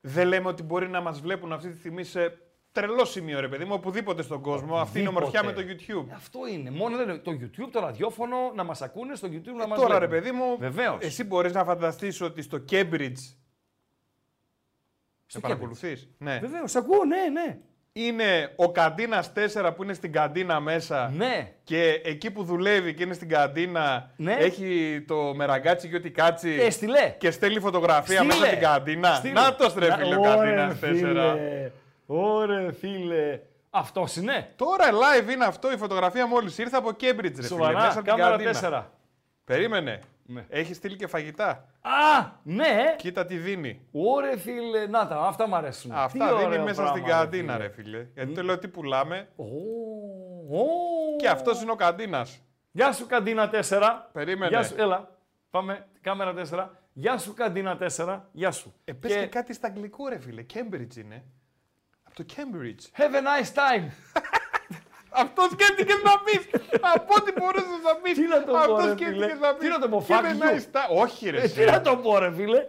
Speaker 2: δεν λέμε ότι μπορεί να μας βλέπουν αυτή τη στιγμή σε τρελό σημείο, ρε παιδί μου, οπουδήποτε στον κόσμο. Αυτή είναι η ομορφιά με το
Speaker 1: Οπουδήποτε.
Speaker 2: YouTube.
Speaker 1: Αυτό είναι. Μόνο δεν είναι το YouTube, το ραδιόφωνο, να μας ακούνε στο YouTube να μας
Speaker 2: Τώρα, ρε παιδί μου,
Speaker 1: Βεβαίως.
Speaker 2: εσύ μπορείς να φανταστείς ότι στο Cambridge. Σε
Speaker 1: Cambridge.
Speaker 2: παρακολουθείς; Ναι.
Speaker 1: Βεβαίως, ακούω, ναι, ναι.
Speaker 2: Είναι ο καντίνας 4 που είναι στην καντίνα μέσα.
Speaker 1: Ναι.
Speaker 2: Και εκεί που δουλεύει και είναι στην καντίνα,
Speaker 1: Ναι.
Speaker 2: έχει το μεραγκάτσι και ό,τι κάτσι.
Speaker 1: Ε, στείλε.
Speaker 2: Και στέλνει φωτογραφία
Speaker 1: Στείλε.
Speaker 2: μέσα στην καντίνα.
Speaker 1: Στείλε.
Speaker 2: Να το στρέφει, λέει ο
Speaker 1: Ωρε,
Speaker 2: καντίνα 4.
Speaker 1: Φίλε. Ωρε, φίλε. Αυτός είναι;
Speaker 2: Τώρα live είναι αυτό, η φωτογραφία μόλις ήρθε από Cambridge, ρε φίλε.
Speaker 1: Σοβαρά,
Speaker 2: μέσα από την
Speaker 1: κάμερα
Speaker 2: καντίνα.
Speaker 1: 4.
Speaker 2: Περίμενε.
Speaker 1: Ναι.
Speaker 2: Έχει στείλει και φαγητά.
Speaker 1: Α, ναι.
Speaker 2: Κοίτα τι δίνει.
Speaker 1: Ωρε, φίλε. Να τα, αυτά μου αρέσουν.
Speaker 2: Αυτά
Speaker 1: Τι
Speaker 2: δίνει
Speaker 1: ωραίο
Speaker 2: μέσα
Speaker 1: πράγμα,
Speaker 2: στην καντίνα, ρε φίλε. Γιατί το λέω τι πουλάμε.
Speaker 1: Ω, ω.
Speaker 2: Και αυτός είναι ο καντίνας.
Speaker 1: Γεια σου, καντίνα 4.
Speaker 2: Περίμενε.
Speaker 1: Γεια σου, έλα. Πάμε, κάμερα 4. Γεια σου, καντίνα 4. Γεια σου.
Speaker 2: Ε, πες και... κάτι στα αγγλικό, ρε φίλε. Cambridge είναι. Από το Cambridge.
Speaker 1: Have a nice time.
Speaker 2: Αυτός σκέφτηκε να πεις. Από ό,τι μπορούσε να πεις.
Speaker 1: Τι να το πω,
Speaker 2: Αυτός
Speaker 1: ρε
Speaker 2: σκέφτηκε
Speaker 1: φίλε.
Speaker 2: να πεις.
Speaker 1: Τι να το πω,
Speaker 2: Και
Speaker 1: fuck
Speaker 2: δεν
Speaker 1: you.
Speaker 2: έχει τα- Όχι, ρε.
Speaker 1: Ε,
Speaker 2: εσύ.
Speaker 1: τι να το πω, ρε φίλε.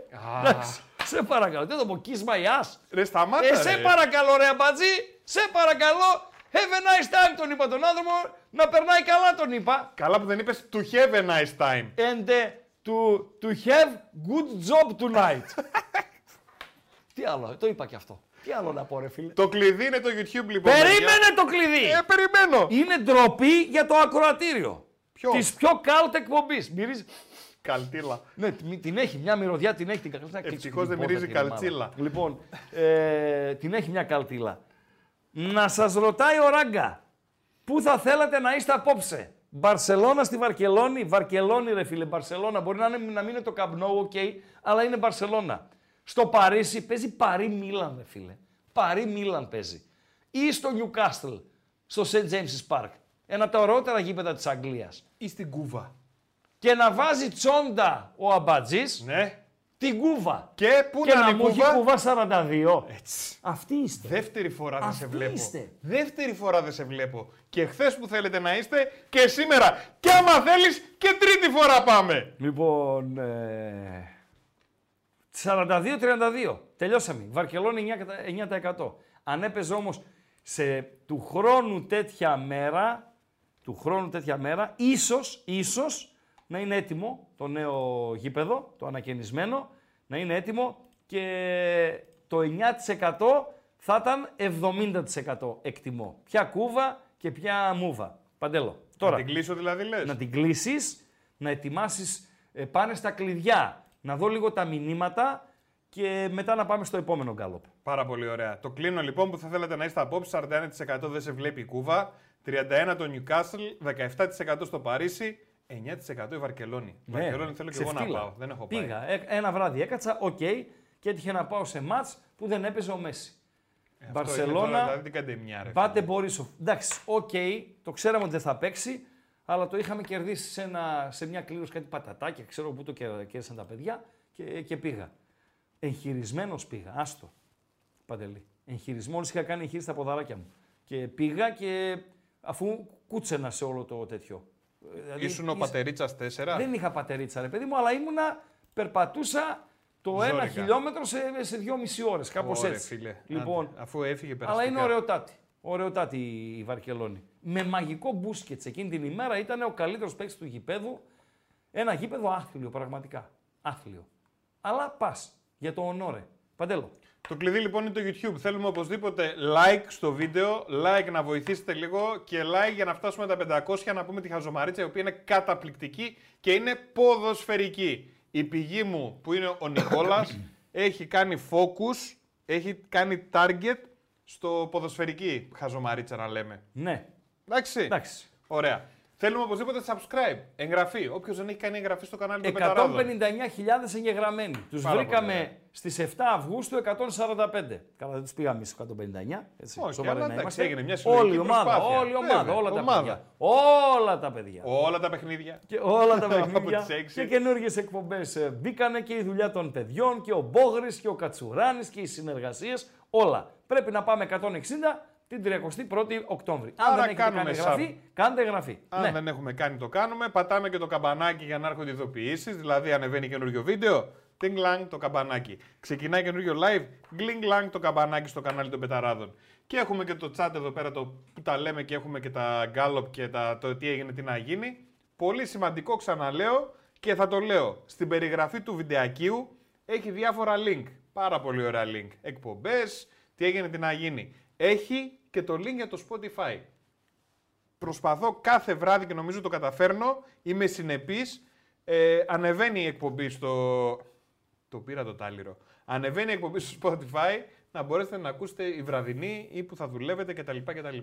Speaker 1: Εντάξει, Σε παρακαλώ. Τι να το πω, kiss my ass.
Speaker 2: Ρε, σταμάτα.
Speaker 1: Ε, σε
Speaker 2: ρε.
Speaker 1: παρακαλώ, ρε αμπατζή. Σε παρακαλώ. Have a nice time, τον είπα τον άνθρωπο. Να περνάει καλά, τον είπα.
Speaker 2: Καλά που δεν είπες to have a nice time.
Speaker 1: And uh, to, to have good job tonight. Τι άλλο, το είπα και αυτό. Τι άλλο να πω, ρε φίλε;
Speaker 2: Το κλειδί είναι το YouTube λοιπόν.
Speaker 1: Περίμενε το κλειδί.
Speaker 2: παιδιά. Ε, περιμένω.
Speaker 1: Είναι ντροπή για το ακροατήριο.
Speaker 2: Ποιος;
Speaker 1: Της πιο κάλτ εκπομπής. Μυρίζει.
Speaker 2: Καλτήλα.
Speaker 1: Ναι, την την έχει μια μυρωδιά, την έχει την καλτήλα.
Speaker 2: Ευτυχώς δεν μυρίζει καλτσίλα.
Speaker 1: Λοιπόν, ε, την έχει μια καλτήλα. Να σας ρωτάει ο Ράγκα, Πού θα θέλατε να είστε απόψε; Μπαρσελώνα στη Βαρκελόνη; Βαρκελόνη, ρε φίλε, Μπαρσελώνα. Μπορεί να, είναι, να μην είναι το Camp Nou, οκ, αλλά είναι Μπαρσελώνα. Στο Παρίσι παίζει Παρί Μίλαν, ρε φίλε. Παρί Μίλαν παίζει. Ή στο Newcastle, στο St. James's Park. Ένα από τα ωραιότερα γήπεδα της Αγγλίας.
Speaker 2: Ή στην Κούβα.
Speaker 1: Και να βάζει τσόντα ο Αμπατζής
Speaker 2: Ναι.
Speaker 1: την κούβα.
Speaker 2: Και πού
Speaker 1: Και
Speaker 2: να
Speaker 1: να
Speaker 2: είναι η
Speaker 1: μου έχει
Speaker 2: Κούβα.
Speaker 1: κουβά 42.
Speaker 2: Έτσι.
Speaker 1: Αυτή είστε.
Speaker 2: Δεύτερη φορά δεν σε
Speaker 1: Αυτοί
Speaker 2: βλέπω.
Speaker 1: είστε.
Speaker 2: Δεύτερη φορά δεν σε βλέπω. Και χθες που θέλετε να είστε και σήμερα. Και άμα θέλεις και τρίτη φορά πάμε.
Speaker 1: Λοιπόν, ε, 42-32. Τελειώσαμε. Βαρκελόνη 9%. 9%. Αν έπαιζε όμως σε του χρόνου τέτοια μέρα, του χρόνου τέτοια μέρα, ίσως, ίσως να είναι έτοιμο το νέο γήπεδο, το ανακαινισμένο, να είναι έτοιμο και το 9% θα ήταν 70% εκτιμώ. Ποια κούβα και ποια μούβα. Παντέλο. Τώρα,
Speaker 2: Να την κλείσω δηλαδή λες.
Speaker 1: να την κλείσεις, να ετοιμάσεις ε, πάνε στα κλειδιά, να δω λίγο τα μηνύματα και μετά να πάμε στο επόμενο γκάλωπ.
Speaker 2: Πάρα πολύ ωραία. Το κλείνω λοιπόν που θα θέλετε να είστε απόψε. 41% δεν σε βλέπει η Κούβα. 31% το Newcastle. 17% στο Παρίσι. 9% η Βαρκελόνη. Η Βαρκελόνη θέλω και εγώ να
Speaker 1: Ναι, ξεφτίλα.
Speaker 2: πάω. Δεν έχω πάει.
Speaker 1: Πήγα. Ε, ένα βράδυ έκατσα, οκ, και έτυχε να πάω σε ματς που δεν έπαιζε ο Μέσι.
Speaker 2: Ε, αυτό είναι τώρα,
Speaker 1: Μπαρσελώνα,
Speaker 2: Δηλαδή την κάντε μια ρε.
Speaker 1: Μπάτε
Speaker 2: φίλε.
Speaker 1: Μπορίσοφ. Εντάξει, οκ, το ξέραμε ότι δεν θα παίξει, αλλά το είχαμε κερδίσει σε, ένα, σε μια κλήρωση κάτι πατατάκια, ξέρω πού το κε- κέρδισαν τα παιδιά και, και πήγα. Εγχειρισμένος πήγα, άστο. Παντελή. Εγχειρισμό, μόλις είχα κάνει εγχείρηση στα ποδαράκια μου. Και πήγα και αφού κούτσενα σε όλο το τέτοιο. Ε, δηλαδή,
Speaker 2: Ήσουν ο
Speaker 1: είσαι-
Speaker 2: πατερίτσας 4.
Speaker 1: Δεν είχα πατερίτσα, ρε παιδί μου, αλλά ήμουνα, περπατούσα το
Speaker 2: Ζόρικα.
Speaker 1: ένα χιλιόμετρο σε, σε δυόμιση ώρες, κάπως
Speaker 2: Ωραία,
Speaker 1: έτσι.
Speaker 2: φίλε.
Speaker 1: Λοιπόν,
Speaker 2: Άντε, αφού έφυγε
Speaker 1: αλλά
Speaker 2: περαστικά.
Speaker 1: είναι ωραιοτάτη. Ωραιοτάτη η Βαρκελόνη. Με μαγικό μπούσκετ εκείνη την ημέρα ήταν ο καλύτερος παίκτης του γηπέδου. Ένα γήπεδο άθλιο, πραγματικά. Άθλιο. Αλλά πας για το ονόρε. Παντέλο.
Speaker 2: Το κλειδί λοιπόν είναι το YouTube. Θέλουμε οπωσδήποτε like στο βίντεο, like να βοηθήσετε λίγο και like για να φτάσουμε τα 500 να πούμε τη χαζομαρίτσα η οποία είναι καταπληκτική και είναι ποδοσφαιρική. Η πηγή μου που είναι ο Νικόλας έχει κάνει focus, έχει κάνει target στο ποδοσφαιρική χαζομαρίτσα να λέμε.
Speaker 1: Ναι.
Speaker 2: Εντάξει.
Speaker 1: Εντάξει.
Speaker 2: Ωραία. Θέλουμε οπωσδήποτε subscribe, εγγραφή. Όποιος δεν έχει κάνει εγγραφή στο κανάλι του Πεταράδων.
Speaker 1: 159.000 εγγεγραμμένοι. Τους
Speaker 2: Πάρα πολύ
Speaker 1: βρήκαμε
Speaker 2: ωραία.
Speaker 1: στις 7 Αυγούστου 145. Καλά, δεν τους πήγαμε εμείς 159. Έτσι,
Speaker 2: Όχι,
Speaker 1: σοβαροί
Speaker 2: αλλά
Speaker 1: να
Speaker 2: εντάξει,
Speaker 1: είμαστε.
Speaker 2: έγινε μια συλλογική
Speaker 1: Όλη η ομάδα,
Speaker 2: προσπάθεια.
Speaker 1: όλη η ομάδα,
Speaker 2: Βέβαια,
Speaker 1: όλα τα
Speaker 2: ομάδα.
Speaker 1: παιδιά. Όλα τα παιδιά.
Speaker 2: Όλα τα παιχνίδια.
Speaker 1: Και όλα τα
Speaker 2: Από
Speaker 1: παιχνίδια
Speaker 2: τις έξι.
Speaker 1: και καινούργιες εκπομπές μπήκανε και η δουλειά των παιδιών και ο Μπόγρης και ο Κατσουράνης και οι συνεργασίες. Όλα. Πρέπει να πάμε 160 την 31η Οκτώβρη. Αν
Speaker 2: Άρα
Speaker 1: δεν έχετε
Speaker 2: κάνουμε
Speaker 1: κάνει
Speaker 2: sub.
Speaker 1: εγγραφή, κάντε εγγραφή.
Speaker 2: Αν
Speaker 1: ναι.
Speaker 2: δεν έχουμε κάνει το κάνουμε. Πατάμε και το καμπανάκι για να έρχονται ειδοποιήσεις. Δηλαδή, ανεβαίνει καινούριο βίντεο. Τινγκ λάγκ το καμπανάκι. Ξεκινάει καινούριο live. Γκλινγκ λάγκ το καμπανάκι στο κανάλι των Πεταράδων. Και έχουμε και το chat εδώ πέρα το που τα λέμε και έχουμε και τα γκάλοπ και τα, το τι έγινε, τι να γίνει. Πολύ σημαντικό, ξαναλέω και θα το λέω. Στην περιγραφή του βιντεακίου έχει διάφορα link. Πάρα πολύ ωραία link. Εκπομπές, τι έγινε, τι να γίνει. Έχει και το link για το Spotify προσπαθώ κάθε βράδυ και νομίζω το καταφέρνω. Είμαι συνεπής. Ε, ανεβαίνει η εκπομπή στο... Το πήρα το τάλιρο. Ανεβαίνει η εκπομπή στο Spotify να μπορέσετε να ακούσετε η βραδινή ή που θα δουλεύετε κτλ. κτλ.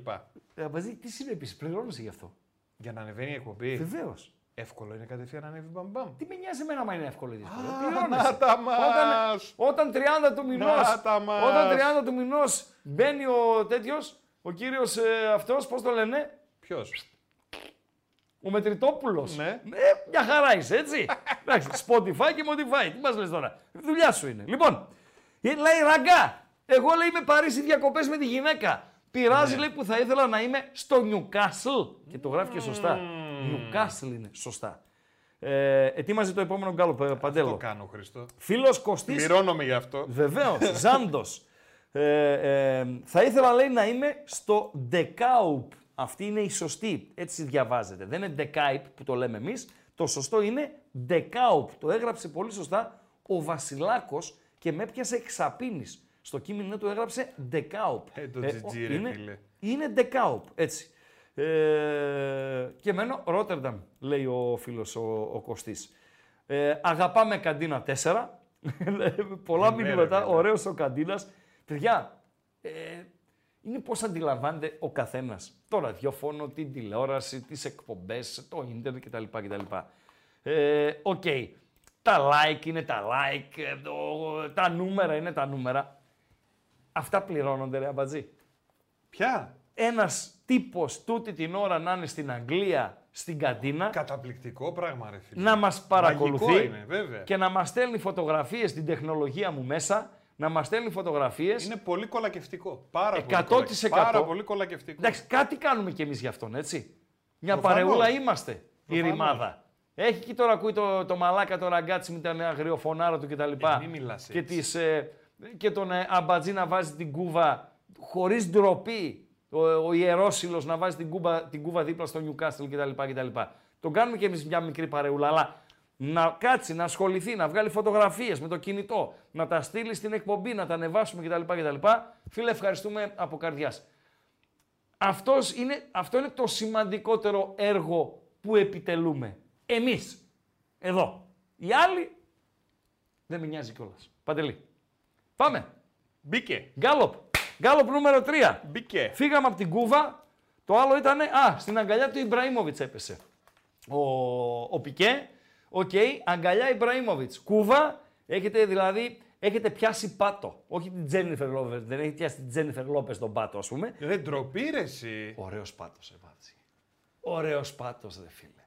Speaker 1: Ε, Βαζί, τι συνέπειε, πληρώνεσαι γι' αυτό;
Speaker 2: Για να ανεβαίνει η εκπομπή.
Speaker 1: Βεβαίως.
Speaker 2: Εύκολο είναι κατευθείαν να ανέβει μπαμπαμ.
Speaker 1: Τι με νοιάζει εμένα, άμα είναι εύκολο ή δύσκολο.
Speaker 2: Α,
Speaker 1: Πληρώνεσαι.
Speaker 2: να τα μας.
Speaker 1: Όταν, όταν 30 του μηνό.
Speaker 2: Να τα μας.
Speaker 1: Όταν 30 του μηνός μπαίνει ο τέτοιος, ο κύριος ε, αυτός, πώς το λένε,
Speaker 2: Ποιος;
Speaker 1: ο Μετρητόπουλος.
Speaker 2: Ναι.
Speaker 1: Ε, μια χαρά είσαι, έτσι. Εντάξει, Spotify και Modify. Τι μας λες τώρα; Δουλειά σου είναι. Λοιπόν, ε, λέει ραγκά. Εγώ λέει είμαι Παρίσι διακοπές με τη γυναίκα. Πειράζει
Speaker 2: Ναι.
Speaker 1: λέει που θα ήθελα να είμαι στο Newcastle. Και το γράφει και σωστά. Newcastle είναι σωστά. Ε, ετοίμαζε το επόμενο γκάλο,
Speaker 2: Το
Speaker 1: Παντέλο.
Speaker 2: κάνω, Χριστό.
Speaker 1: Φίλος Κωστή.
Speaker 2: Πληρώνομαι γι' αυτό.
Speaker 1: Βεβαίως, Ζάντος. Ε, ε, θα ήθελα λέει να είμαι στο Decaup. Αυτή είναι η σωστή. Έτσι διαβάζεται. Δεν είναι Decaip που το λέμε εμείς. Το σωστό είναι Decaup. Το έγραψε πολύ σωστά ο Βασιλάκος και με έπιασε εξαπίνης. Στο κείμενο του έγραψε Decaup.
Speaker 2: Ε, το
Speaker 1: ο-
Speaker 2: GG, ρε
Speaker 1: είναι,
Speaker 2: φίλε.
Speaker 1: είναι Decaup, έτσι. Ε, και μένω Ρότερνταμ, λέει ο φίλος ο, ο Κωστής. Ε, αγαπάμε καντίνα 4. Πολλά
Speaker 2: Ναι, ρε
Speaker 1: μηνύματα,
Speaker 2: φίλε.
Speaker 1: ωραίος ο καντίνας. Παιδιά, ε, είναι πώς αντιλαμβάνεται ο καθένας το ραδιόφωνο, την τηλεόραση, τις εκπομπές, το ίντερνετ κτλ. κτλ. Ε, Οκ. Τα like είναι τα like, ε, το- τα νούμερα είναι τα νούμερα. Αυτά πληρώνονται ρε Αμπατζή.
Speaker 2: Ποια;
Speaker 1: Ένας τύπος τούτη την ώρα να είναι στην Αγγλία, στην καντίνα,
Speaker 2: Καταπληκτικό πράγμα, ρε φίλε.
Speaker 1: να μας παρακολουθεί
Speaker 2: Μαγικό είναι, βέβαια.
Speaker 1: και να μας στέλνει φωτογραφίες στην τεχνολογία μου μέσα, να μας στέλνει φωτογραφίες.
Speaker 2: Είναι πολύ κολακευτικό. Πάρα
Speaker 1: 100%.
Speaker 2: πολύ. κολακευτικό. Πάρα πολύ κολακευτικό.
Speaker 1: Εντάξει, κάτι κάνουμε κι εμείς γι' αυτόν, έτσι. Μια
Speaker 2: Προφανώς.
Speaker 1: παρεούλα είμαστε, η
Speaker 2: Προφανώς.
Speaker 1: ρημάδα. Έχει και τώρα ακούει το, το μαλάκα το ραγκάτσι με την αγριοφωνάρα του κτλ.
Speaker 2: Ε, μη μιλάς
Speaker 1: και,
Speaker 2: έτσι.
Speaker 1: τις, ε, και τον ε, αμπατζή να βάζει την κούβα χωρίς ντροπή. Ο, ο ιερόσιλος να βάζει την, κούβα, την κούβα δίπλα στο Newcastle κτλ. κτλ. Τον κάνουμε κι εμείς μια μικρή παρεούλα, αλλά να κάτσει, να ασχοληθεί, να βγάλει φωτογραφίες με το κινητό, να τα στείλει στην εκπομπή, να τα ανεβάσουμε κτλ. κτλ. Φίλε, ευχαριστούμε από καρδιάς. Αυτός είναι, αυτό είναι το σημαντικότερο έργο που επιτελούμε. Εμείς. Εδώ. Οι άλλοι δεν με νοιάζει κιόλας. Παντελή. Πάμε.
Speaker 2: Μπήκε.
Speaker 1: Γκάλοπ. Γκάλοπ νούμερο 3.
Speaker 2: Μπήκε.
Speaker 1: Φύγαμε από την Κούβα. Το άλλο ήταν, α, στην αγκαλιά του Ιμπραήμοβιτς έπεσε. Ο, ο Πικέ, οκ, αγκαλιά Ιμπραήμοβιτς. Κούβα, έχετε δηλαδή, έχετε πιάσει πάτο. Όχι την Τζένιφερ Λόπες, δεν έχετε πιάσει την Τζένιφερ Λόπες τον πάτο, ας πούμε.
Speaker 2: Δεν ντροπή ρε εσύ.
Speaker 1: Ωραίος πάτος, ρε Βάτζη. Ωραίος πάτος, ρε φίλε.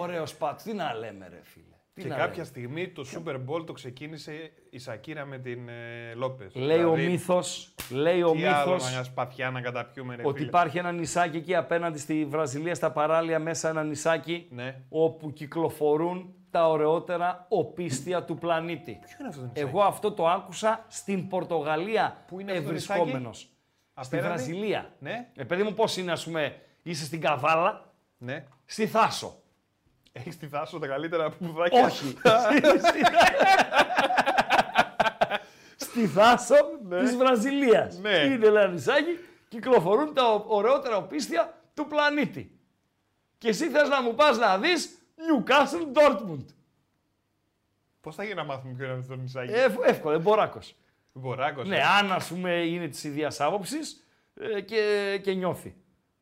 Speaker 1: Ωραίος πάτος. Τι να λέμε, ρε φίλε. Τι
Speaker 2: Και
Speaker 1: να
Speaker 2: κάποια
Speaker 1: λέμε.
Speaker 2: στιγμή το Super Bowl το ξεκίνησε η Σακύρα με την ε, Λόπες.
Speaker 1: Λέει ο
Speaker 2: Δηλαδή,
Speaker 1: μύθος, λέει ο
Speaker 2: Τι άλλο
Speaker 1: μύθος
Speaker 2: μια σπαθιά να καταπιούμε ρε
Speaker 1: ότι
Speaker 2: φίλε.
Speaker 1: υπάρχει ένα νησάκι εκεί απέναντι στη Βραζιλία, στα παράλια μέσα ένα νησάκι
Speaker 2: Ναι.
Speaker 1: όπου κυκλοφορούν τα ωραιότερα οπίστια του πλανήτη.
Speaker 2: Ποιο είναι αυτό το νησάκι;
Speaker 1: Εγώ αυτό το άκουσα στην Πορτογαλία
Speaker 2: Πού είναι αυτό το
Speaker 1: ευρισκόμενος. Στη
Speaker 2: Απέναντι;
Speaker 1: Βραζιλία.
Speaker 2: Ναι.
Speaker 1: Ε, παιδί μου, πώς είναι, ας πούμε, είσαι στην Καβάλα,
Speaker 2: Ναι.
Speaker 1: στη Θάσο.
Speaker 2: Έχεις τη θάσο τα καλύτερα πουδάκια.
Speaker 1: Όχι. Στη Θάσο της Βραζιλίας.
Speaker 2: Ναι.
Speaker 1: Είναι ένα νησάκι, κυκλοφορούν τα ω- ωραιότερα οπίστια του πλανήτη. Και εσύ θες να μου πας να δεις Newcastle Dortmund.
Speaker 2: Πώς θα γίνει να μάθουμε ποιο είναι αυτό το νησάκι.
Speaker 1: Ε, ευ- εύκολο, εμποράκος.
Speaker 2: Μποράκος.
Speaker 1: Ναι, αν ας πούμε είναι της ίδιας άποψης ε, και, και νιώθει.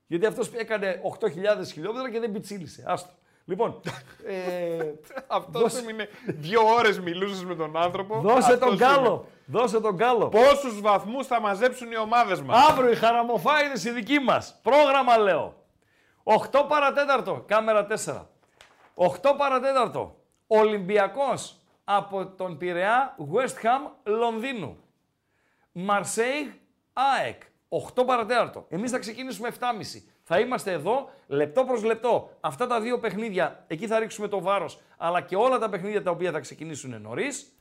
Speaker 1: Γιατί αυτός έκανε 8.000 χιλιόμετρα και δεν πιτσίλησε. Άστο. Λοιπόν, ε,
Speaker 2: Αυτός
Speaker 1: δώσε-
Speaker 2: έμεινε δύο ώρες μιλούσες με τον άνθρωπο.
Speaker 1: δώσε τον
Speaker 2: Αυτός
Speaker 1: κάλο. Δώσε τον κάλο.
Speaker 2: είναι. Πόσους βαθμούς θα μαζέψουν οι ομάδες μας;
Speaker 1: Αύριο οι χαραμοφάιδες οι δικοί μας. Πρόγραμμα λέω. 8 παρατέταρτο, κάμερα 4. 8 παρατέταρτο, Ολυμπιακός από τον Πειραιά, West Ham, Λονδίνου. Μαρσέιγ, ΑΕΚ, 8 παρατέταρτο. Εμείς θα ξεκινήσουμε 7.30. Θα είμαστε εδώ λεπτό προς λεπτό. Αυτά τα δύο παιχνίδια, εκεί θα ρίξουμε το βάρος, αλλά και όλα τα παιχνίδια τα οποία θα ξεκινήσουν νωρίς.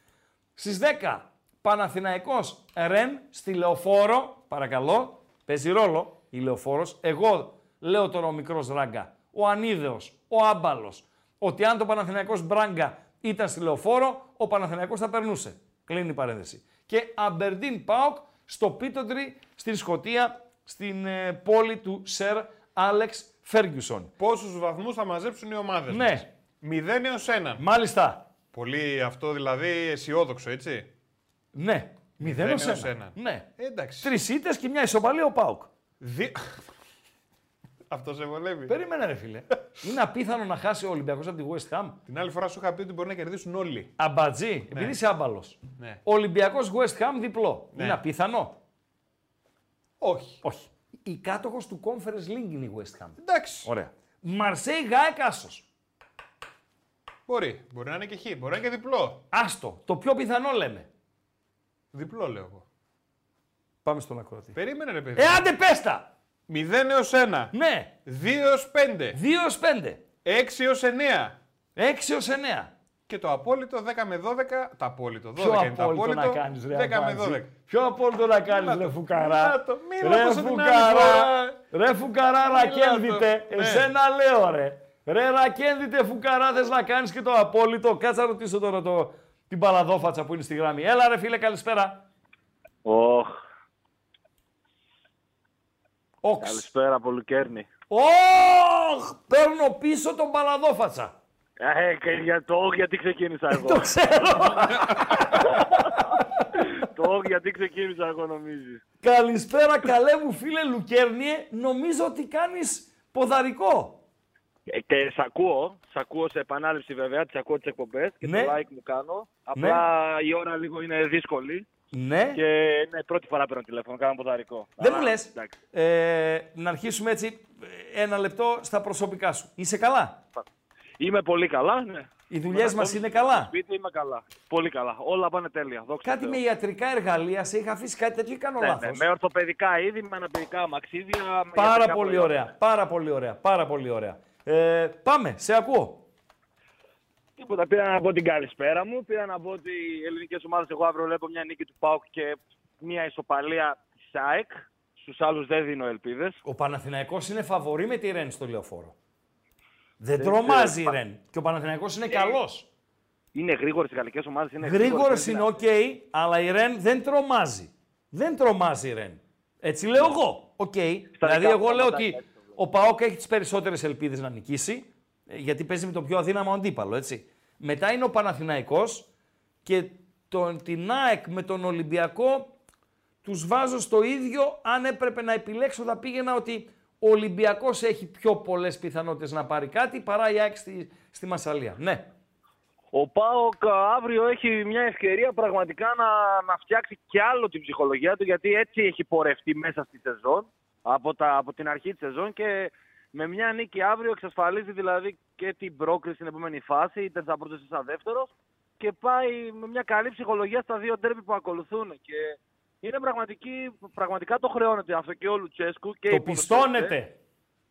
Speaker 1: Στις 10, Παναθηναϊκός Ρεν στη Λεωφόρο, παρακαλώ, παίζει ρόλο η Λεωφόρος. Εγώ λέω τώρα ο μικρός Ράγκα, ο Ανίδεος, ο Άμπαλος, ότι αν το Παναθηναϊκός Μπράγκα ήταν στη Λεωφόρο, ο Παναθηναϊκός θα περνούσε. Κλείνει η παρένθεση. Και Αμπερντίν Πάοκ στο Πίτοντρι, στην Σκωτία, στην ε, πόλη του Σερ Άλεξ Φέργιουσον.
Speaker 2: Πόσους βαθμούς θα μαζέψουν οι ομάδες
Speaker 1: Ναι.
Speaker 2: μας; 0 έως 1.
Speaker 1: Μάλιστα.
Speaker 2: Πολύ αυτό δηλαδή αισιόδοξο, έτσι;
Speaker 1: Ναι. 0
Speaker 2: Μηδέν
Speaker 1: έως
Speaker 2: έως
Speaker 1: 1.
Speaker 2: ένα.
Speaker 1: Ναι.
Speaker 2: Εντάξει.
Speaker 1: Τρεις ήττες και μια ισοπαλία ο Πάοκ.
Speaker 2: Δι... Αυτό σε βολεύει.
Speaker 1: Περίμενε ρε φίλε. Είναι απίθανο να χάσει ο Ολυμπιακός από τη West Ham.
Speaker 2: Την άλλη φορά σου είχα πει ότι μπορεί να κερδίσουν όλοι.
Speaker 1: Αμπατζή, επειδή είσαι άμπαλος.
Speaker 2: Ναι.
Speaker 1: Ολυμπιακός West Ham διπλό.
Speaker 2: Ναι.
Speaker 1: Είναι απίθανο.
Speaker 2: Όχι.
Speaker 1: Όχι. Η κάτοχος του Conference League είναι η West Ham.
Speaker 2: Εντάξει.
Speaker 1: Ωραία. Μαρσέη Γάεκ άσος.
Speaker 2: Μπορεί. Μπορεί να είναι και χ. Μπορεί να είναι και διπλό.
Speaker 1: Άστο. Το πιο πιθανό λέμε.
Speaker 2: Διπλό λέω εγώ.
Speaker 1: Πάμε στον ακροατή.
Speaker 2: Περίμενε ρε παιδί.
Speaker 1: Ε, άντε πες τα!
Speaker 2: 0 έως 1.
Speaker 1: Ναι.
Speaker 2: 2 έως 5.
Speaker 1: 2 ως 5.
Speaker 2: 6 έως 9.
Speaker 1: 6 ως 9.
Speaker 2: Και το απόλυτο 10 με 12. Το απόλυτο. 12
Speaker 1: Ποιο
Speaker 2: είναι το
Speaker 1: απόλυτο
Speaker 2: απόλυτο.
Speaker 1: να κάνεις ρε
Speaker 2: 10 με
Speaker 1: Αμπάτζη.
Speaker 2: 12.
Speaker 1: Ποιο απόλυτο να κάνεις
Speaker 2: Μίλα
Speaker 1: ρε
Speaker 2: το.
Speaker 1: φουκαρά.
Speaker 2: Μίλα το. Μίλα
Speaker 1: Ρε
Speaker 2: όπως την άλλη
Speaker 1: φουκαρά.
Speaker 2: φορά.
Speaker 1: Ρε φουκαρά ρακένδυτε.
Speaker 2: το. Ναι.
Speaker 1: Εσένα λέω ρε. Ρε ρακένδυτε φουκαρά θες να κάνεις και το απόλυτο. Κάτσε να ρωτήσω τώρα το, την παλαδόφατσα που είναι στη γραμμή. Έλα ρε φίλε καλησπέρα.
Speaker 7: Ωχ,
Speaker 1: Όξ.
Speaker 7: καλησπέρα από Λουκέρνη.
Speaker 1: Ωχ! Παίρνω πίσω τον παλαδόφατσα.
Speaker 7: Ε, και για το γιατί ξεκίνησα εγώ.
Speaker 1: Το ξέρω.
Speaker 7: Το γιατί ξεκίνησα εγώ νομίζεις.
Speaker 1: Καλησπέρα καλέ μου φίλε Λουκέρνιε. Νομίζω ότι κάνεις ποδαρικό.
Speaker 7: Ε, Και σ' ακούω, σ' ακούω σε επανάληψη βέβαια, τις ακούω τις εκπομπές και
Speaker 1: Ναι.
Speaker 7: το like μου κάνω. Απλά η ώρα λίγο είναι δύσκολη
Speaker 1: Ναι.
Speaker 7: και είναι πρώτη φορά παίρνω τηλέφωνο, κάνω ποδαρικό.
Speaker 1: Δεν
Speaker 7: Αλλά,
Speaker 1: μου λες.
Speaker 7: εντάξει.
Speaker 1: Ε, να αρχίσουμε έτσι ε, ένα λεπτό στα προσωπικά σου. Είσαι καλά;
Speaker 7: Είμαι πολύ καλά, ναι.
Speaker 1: Οι δουλειές μας είναι καλά;
Speaker 7: Σπίτι είμαι καλά. Πολύ καλά. Όλα πάνε τέλεια. Δόξα
Speaker 1: Κάτι
Speaker 7: τω
Speaker 1: με
Speaker 7: Θεώ.
Speaker 1: ιατρικά εργαλεία, σε είχα αφήσει κάτι τέτοιο ή κάνω
Speaker 7: Ναι, ναι,
Speaker 1: λάθος;
Speaker 7: με ορθοπαιδικά είδη, με αναπηρικά μαξίδια. με
Speaker 1: Πάρα
Speaker 7: ιατρικά
Speaker 1: πολύ
Speaker 7: προϊόντα.
Speaker 1: ωραία. Πάρα πολύ ωραία. Πάρα πολύ ωραία. Ε, πάμε, σε ακούω.
Speaker 7: Τίποτα. Πήρα να πω την καλησπέρα μου. Πήρα να πω ότι οι ελληνικές ομάδες, εγώ αύριο βλέπω μια νίκη του ΠΑΟΚ και μια ισοπαλία της ΑΕΚ. Στους άλλους δεν δίνω ελπίδες.
Speaker 1: Ο Παναθηναϊκός είναι φαβορή με τη Ρεν στο λεωφόρο. Δεν τρομάζει η
Speaker 7: ξέρω.
Speaker 1: Ρεν. Και ο Παναθηναϊκός είναι καλός.
Speaker 7: Είναι γρήγορες οι γαλλικές ομάδες. Είναι
Speaker 1: Γρήγορο
Speaker 7: γρήγορες,
Speaker 1: είναι, οκ, αλλά η Ρεν δεν τρομάζει. Δεν τρομάζει η Ρεν. Έτσι λέω εγώ. Οκ. Δηλαδή, εγώ λέω
Speaker 7: πράγματα
Speaker 1: ότι
Speaker 7: έτσι
Speaker 1: ο ΠΑΟΚ έχει τις περισσότερες ελπίδες να νικήσει, ε, γιατί παίζει με το πιο αδύναμο αντίπαλο. Έτσι. Μετά είναι ο Παναθηναϊκός και τον, την ΑΕΚ με τον Ολυμπιακό τους βάζω στο ίδιο. Αν έπρεπε να επιλέξω, θα πήγαινα ότι ο Ολυμπιακός έχει πιο πολλές πιθανότητες να πάρει κάτι παρά η ΑΕΚ στη, στη Μασαλία. Ναι.
Speaker 7: Ο ΠΑΟΚ αύριο έχει μια ευκαιρία πραγματικά να, να φτιάξει και άλλο την ψυχολογία του γιατί έτσι έχει πορευτεί μέσα στη σεζόν από, τα, από την αρχή της σεζόν και με μια νίκη αύριο εξασφαλίζει δηλαδή και την πρόκριση στην επόμενη φάση είτε θα πρώτος είτε θα δεύτερος και πάει με μια καλή ψυχολογία στα δύο ντέρμπι που ακολουθούν και είναι πραγματική, πραγματικά το χρεώνεται αυτό και ο Λουτσέσκου και
Speaker 1: Το
Speaker 7: οι ποδοσφαιριστές.
Speaker 1: πιστώνεται.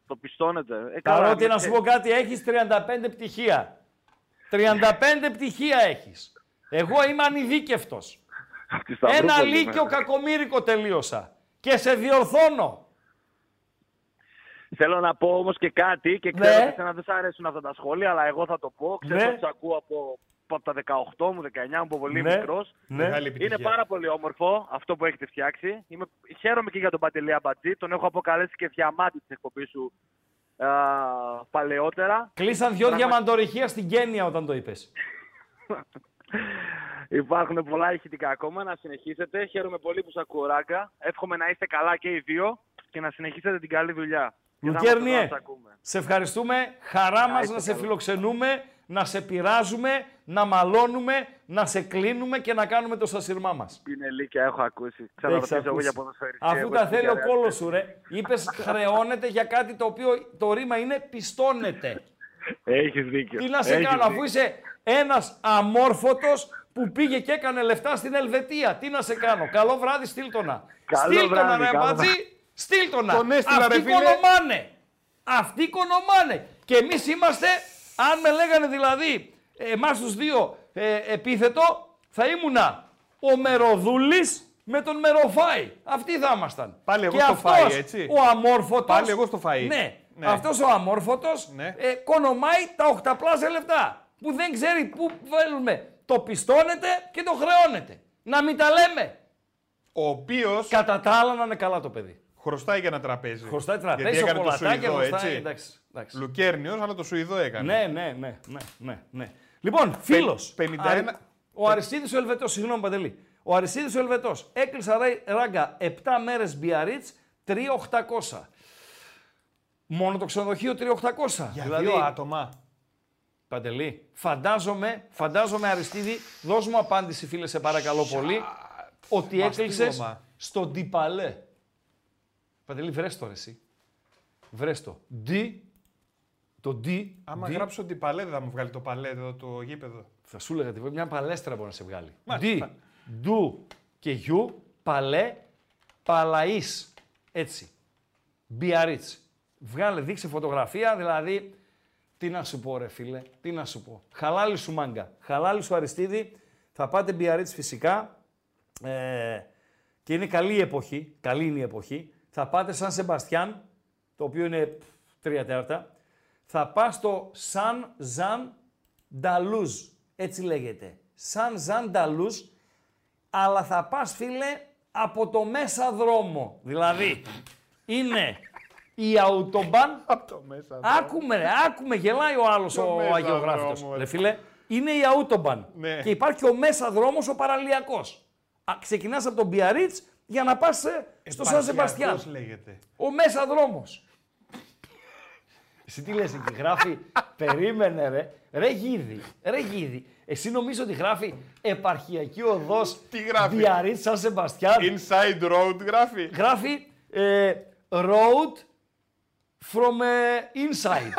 Speaker 7: Το πιστώνεται. Ε, καλά,
Speaker 1: Παρότι
Speaker 7: με-
Speaker 1: να σου πω κάτι, έχεις 35 πτυχία. 35 πτυχία έχεις. Εγώ είμαι ανειδίκευτος.
Speaker 7: Στη Σταυρούπολη,
Speaker 1: Ένα
Speaker 7: ναι.
Speaker 1: λύκειο κακομύρικο τελείωσα. Και σε διορθώνω.
Speaker 7: Θέλω να πω όμως και κάτι και ξέρω
Speaker 1: Ναι.
Speaker 7: ότι εσένα δεν σ' αρέσουν αυτά τα σχόλια, αλλά εγώ θα το πω. Ξέρω
Speaker 1: Ναι.
Speaker 7: ότι σε ακούω από, από τα 18 μου, 19 μου, από πολύ
Speaker 1: Ναι.
Speaker 7: μικρός.
Speaker 1: Ναι.
Speaker 2: Μεγάλη επιτυχία.
Speaker 7: Είναι πάρα πολύ όμορφο αυτό που έχετε φτιάξει. Είμαι... Χαίρομαι και για τον Παντελή Αμπατζή. Τον έχω αποκαλέσει και διαμάτι της εκπομπής σου α, παλαιότερα.
Speaker 1: Κλείσαν δυο
Speaker 7: Πραγματικά.
Speaker 1: διαμαντορυχεία στην Κένια όταν το είπες.
Speaker 7: Υπάρχουν πολλά ηχητικά ακόμα. Να συνεχίσετε. Χαίρομαι πολύ που σας ακούω, Ράγκα. Εύχομαι να είστε καλά και οι δύο και να συνεχίσετε την καλή δουλειά. Και θα είμαστε εδώ να
Speaker 1: Λουκέρνιε,
Speaker 7: σας ακούμε.
Speaker 1: σε ευχαριστούμε. Χαρά μας
Speaker 7: είστε
Speaker 1: να σε
Speaker 7: καλά.
Speaker 1: φιλοξενούμε, να σε πειράζουμε, να μαλώνουμε, να σε κλείνουμε και να κάνουμε το σασυρμά μας.
Speaker 7: Είναι λύκεια, έχω ακούσει.
Speaker 1: Έχεις
Speaker 7: Ξαναρωτήσω εγώ
Speaker 1: ακούσει.
Speaker 7: για ποδοσφαιριστή.
Speaker 1: Αφού
Speaker 7: εγώ
Speaker 1: τα
Speaker 7: στην
Speaker 1: θέλει ο
Speaker 7: Real
Speaker 1: κόλος σου, ρε. Είπες χρεώνεται για κάτι το οποίο το ρήμα είναι πιστώνεται.
Speaker 7: Έχεις δίκιο.
Speaker 1: Τι να σε
Speaker 7: Έχεις
Speaker 1: κάνω, αφού
Speaker 7: δίκιο.
Speaker 1: είσαι ένας αμόρφωτος που πήγε και έκανε λεφτά στην Ελβετία. Τι να σε κάνω. Καλό βράδυ, στείλτονα.
Speaker 7: Καλό
Speaker 1: Στείλτονα,
Speaker 7: βράδυ,
Speaker 1: ρε
Speaker 7: καλό
Speaker 1: Αμπατζή, στείλτονα.
Speaker 2: Τον έστειλα,
Speaker 1: Αυτοί
Speaker 2: ρε φίλε.
Speaker 1: κονομάνε. Αυτοί κονομάνε. Και εμείς είμαστε, αν με λέγανε δηλαδή εμάς τους δύο ε, επίθετο, θα ήμουνα ο Μεροδούλης με τον Μεροφάη. Αυτοί θα ήμασταν.
Speaker 2: Πάλι εγώ
Speaker 1: και
Speaker 2: στο
Speaker 1: αυτός,
Speaker 2: φαΐ, έτσι.
Speaker 1: ο αμόρφωτος.
Speaker 2: Πάλι εγώ στο φαΐ.
Speaker 1: Ναι.
Speaker 2: Ναι.
Speaker 1: Αυτός ο αμόρφωτος
Speaker 2: Ναι.
Speaker 1: ε, κονομάει τα οχταπλάσια λεφτά. Που δεν ξέρει πού βάλουμε. Το πιστώνεται και το χρεώνεται. Να μην τα λέμε.
Speaker 2: Ο οποίο
Speaker 1: Κατά τα άλλα να είναι καλά το παιδί.
Speaker 2: Χρωστάει για ένα τραπέζι.
Speaker 1: Χρωστάει τραπέζι,
Speaker 2: Γιατί έκανε το
Speaker 1: σοκολατάκια,
Speaker 2: Σουηδό,
Speaker 1: χρωστάει,
Speaker 2: έτσι.
Speaker 1: εντάξει, εντάξει.
Speaker 2: Λουκέρνιος, αλλά το Σουηδό έκανε.
Speaker 1: Ναι, ναι, ναι, ναι, ναι, ναι. Λοιπόν, φίλος.
Speaker 2: 51
Speaker 1: Ο Αριστίδης ο Ελβετός, συγγνώμη Παντελή. Ο Αριστίδης ο Ελβετός έκλεισα ρε- ράγκα 7 μέρες Μπιαρίτς 3.800. Μόνο το ξενοδοχείο 3.800.
Speaker 2: Για
Speaker 1: δηλαδή,
Speaker 2: δύο άτομα.
Speaker 1: Παντελή, φαντάζομαι, φαντάζομαι Αριστίδη, δώσ' μου απάντηση φίλε σε παρακαλώ πολύ, ότι έκλεισες
Speaker 2: μαστίγωμα.
Speaker 1: στο Ντιπαλέ. Παντελή, βρες το ρε εσύ. Βρες το. Ντι, το Ντι,
Speaker 2: Άμα
Speaker 1: Ντι,
Speaker 2: γράψω την παλέ, δεν θα μου βγάλει το παλέ εδώ το γήπεδο.
Speaker 1: θα σου έλεγα ότι μια παλέστρα μπορεί να σε βγάλει.
Speaker 2: Μάλιστα.
Speaker 1: Ντι, ντου και γιου, παλέ, παλαΐς. Έτσι. Μπιαρίτς. Βγάλε, δείξε φωτογραφία, δηλαδή, τι να σου πω ρε φίλε, τι να σου πω. Χαλάλη σου μάγκα, χαλάλη σου Αριστίδη, θα πάτε Μπιαρίτς φυσικά ε, και είναι καλή η εποχή, καλή είναι η εποχή. Θα πάτε Σαν Σεμπαστιάν, το οποίο είναι πφ, τρία τέταρτα. Θα πας στο Σαν Ζαν Νταλούζ, έτσι λέγεται. Σαν Ζαν Νταλούζ, αλλά θα πας φίλε από το μέσα δρόμο. Δηλαδή, είναι η Αουτομπάν
Speaker 2: Από το μέσα.
Speaker 1: Άκουμε, ρε, άκουμε, γελάει ο άλλος
Speaker 2: Το
Speaker 1: ο
Speaker 2: μέσα
Speaker 1: Αγιογράφητος.
Speaker 2: δρόμο,
Speaker 1: Ρε
Speaker 2: ρε.
Speaker 1: φίλε, είναι η Αούτομπαν.
Speaker 2: Ναι.
Speaker 1: Και υπάρχει και ο μέσα δρόμος ο παραλιακός. Α, ξεκινάς από τον Μπιαρίτς για να πας ε, στο Σαν Σεμπαστιάν.
Speaker 2: Πώς λέγεται.
Speaker 1: Ο μέσα δρόμος. Εσύ τι λες, εκεί γράφει, περίμενε ρε, ρε γίδι, ρε γίδι. Εσύ νομίζω ότι γράφει επαρχιακή οδός
Speaker 2: Τι γράφει;
Speaker 1: Μπιαρίτς Σαν Σεμπαστιάν.
Speaker 2: Inside road γράφει.
Speaker 1: Γράφει ε, road from ε, inside.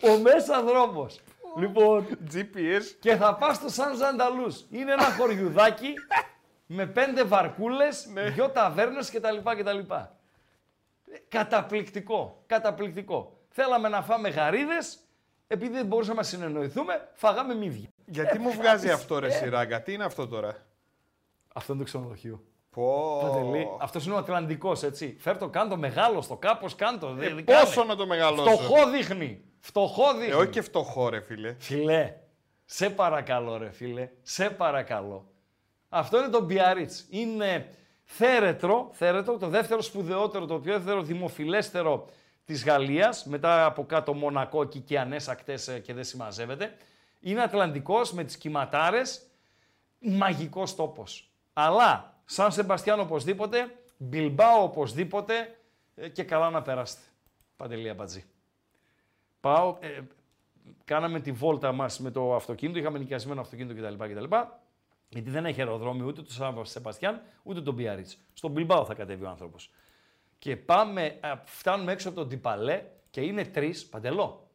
Speaker 1: Ο μέσα δρόμος. Λοιπόν,
Speaker 2: GPS.
Speaker 1: και θα πας στο Σαν Ζανταλούς. Είναι ένα χωριουδάκι με πέντε βαρκούλες, δυο ταβέρνες κτλ. κτλ. Ε, Καταπληκτικό, καταπληκτικό. Θέλαμε να φάμε γαρίδες, επειδή δεν μπορούσαμε να συνεννοηθούμε, φάγαμε μύδια.
Speaker 2: Γιατί μου βγάζει αυτό ρε σειράγκα, τι είναι αυτό τώρα;
Speaker 1: Αυτό είναι το ξενοδοχείο.
Speaker 2: Πω.
Speaker 1: Παντελή, Αυτός είναι ο Ατλαντικός, έτσι. Φέρ το κάντο μεγάλο στο κάπως κάντο.
Speaker 2: Ε,
Speaker 1: δεν
Speaker 2: πόσο να το μεγαλώσω;
Speaker 1: Φτωχό δείχνει. Φτωχό δείχνει.
Speaker 2: Ε, όχι και φτωχό ρε φίλε.
Speaker 1: Φιλέ, σε παρακαλώ ρε φίλε, σε παρακαλώ. Αυτό είναι το Biarritz. Είναι θέρετρο, θέρετρο, το δεύτερο σπουδαιότερο, το πιο δεύτερο δημοφιλέστερο της Γαλλίας, μετά από κάτω Μονακό εκεί και ανέσακτες ε, και δεν συμμαζεύεται. Είναι Ατλαντικός με τις κυματάρες, μαγικός τόπος. Αλλά, σαν Σεμπαστιάν οπωσδήποτε, Μπιλμπάο οπωσδήποτε ε, και καλά να περάσετε. Παντελία Μπατζή. Πάω, ε, κάναμε τη βόλτα μας με το αυτοκίνητο, είχαμε νοικιασμένο αυτοκίνητο κτλ. κτλ γιατί δεν έχει αεροδρόμιο ούτε το Σαν Σεπαστιάν ούτε τον Μπιαρίτς. Στον Μπιλμπάο θα κατέβει ο άνθρωπος. Και πάμε, α, φτάνουμε έξω από τον Τιπαλέ και είναι τρεις, παντελό.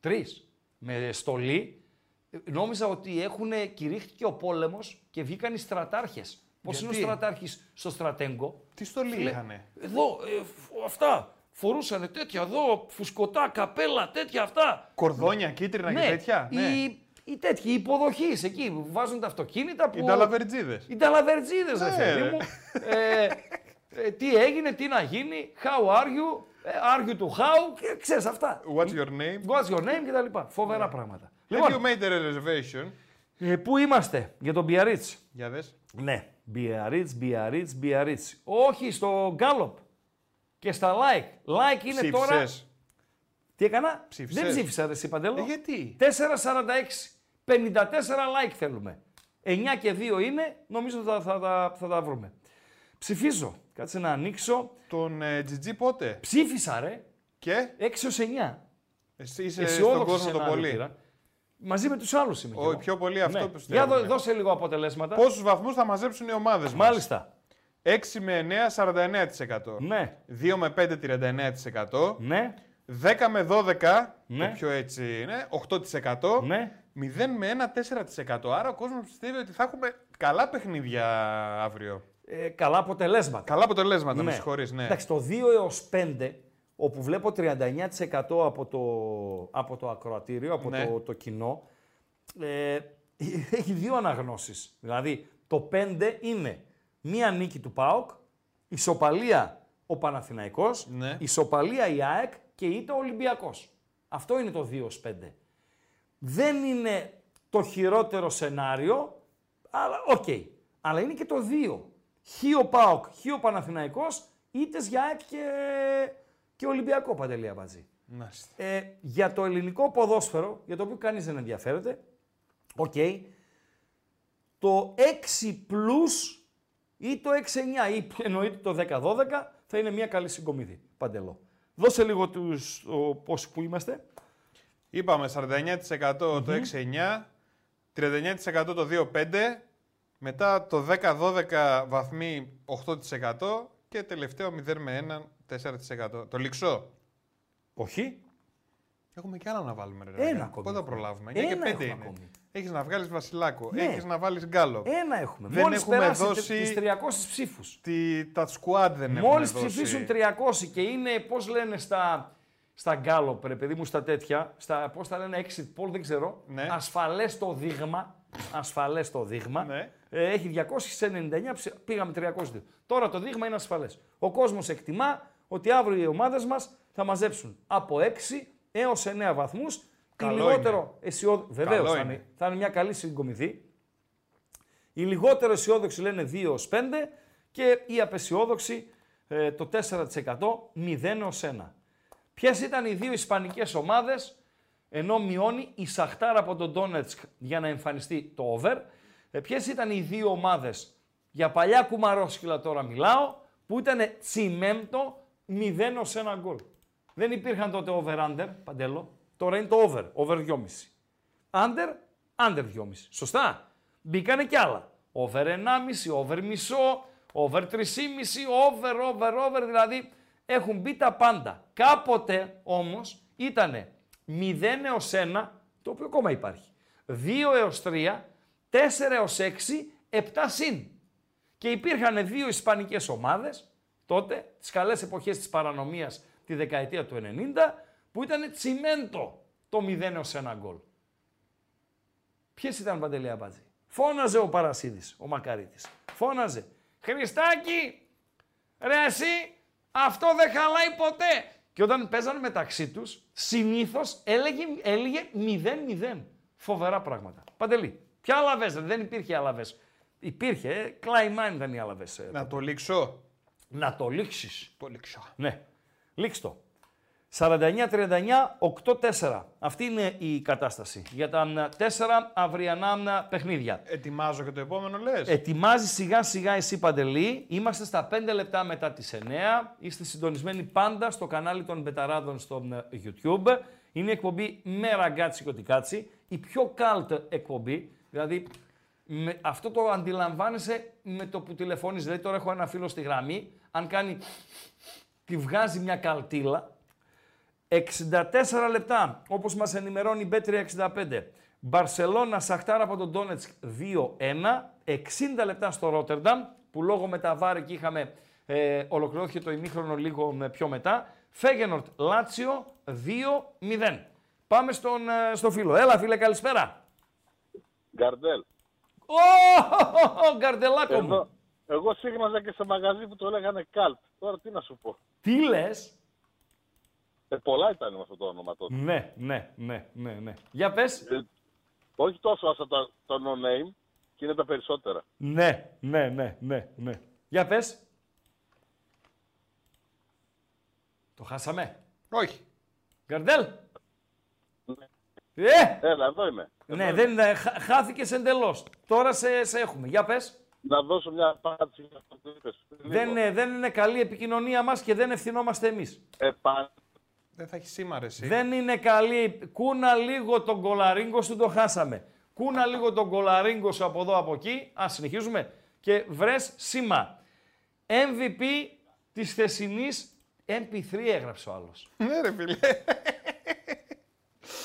Speaker 1: Τρεις. Με στολή. Ε, Νόμιζα ότι έχουν κηρύχθηκε ο πόλεμος και βγήκαν οι στρατάρχες. Πώς είναι ο
Speaker 2: Γιατί;
Speaker 1: στρατάρχης στο στρατέγκο;
Speaker 2: Τι στολή
Speaker 1: Φίλε,
Speaker 2: είχανε;
Speaker 1: Εδώ, ε, φ- αυτά. Φορούσαν τέτοια εδώ, φουσκωτά, καπέλα, τέτοια αυτά.
Speaker 2: Κορδόνια, κίτρινα και τέτοια. Ναι.
Speaker 1: Οι, οι τέτοιοι υποδοχείς εκεί που βάζουν τα αυτοκίνητα που.
Speaker 2: Οι νταλαβερτζίδες.
Speaker 1: Οι νταλαβερτζίδες, ρε
Speaker 2: Ναι,
Speaker 1: παιδί
Speaker 2: ρε.
Speaker 1: μου. Ε, ε, τι έγινε, τι να γίνει, how are you, ε, are you to how, και ξέρεις αυτά.
Speaker 2: What's your name?
Speaker 1: What's your name και τα λοιπά. Φοβερά πράγματα.
Speaker 2: Have you
Speaker 1: Λοιπόν,
Speaker 2: made a reservation?
Speaker 1: ε, πού είμαστε για τον Biarritz;
Speaker 2: Για δες.
Speaker 1: Ναι, Biarritz, Biarritz, Biarritz. Όχι στο Gallop και στα like. Like είναι τώρα...
Speaker 2: Ψήφισες.
Speaker 1: Τι έκανα,
Speaker 2: Ψήφισες.
Speaker 1: δεν ψήφισα ρε εσύ Παντέλο.
Speaker 2: Ε, γιατί;
Speaker 1: 4,46. 54 like θέλουμε. 9 και 2 είναι, νομίζω θα, θα, θα, θα τα βρούμε. Ψηφίζω. Κάτσε να ανοίξω.
Speaker 2: Τον ε, Τζιτζί πότε;
Speaker 1: Ψήφισα ρε.
Speaker 2: Και;
Speaker 1: 6 ως 9.
Speaker 2: εσύ είσαι
Speaker 1: Αισιόδοξο
Speaker 2: στον κόσμο το
Speaker 1: σενάριο
Speaker 2: πολύ.
Speaker 1: πήρα. Μαζί με τους άλλους είμαι. κι
Speaker 2: Ο
Speaker 1: εγώ.
Speaker 2: πιο πολύ αυτό
Speaker 1: ναι.
Speaker 2: πιστεύω,
Speaker 1: Για δώ-
Speaker 2: ναι.
Speaker 1: δώσε λίγο αποτελέσματα.
Speaker 2: Πόσους βαθμούς θα μαζέψουν οι ομάδες μας;
Speaker 1: Μάλιστα.
Speaker 2: 6 με 9, 49%.
Speaker 1: Ναι.
Speaker 2: 2 με 5, 39%.
Speaker 1: Ναι.
Speaker 2: 10 με 12,
Speaker 1: Ναι.
Speaker 2: το πιο έτσι είναι, 8%.
Speaker 1: Ναι.
Speaker 2: 0 με 1, 4%. Άρα ο κόσμος πιστεύει ότι θα έχουμε καλά παιχνίδια αύριο.
Speaker 1: Ε, καλά αποτελέσματα.
Speaker 2: Καλά αποτελέσματα, με συγχωρείς, ναι.
Speaker 1: Εντάξει, το 2 έως 5, όπου βλέπω 39% από το, από το ακροατήριο, από
Speaker 2: Ναι.
Speaker 1: το, το κοινό, ε, έχει δύο αναγνώσεις. Δηλαδή, το 5 είναι μία νίκη του ΠΑΟΚ, ισοπαλία ο Παναθηναϊκός,
Speaker 2: Ναι.
Speaker 1: ισοπαλία η ΑΕΚ και ήττα ο Ολυμπιακός. Αυτό είναι το 2 ως 5. Δεν είναι το χειρότερο σενάριο, αλλά οκ. Αλλά είναι και το 2. Χ ο ΠΑΟΚ, Χ ο Παναθηναϊκός, ήττες για ΑΕΚ και, και Ολυμπιακό Παντελή Αμπατζή.
Speaker 2: Μάλιστα.
Speaker 1: Ε, για το ελληνικό ποδόσφαιρο, για το οποίο κανείς δεν ενδιαφέρεται, οκ, το 6 plus ή το 6-9 ή εννοείται το 10-12 θα είναι μια καλή συγκομιδή. Παντελό. Δώσε λίγο τους, ο, πόσοι που είμαστε.
Speaker 2: Είπαμε 49% το 6-9, 39% το 2-5, μετά το 10-12 βαθμοί 8% και τελευταίο 0 με 1 4%. Το λιξό.
Speaker 1: Όχι.
Speaker 2: Έχουμε και άλλα να βάλουμε. Ρε,
Speaker 1: Ένα
Speaker 2: Ραγκά.
Speaker 1: ακόμη
Speaker 2: Πότε θα
Speaker 1: έχουμε.
Speaker 2: προλάβουμε;
Speaker 1: Ένα
Speaker 2: 9 και 5
Speaker 1: έχουμε
Speaker 2: είναι.
Speaker 1: ακόμη.
Speaker 2: Έχεις να βγάλεις Βασιλάκο,
Speaker 1: Ναι.
Speaker 2: έχεις να βάλεις Γκάλο.
Speaker 1: Ένα έχουμε.
Speaker 2: Δεν
Speaker 1: Μόλις
Speaker 2: έχουμε
Speaker 1: περάσει
Speaker 2: δώσει-
Speaker 1: τις 300 ψήφους.
Speaker 2: Τι, τα squad δεν έχουμε
Speaker 1: Μόλις
Speaker 2: δώσει.
Speaker 1: ψηφίσουν 300 και είναι, πώς λένε στα, στα Gallup, ρε παιδί μου, στα τέτοια, στα, πώς τα λένε, exit poll, δεν ξέρω,
Speaker 2: Ναι.
Speaker 1: ασφαλές το δείγμα, ασφαλές το δείγμα,
Speaker 2: Ναι.
Speaker 1: ε, έχει 299, ψη- πήγαμε 302. Τώρα το δείγμα είναι ασφαλές. Ο κόσμος εκτιμά ότι αύριο οι ομάδες μας θα μαζέψουν από 6 έως 9 βαθμούς, τη
Speaker 2: Καλό
Speaker 1: λιγότερο αισιόδοξη, βεβαίως
Speaker 2: Καλό
Speaker 1: θα
Speaker 2: είναι.
Speaker 1: είναι, θα είναι μια καλή συγκομιδή, οι λιγότερο αισιόδοξοι λένε 2 ως 5 και οι απεσιόδοξοι ε, το 4% 0 ως 1. Ποιες ήταν οι δύο ισπανικές ομάδες ενώ μειώνει η Σαχτάρα από τον Ντόνετσκ για να εμφανιστεί το over. Ε, Ποιες ήταν οι δύο ομάδες για παλιά κουμαρόσκυλα τώρα μιλάω, που ήταν τσιμέντο 0 ως 1 γκολ. Δεν υπήρχαν τότε over-under, παντέλο. Τώρα είναι το over, over 2,5. Under, under 2,5. Σωστά. Μπήκανε κι άλλα. Over 1,5, over μισό, over 3,5, over, over, over. Δηλαδή έχουν μπει τα πάντα. Κάποτε όμως ήτανε 0 έως 1, το οποίο ακόμα υπάρχει. 2 έως 3, 4 έως 6, 7 συν. Και υπήρχαν δύο ισπανικές ομάδες, τότε, τις καλές εποχές της παρανομίας τη δεκαετία του 90, που ήταν τσιμέντο το 0 έως 1 γκολ. Ποιες ήταν Παντελή Αμπάτζη. Φώναζε ο Παρασίδης, ο Μακαρίτης. Φώναζε. Χριστάκη, ρε εσύ, αυτό δεν χαλάει ποτέ. Και όταν παίζανε μεταξύ τους, συνήθως έλεγε, έλεγε 0-0. Φοβερά πράγματα. Παντελή, ποια αλαβές, ρε, δεν υπήρχε αλαβές. Υπήρχε, ε, Κλάιμάν ήταν οι αλαβές. ε,
Speaker 2: Να το λήξω.
Speaker 1: να το λήξεις.
Speaker 2: Το λήξω.
Speaker 1: Ναι. Λήξ το. 49-39, 8-4. Αυτή είναι η κατάσταση για τα μ, τέσσερα αυριανά μ, παιχνίδια.
Speaker 2: Ετοιμάζω και το επόμενο λες;
Speaker 1: Ετοιμάζει σιγά σιγά εσύ Παντελή. Είμαστε στα 5 λεπτά μετά τις 9. Είστε συντονισμένοι πάντα στο κανάλι των Μπεταράδων στο μ, YouTube. Είναι η εκπομπή με ραγκάτσι και κάτσι. Η πιο cult εκπομπή. Δηλαδή με, αυτό το αντιλαμβάνεσαι με το που τηλεφώνεις. Δηλαδή τώρα έχω ένα φίλο στη γραμμή. Αν κάνει τη βγάζει μια καλτήλα. 64 λεπτά, όπως μας ενημερώνει η B365. Μπαρσελώνα Σαχτάρα από τον Ντόνετσκ 2-1. 60 λεπτά στο Ρότερνταμ, που λόγω με τα βάρη και είχαμε ε, ολοκληρώθηκε το ημίχρονο λίγο με πιο μετά. Φέγενορτ Λάτσιο 2-0. Πάμε στον, ε, στο φίλο. Έλα φίλε, καλησπέρα.
Speaker 8: Γκαρντέλ.
Speaker 1: Ω, γκαρντελάκο μου.
Speaker 8: Εδώ, εγώ σύγναζα και σε μαγαζί που το λέγανε Καλτ. Τώρα τι να σου πω.
Speaker 1: Τι λες;
Speaker 8: Ε, πολλά ήταν με αυτό το όνομα τότε.
Speaker 1: Ναι, ναι, ναι, ναι, ναι. Για πες.
Speaker 8: Ε, όχι τόσο όσο το, το no name και είναι τα περισσότερα.
Speaker 1: Ναι, ναι, ναι, ναι, ναι. Για πες. Το χάσαμε.
Speaker 2: Όχι.
Speaker 1: Γκαρντέλ. Ε!
Speaker 8: Έλα, εδώ είμαι.
Speaker 1: Ναι, δεν, ε, χα- χάθηκες εντελώς. Τώρα σε, σε έχουμε. Για πες.
Speaker 8: Να δώσω μια απάντηση για αυτό που είπες. πριν
Speaker 1: Δεν,
Speaker 8: λίγο.
Speaker 1: ε, δεν είναι καλή η επικοινωνία μας και δεν ευθυνόμαστε εμείς.
Speaker 8: Ε, πα-
Speaker 2: Δεν θα έχει σήμα ρε εσύ.
Speaker 1: Δεν είναι καλή. Κούνα λίγο τον κολαρίγκο σου, το χάσαμε. Κούνα λίγο τον κολαρίγκο σου από εδώ από εκεί. Α, συνεχίζουμε. Και βρες σήμα. MVP της θεσινής MP3 έγραψε ο άλλος.
Speaker 2: Ναι ρε φίλε.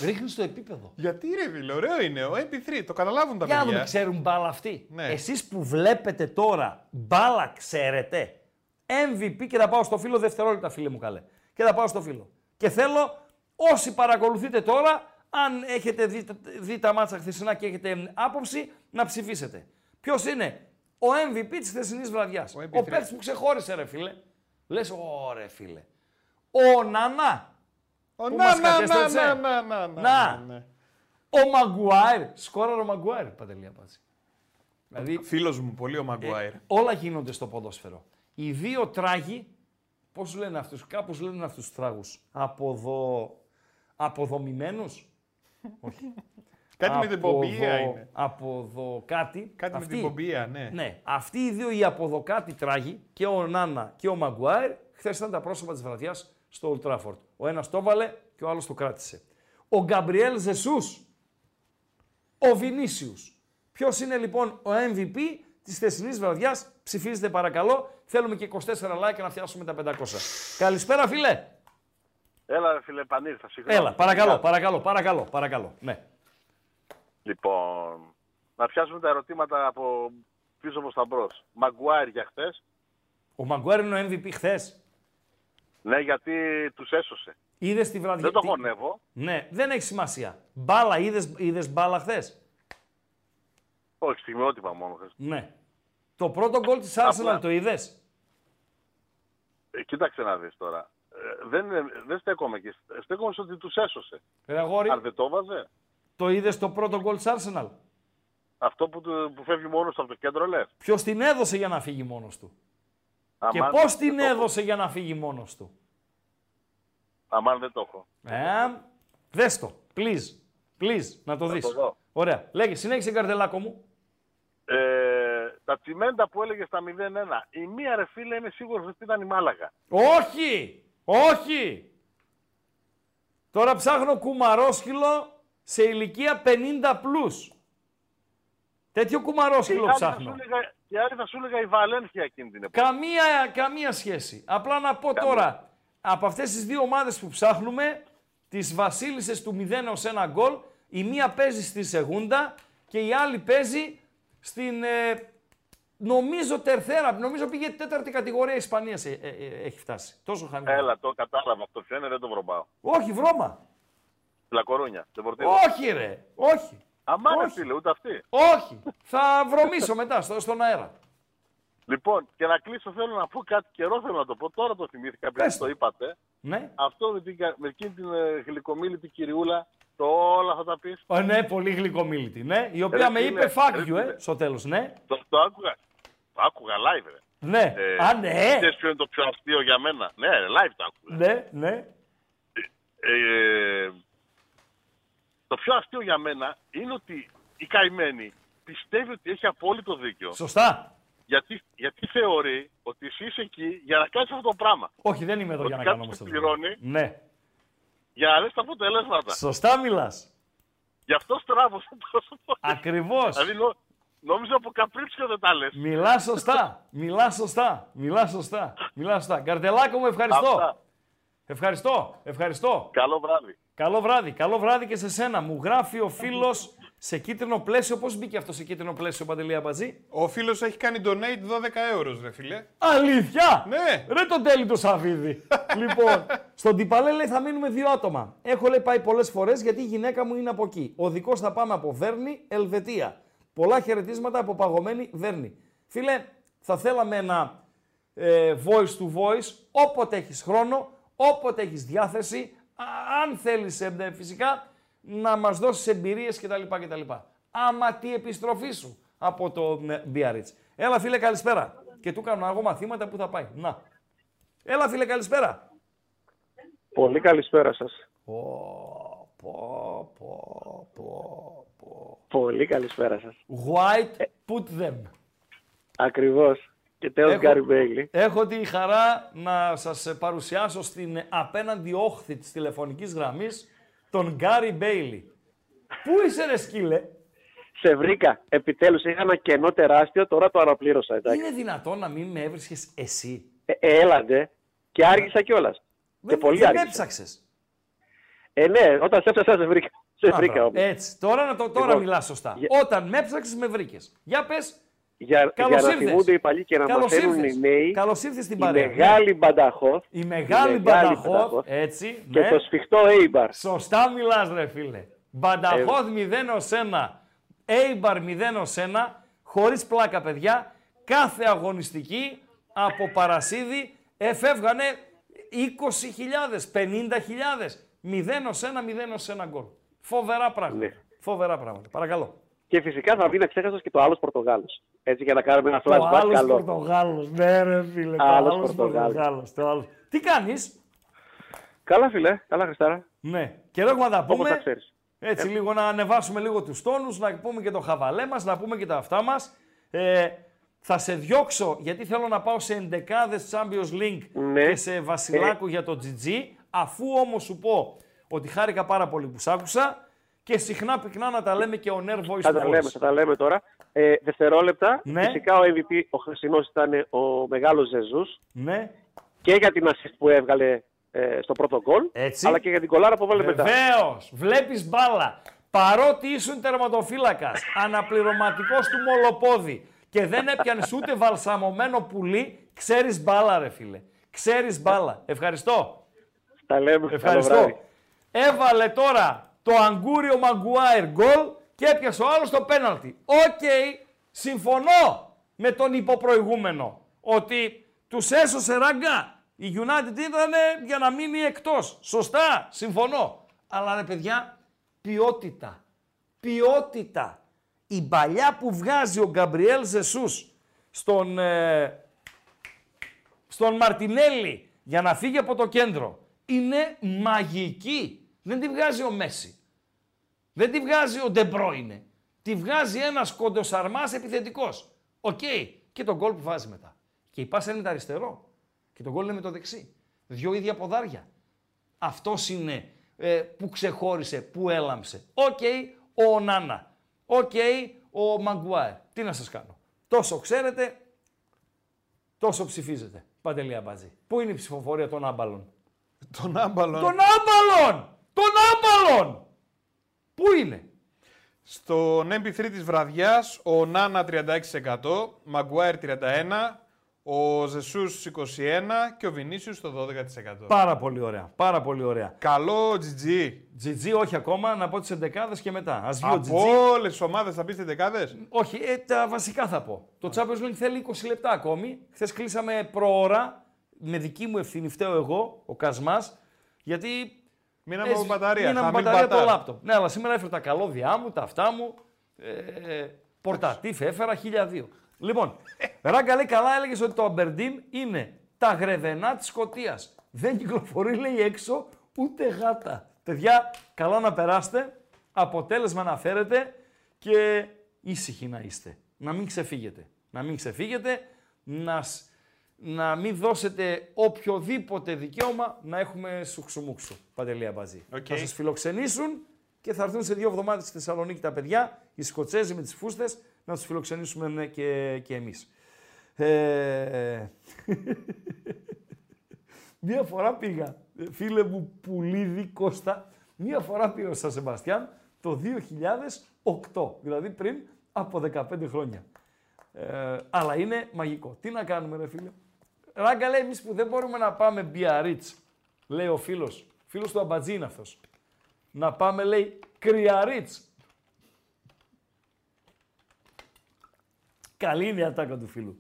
Speaker 1: Ρίχνεις το επίπεδο.
Speaker 2: Γιατί ρε φίλε, ωραίο είναι. Ο MP3, το καταλάβουν τα
Speaker 1: Για να δούμε,
Speaker 2: παιδιά.
Speaker 1: ξέρουν μπάλα αυτοί.
Speaker 2: Ναι.
Speaker 1: Εσείς που βλέπετε τώρα μπάλα ξέρετε. MVP και θα πάω στο φίλο δευτερόλεπτα φίλε μου καλέ. Και θα πάω στο φίλο. Και θέλω όσοι παρακολουθείτε τώρα, αν έχετε δει, δει τα μάτσα χθεσινά και έχετε άποψη, να ψηφίσετε. Ποιος είναι; Ο MVP της χθεσινής βραδιάς. Ο,
Speaker 2: MP3.
Speaker 1: ο παίκτης που ξεχώρισε ρε φίλε. Λες, ωραία φίλε. Ο Νανά.
Speaker 2: Ο,
Speaker 1: που
Speaker 2: να,
Speaker 1: μας
Speaker 2: να, να,
Speaker 1: κατέστρεψε.
Speaker 2: να, να, να, να,
Speaker 1: Να.
Speaker 2: ναι.
Speaker 1: Ο Μαγκουάιρ. Σκόραρε ο Μαγκουάιρ, Παντελή Απάτση. Δηλαδή,
Speaker 2: Φίλος μου, πολύ ο Μαγκουάιρ.
Speaker 1: όλα γίνονται στο ποδόσφαιρο. Οι δύο τράγοι, πώς λένε αυτούς, κάπως λένε αυτούς τους τράγους, αποδο... αποδομημένους; Όχι.
Speaker 2: Κάτι με την
Speaker 1: Αποδο-
Speaker 2: πομπία είναι.
Speaker 1: Αποδο κάτι.
Speaker 2: Κάτι με
Speaker 1: Αυτοί-
Speaker 2: την πομπία, ναι.
Speaker 1: Ναι, αυτοί οι δύο οι αποδοκάτι τράγοι, και ο Νάνα και ο Μαγκουάιρ, χθες ήταν τα πρόσωπα της βραδιάς στο Old Trafford. Ο ένας το έβαλε και ο άλλος το κράτησε. Ο Γκαμπριέλ Ζεσούς, ο Βινίσιους. Ποιος είναι λοιπόν ο MVP της θεσινής βραδιάς, ψηφίζετε παρακαλώ. Θέλουμε και 24 like να φτιάσουμε τα 500. Καλησπέρα φίλε.
Speaker 8: Έλα, ρε φίλε, επανήλθα. συγγνώμη.
Speaker 1: Έλα, παρακαλώ, παρακαλώ, παρακαλώ, παρακαλώ. Ναι.
Speaker 8: Λοιπόν, να πιάσουμε τα ερωτήματα από πίσω προς τα μπρος. Μαγκουάιρ για χτες.
Speaker 1: Ο Μαγκουάιρ είναι ο MVP χθες.
Speaker 8: Ναι, γιατί τους έσωσε.
Speaker 1: Είδες τη βραδιά.
Speaker 8: Δεν το
Speaker 1: τι-
Speaker 8: χωνεύω.
Speaker 1: Ναι, δεν έχει σημασία. Μπάλα, είδες είδες μπάλα χθες;
Speaker 8: Όχι, στιγμιότυπα μόνο. χθες.
Speaker 1: Ναι. Το πρώτο γκολ της Arsenal
Speaker 8: Απλά.
Speaker 1: το είδες;
Speaker 8: Ε, κοίταξε να δεις τώρα. Ε, δεν, δεν στέκομαι εκεί. Στέκομαι στο ότι τους έσωσε.
Speaker 1: Ρε αγόρι,
Speaker 8: Αν δεν το έβαζε,
Speaker 1: το είδες το πρώτο γκολ της Arsenal;
Speaker 8: αυτό που, του- που φεύγει μόνος του από το κέντρο λες.
Speaker 1: Ποιος την έδωσε για να φύγει μόνος του; Και
Speaker 8: Αμάν
Speaker 1: πώς
Speaker 8: δεν
Speaker 1: την
Speaker 8: το έχω.
Speaker 1: έδωσε για να φύγει μόνος του;
Speaker 8: Αμάν δεν το έχω.
Speaker 1: Ε, δες το. Please. Please, να το
Speaker 8: Θα
Speaker 1: δεις.
Speaker 8: το δω.
Speaker 1: Ωραία. Λέγε, συνέχισε καρτελάκο μου.
Speaker 8: Ε, τα τσιμέντα που έλεγε στα 0-1. Η μία ρε φίλε είναι σίγουρος ότι ήταν η Μάλαγα.
Speaker 1: Όχι! Όχι! Τώρα ψάχνω κουμαρόσχυλο σε ηλικία 50 πλούς. Τέτοιο
Speaker 8: Και η
Speaker 1: κουμαρόσχυλο
Speaker 8: άλλη θα
Speaker 1: ψάχνω.
Speaker 8: σου έλεγα- η άλλη θα σου έλεγα η Βαλένθια εκείνη την εποχή.
Speaker 1: Καμία, καμία σχέση. Απλά να πω τώρα, από αυτές τις δύο ομάδες που ψάχνουμε, τις βασίλισσες του 0 ως 1 γκολ, η μία παίζει στη Σεγούντα και η άλλη παίζει στην, ε, νομίζω, τερθέρα, νομίζω πήγε τέταρτη κατηγορία Ισπανίας ε, ε, ε, έχει φτάσει. Τόσο χαμηλά.
Speaker 8: Έλα, το κατάλαβα αυτό ποιο είναι, δεν το βρωμάω.
Speaker 1: Όχι, βρώμα.
Speaker 8: Λακορόνια, Ντεπορτίβο.
Speaker 1: Όχι ρε, όχι.
Speaker 8: Αμά ρε
Speaker 1: όχι.
Speaker 8: φίλε, ούτε αυτή.
Speaker 1: Όχι. Θα βρωμίσω μετά στο, στον αέρα.
Speaker 8: Λοιπόν, και να κλείσω θέλω να πω κάτι καιρό θέλω να το πω. Τώρα το θυμήθηκα, επειδή
Speaker 1: Πες
Speaker 8: το
Speaker 1: το.
Speaker 8: είπατε.
Speaker 1: Ναι.
Speaker 8: Αυτό με, την, κα- με εκείνη την ε, γλυκομίλητη κυριούλα, το όλα θα τα πεις.
Speaker 1: Ω, ναι, πολύ γλυκομίλητη, ναι. Η οποία
Speaker 8: Ρε
Speaker 1: με
Speaker 8: φίλε,
Speaker 1: είπε fuck
Speaker 8: ρε
Speaker 1: you, ε,
Speaker 8: φίλε.
Speaker 1: στο τέλος, ναι.
Speaker 8: Το, το άκουγα. Το άκουγα live, ρε.
Speaker 1: Ναι.
Speaker 8: Ε,
Speaker 1: Α, ναι.
Speaker 8: Ξέρεις ποιο είναι το πιο αστείο για μένα; Ναι, ρε, live το άκουγα.
Speaker 1: Ναι, ναι.
Speaker 8: Ε, το πιο αστείο για μένα είναι ότι η καημένη πιστεύει ότι έχει απόλυτο δίκιο.
Speaker 1: Σωστά.
Speaker 8: Γιατί, γιατί θεωρεί ότι εσύ είσαι εκεί για να κάνεις αυτό το πράγμα.
Speaker 1: Όχι, δεν είμαι εδώ
Speaker 8: Ότι
Speaker 1: για να
Speaker 8: κάποιος
Speaker 1: κάνω όμως
Speaker 8: σε
Speaker 1: το
Speaker 8: πληρώνει
Speaker 1: Ναι.
Speaker 8: για να δεις τα αποτελέσματα.
Speaker 1: Σωστά μιλάς.
Speaker 8: Γι' αυτό στράβωσα τόσο πολύ.
Speaker 1: Ακριβώς.
Speaker 8: Δηλαδή νο, νόμιζα από καπρίτσιο δεν τα λες.
Speaker 1: Μιλάς σωστά. Μιλάς σωστά. Μιλάς σωστά. Μιλάς σωστά. Καρτελάκο μου, ευχαριστώ.
Speaker 8: Αυτά.
Speaker 1: Ευχαριστώ. Ευχαριστώ.
Speaker 8: Καλό βράδυ.
Speaker 1: Καλό βράδυ. Καλό βράδυ και σε σένα. Μου γράφει ο φίλος σε κίτρινο πλαίσιο. Πώς μπήκε αυτό σε κίτρινο πλαίσιο, Παντελή Αμπατζή;
Speaker 2: Ο φίλος έχει κάνει donate 12 ευρώ, ρε φίλε.
Speaker 1: Αλήθεια!
Speaker 2: Ναι.
Speaker 1: Ρε τον τέλει το Σαββίδι. λοιπόν, στον Τιπαλέ λέει θα μείνουμε δύο άτομα. Έχω λέει πάει πολλές φορές γιατί η γυναίκα μου είναι από εκεί. Ο δικός θα πάμε από Βέρνη, Ελβετία. Πολλά χαιρετίσματα από παγωμένη Βέρνη. Φίλε, θα θέλαμε ένα ε, voice to voice όποτε έχεις χρόνο, όποτε έχεις διάθεση, α- αν θέλεις ε, φυσικά να μας δώσεις εμπειρίες κτλ. κτλ. Άμα τη επιστροφή σου από το ε, Biarritz. Έλα φίλε καλησπέρα. Και του κάνω εγώ μαθήματα που θα πάει. Να. Έλα φίλε καλησπέρα.
Speaker 9: Πολύ καλησπέρα σας.
Speaker 1: Πω, πω, πω, πω, πω.
Speaker 9: Πολύ καλησπέρα σας.
Speaker 1: White put them.
Speaker 9: Ακριβώς. Και τέλος
Speaker 1: Έχω-
Speaker 9: Γκάρι Μπέιλι.
Speaker 1: Έχω τη χαρά να σας παρουσιάσω στην απέναντι όχθη της τηλεφωνικής γραμμής τον Γκάρι Μπέιλι. Πού είσαι ρε σκύλε,
Speaker 9: Σε βρήκα. Επιτέλους είχα ένα κενό τεράστιο, τώρα το αναπλήρωσα. Εντάξει.
Speaker 1: είναι δυνατόν να μην με έβρισκες εσύ;
Speaker 9: Ε, ε, έλαντε. Και άργησα κιόλας. Και
Speaker 1: Δεν,
Speaker 9: πολύ
Speaker 1: δεν
Speaker 9: άργησα.
Speaker 1: έψαξες.
Speaker 9: Ε, ναι, όταν σε έψασα σε βρήκα. Σε
Speaker 1: Α,
Speaker 9: βρήκα
Speaker 1: μπράβο.
Speaker 9: όμως.
Speaker 1: Έτσι, τώρα, να το, τώρα
Speaker 9: Λοιπόν,
Speaker 1: μιλάς σωστά.
Speaker 9: για-
Speaker 1: Όταν με έψαξες με βρήκες. Για πες,
Speaker 9: Για,
Speaker 1: καλώς
Speaker 9: για να
Speaker 1: ήρθες.
Speaker 9: θυμούνται οι παλιοί και να
Speaker 1: Καλώς
Speaker 9: μαθαίνουν
Speaker 1: ήρθες.
Speaker 9: οι νέοι.
Speaker 1: Καλώς ήρθες στην
Speaker 9: η
Speaker 1: παρέα.
Speaker 9: μεγάλη Μπανταχόφ.
Speaker 1: Η μεγάλη Μπανταχόφ, έτσι,
Speaker 9: Και
Speaker 1: ναι.
Speaker 9: το σφιχτό Έιμπαρ.
Speaker 1: Σωστά μιλάς ρε φίλε. Μπανταχώδ 0 ως 1, Έιμπαρ 0 ως 1, χωρίς πλάκα παιδιά, κάθε αγωνιστική από Παρασίδη εφεύγανε 20.000, 50.000, 0 ως 1, 0 ως 1 γκολ. Φοβερά πράγματα.
Speaker 9: Ναι.
Speaker 1: Φοβερά πράγματα. Παρακαλώ.
Speaker 9: Και φυσικά θα μείνει αξέχαστο και το άλλος Πορτογάλος. Έτσι για να κάνουμε ένα
Speaker 1: Το
Speaker 9: flashback
Speaker 1: άλλος
Speaker 9: καλό.
Speaker 1: Πορτογάλος, ναι ρε φίλε, το
Speaker 9: Άλλος
Speaker 1: άλλος
Speaker 9: Πορτογάλος.
Speaker 1: Πορτογάλος. το άλλος. Τι κάνεις,
Speaker 9: Καλά, φιλέ. Καλά, Χριστάρα.
Speaker 1: ναι, και έχουμε να τα
Speaker 9: Όπως
Speaker 1: πούμε.
Speaker 9: τα ξέρεις.
Speaker 1: Έτσι, λίγο να ανεβάσουμε λίγο τους τόνους, να πούμε και το χαβαλέ μας, να πούμε και τα αυτά μας. Ε, θα σε διώξω, γιατί θέλω να πάω σε εντεκάδες Champions League
Speaker 9: Ναι.
Speaker 1: και σε βασιλάκο για το GG, αφού όμως σου πω ότι χάρηκα πάρα πολύ που σ' άκουσα και συχνά πυκνά να τα λέμε και ο Air Voice
Speaker 9: Θα
Speaker 1: to
Speaker 9: τα
Speaker 1: Voice.
Speaker 9: λέμε, θα τα λέμε τώρα. Ε, δευτερόλεπτα.
Speaker 1: Ναι.
Speaker 9: Φυσικά ο MVP, ο χθεσινός ήταν ο μεγάλος Ζεζούς
Speaker 1: Ναι,
Speaker 9: και για την assist που έβγαλε ε, στο πρώτο γκολ.
Speaker 1: Έτσι.
Speaker 9: Αλλά και για την κολάρα που έβαλε μετά.
Speaker 1: Βεβαίως, βλέπεις μπάλα. Παρότι ήσουν τερματοφύλακας, αναπληρωματικός του μολοπόδι και δεν έπιανες ούτε βαλσαμωμένο πουλί, ξέρεις μπάλα, ρε φίλε. Ξέρεις μπάλα. Ευχαριστώ.
Speaker 9: Τα λέμε. Καλό
Speaker 1: Ευχαριστώ.
Speaker 9: Βράδυ.
Speaker 1: Έβαλε τώρα το Αγκούριο Μαγκουάιρ γκολ και έπιασε ο άλλος το πέναλτι. Οκ, συμφωνώ με τον υποπροηγούμενο ότι τους έσωσε ράγκα. Η United ήταν για να μείνει εκτός. Σωστά, συμφωνώ. Αλλά ρε παιδιά, ποιότητα. Ποιότητα. Η μπαλιά που βγάζει ο Γκαμπριέλ Ζεσούς στον, ε, στον Μαρτινέλli για να φύγει από το κέντρο είναι μαγική. Δεν τη βγάζει ο Μέσι. Δεν τη βγάζει ο Ντε Μπρόινε. Τη βγάζει ένας κοντοσαρμάς επιθετικός. Οκ. Και το γκολ που βάζει μετά. Και η πάσα είναι με το αριστερό. Και το γκολ είναι με το δεξί. Δυο ίδια ποδάρια. Αυτός είναι ε, που ξεχώρισε, που έλαμψε. Οκ, ο Νάνα. Οκ, ο Μαγκουάερ. Τι να σας κάνω. Τόσο ξέρετε, τόσο ψηφίζετε. Παντελή Αμπατζή. Πού είναι η ψηφοφορία των άμπαλων;
Speaker 2: Των άμπαλων.
Speaker 1: Των άμπαλων! Των άμπαλων! Πού είναι;
Speaker 2: Στον MP3 της βραδιάς, ο Νάνα 36%, Μαγκουάιρ 31%, ο Ζεσούς 21% και ο Βινίσιους το 12%.
Speaker 1: Πάρα πολύ ωραία. Πάρα πολύ ωραία.
Speaker 2: Καλό GG.
Speaker 1: GG όχι ακόμα, να πω τις εντεκάδες και μετά. Ας βγει ο
Speaker 2: Από
Speaker 1: GG.
Speaker 2: όλες τις ομάδες θα πεις τις δεκάδες.
Speaker 1: Όχι, ε, τα βασικά θα πω. Το Champions League θέλει 20 λεπτά ακόμη. Χθες κλείσαμε προώρα, με δική μου ευθύνη, φταίω εγώ, ο Κασμάς, γιατί...
Speaker 2: Μείναμε
Speaker 1: έσβη-
Speaker 2: από μπαταρία,
Speaker 1: Μείναμε από
Speaker 2: χαμηλή
Speaker 1: μπαταρία το
Speaker 2: μπατάρ.
Speaker 1: λάπτοπ. Ναι, αλλά σήμερα έφερα τα καλώδια μου, τα αυτά μου, ε, πορτατίφ έφερα, 1002. Λοιπόν, Ράγκα λέει καλά, έλεγες ότι το Αμπερντίν είναι τα γρεβενά της Σκωτίας. Δεν κυκλοφορεί, λέει έξω, ούτε γάτα. Παιδιά, καλά να περάσετε, αποτέλεσμα να φέρετε και ήσυχοι να είστε. Να μην ξεφύγετε. Να μην ξεφύγετε, να, σ- να μην δώσετε οποιοδήποτε δικαίωμα να έχουμε σούξου μούξου. Παντελή Αμπαζή.
Speaker 2: Οκ.
Speaker 1: Θα σας φιλοξενήσουν και θα έρθουν σε δύο εβδομάδες στη Θεσσαλονίκη τα παιδιά, οι Σκοτσέζοι με τις φούστες, να τους φιλοξενήσουμε ναι, και, και εμείς. Ε... Μία φορά πήγα, ε, φίλε μου Πουλίδη Κώστα, μία φορά πήγα στο Σαν Σεμπαστιάν το 2008, δηλαδή πριν από 15 χρόνια. Ε, αλλά είναι μαγικό. Τι να κάνουμε ρε φίλε; Ράγκα λέει εμείς που δεν μπορούμε να πάμε Μπιαρίτς, λέει ο φίλος, φίλος του Αμπατζή είναι αυτός. Να πάμε λέει Κρυαρίτς. Καλή είναι η ατάκα του φίλου.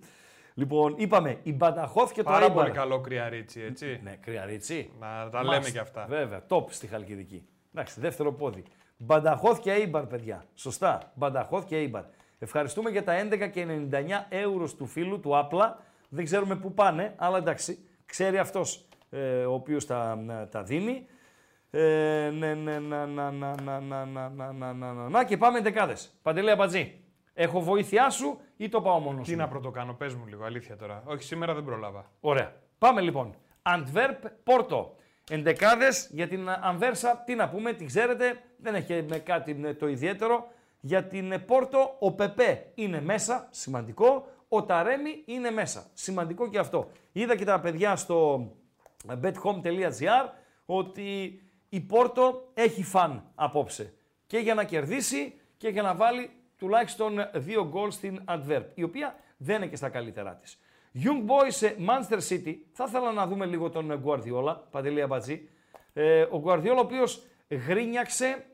Speaker 1: Λοιπόν, είπαμε, η Μπανταχώθ και το
Speaker 2: Πάρα
Speaker 1: Έιμπαρ.
Speaker 2: πολύ καλό κρυαρίτσι, έτσι.
Speaker 1: Ναι, κρυαρίτσι.
Speaker 2: Να τα λέμε και αυτά.
Speaker 1: Βέβαια, top στη Χαλκιδική. Εντάξει, δεύτερο πόδι. Μπανταχώθ και Έιμπαρ, παιδιά. Σωστά. Μπανταχώθ και Έιμπαρ. Ευχαριστούμε για τα 11 και 99 ευρώ του φίλου του Απλά. Δεν ξέρουμε πού πάνε, αλλά εντάξει, ξέρει αυτό ε, ο οποίο τα, τα δίνει. Ε, ναι, ναι, να, να, να, να, να, να, να, να, να, να, να, και πάμε δεκάδε. Παντελή Αμπατζή. Έχω βοήθειά σου ή το πάω μόνο
Speaker 2: Τι να πρωτοκάνω, πες μου λίγο, αλήθεια τώρα. Όχι, σήμερα δεν προλάβα.
Speaker 1: Ωραία. Πάμε λοιπόν. Αντβέρπ Πόρτο. Εντεκάδε για την Ανβέρσα, τι να πούμε, την ξέρετε, δεν έχει με κάτι με το ιδιαίτερο. Για την Πόρτο, ο Πεπέ είναι μέσα, σημαντικό. Ο Ταρέμι είναι μέσα, σημαντικό και αυτό. Είδα και τα παιδιά στο bethome.gr ότι η Πόρτο έχει φαν απόψε. Και για να κερδίσει και για να βάλει τουλάχιστον δύο γκολ στην Adverb, η οποία δεν είναι και στα καλύτερά της. Young Boys σε Manchester City, θα ήθελα να δούμε λίγο τον Guardiola, Παντελή Αμπατζή. Ε, ο Guardiola ο οποίος γρίνιαξε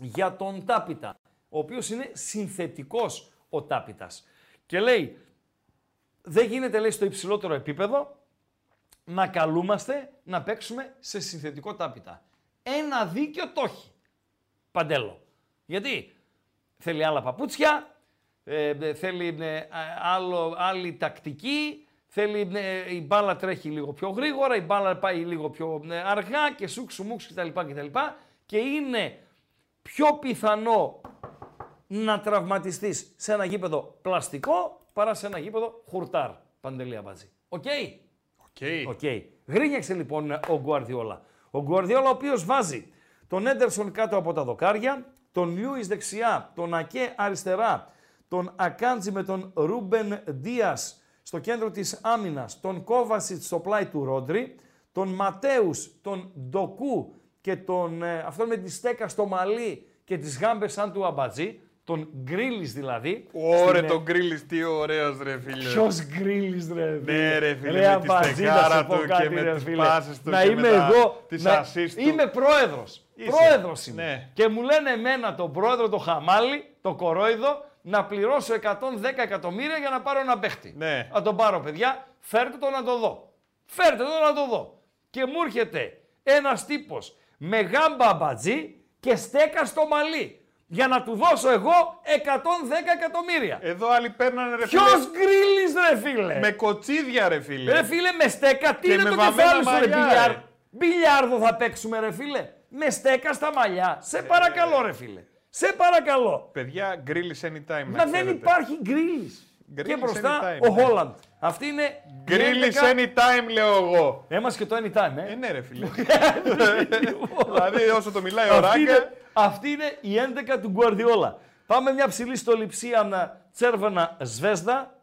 Speaker 1: για τον Τάπιτα, ο οποίος είναι συνθετικός ο Τάπιτας. Και λέει, δεν γίνεται λέει στο υψηλότερο επίπεδο να καλούμαστε να παίξουμε σε συνθετικό Τάπιτα. Ένα δίκιο το έχει. Παντέλο. Γιατί; Θέλει άλλα παπούτσια, ε, ε, θέλει ε, α- άλλο, άλλη τακτική, θέλει ε, η μπάλα τρέχει λίγο πιο γρήγορα, η μπάλα πάει λίγο πιο ε, αργά και σούξου μούξου κτλ. κτλ. Και είναι πιο πιθανό να τραυματιστείς σε ένα γήπεδο πλαστικό παρά σε ένα γήπεδο χουρτάρ. Παντελή Αμπατζή. OK;
Speaker 2: OK.
Speaker 1: OK. Γρίνιαξε λοιπόν ο Γκουαρδιόλα. Ο Γκουαρδιόλα ο οποίος βάζει τον Έντερσον κάτω από τα δοκάρια, τον Λιούις δεξιά, τον Ακέ αριστερά, τον Ακάντζι με τον Ρούμπεν Δίας στο κέντρο της άμυνας, τον Κόβασιτς στο πλάι του Ρόντρι, τον Ματέους, τον Ντοκού και τον, ε, αυτόν με τη στέκα στο μαλλί και τις γάμπες σαν του Αμπατζή, τον Γκρίλης δηλαδή.
Speaker 2: Ωρε
Speaker 1: Στην, ε,
Speaker 2: τον Γκρίλης, τι ωραίος ρε φίλε.
Speaker 1: Ποιος Γκρίλης ρε
Speaker 2: Ναι, ρε φίλε,
Speaker 1: Ρε,
Speaker 2: με τη
Speaker 1: Αμπατζή, να
Speaker 2: στεκάρα
Speaker 1: σου πω
Speaker 2: του
Speaker 1: κάτι,
Speaker 2: και με
Speaker 1: ρε,
Speaker 2: τις
Speaker 1: φίλε.
Speaker 2: πάσες του
Speaker 1: Να
Speaker 2: και
Speaker 1: είμαι
Speaker 2: με τα-
Speaker 1: εγώ,
Speaker 2: τις
Speaker 1: να-
Speaker 2: assist του.
Speaker 1: είμαι πρόεδρος.
Speaker 2: Είσαι.
Speaker 1: Πρόεδρος είμαι.
Speaker 2: Ναι.
Speaker 1: Και μου λένε εμένα τον πρόεδρο το χαμάλι, το κορόιδο, να πληρώσω 110 εκατομμύρια για να πάρω ένα παίχτη.
Speaker 2: Ναι.
Speaker 1: Να τον πάρω, παιδιά, φέρτε το να το δω. Φέρτε το να το δω. Και μου έρχεται ένας τύπος με γάμπα αμπατζή και στέκα στο μαλλί. Για να του δώσω εγώ 110 εκατομμύρια.
Speaker 2: Εδώ άλλοι παίρνανε ρε φίλε.
Speaker 1: Ποιος γκρίλης ρε φίλε;
Speaker 2: Με κοτσίδια ρε φίλε.
Speaker 1: Ρε φίλε, με στέκα, τι
Speaker 2: Και
Speaker 1: είναι
Speaker 2: με
Speaker 1: το
Speaker 2: βαμμένα
Speaker 1: κεφάλι σου, ρε
Speaker 2: μαλλιά,
Speaker 1: μπιλιάρ.
Speaker 2: ρε.
Speaker 1: Μπιλιάρδο θα παίξουμε, ρε φίλε; Με στέκα στα μαλλιά. Σε παρακαλώ, ρε φίλε. Σε παρακαλώ.
Speaker 2: Παιδιά, γκρίλις anytime.
Speaker 1: Μα δεν υπάρχει γκρίλις. Και μπροστά ο
Speaker 2: ναι.
Speaker 1: Χόλαντ. Αυτή είναι.
Speaker 2: Γκρίλι anytime, λέω εγώ.
Speaker 1: Έμασε και το anytime, ε.
Speaker 2: Ε, ναι, ρε φίλε. δηλαδή, όσο το μιλάει ο
Speaker 1: Αυτή είναι,
Speaker 2: Ράγκα.
Speaker 1: αυτή είναι η 11 του Γκουαρδιόλα. Πάμε μια ψηλή στο Λιψία Τσέρβανα Σβέσδα.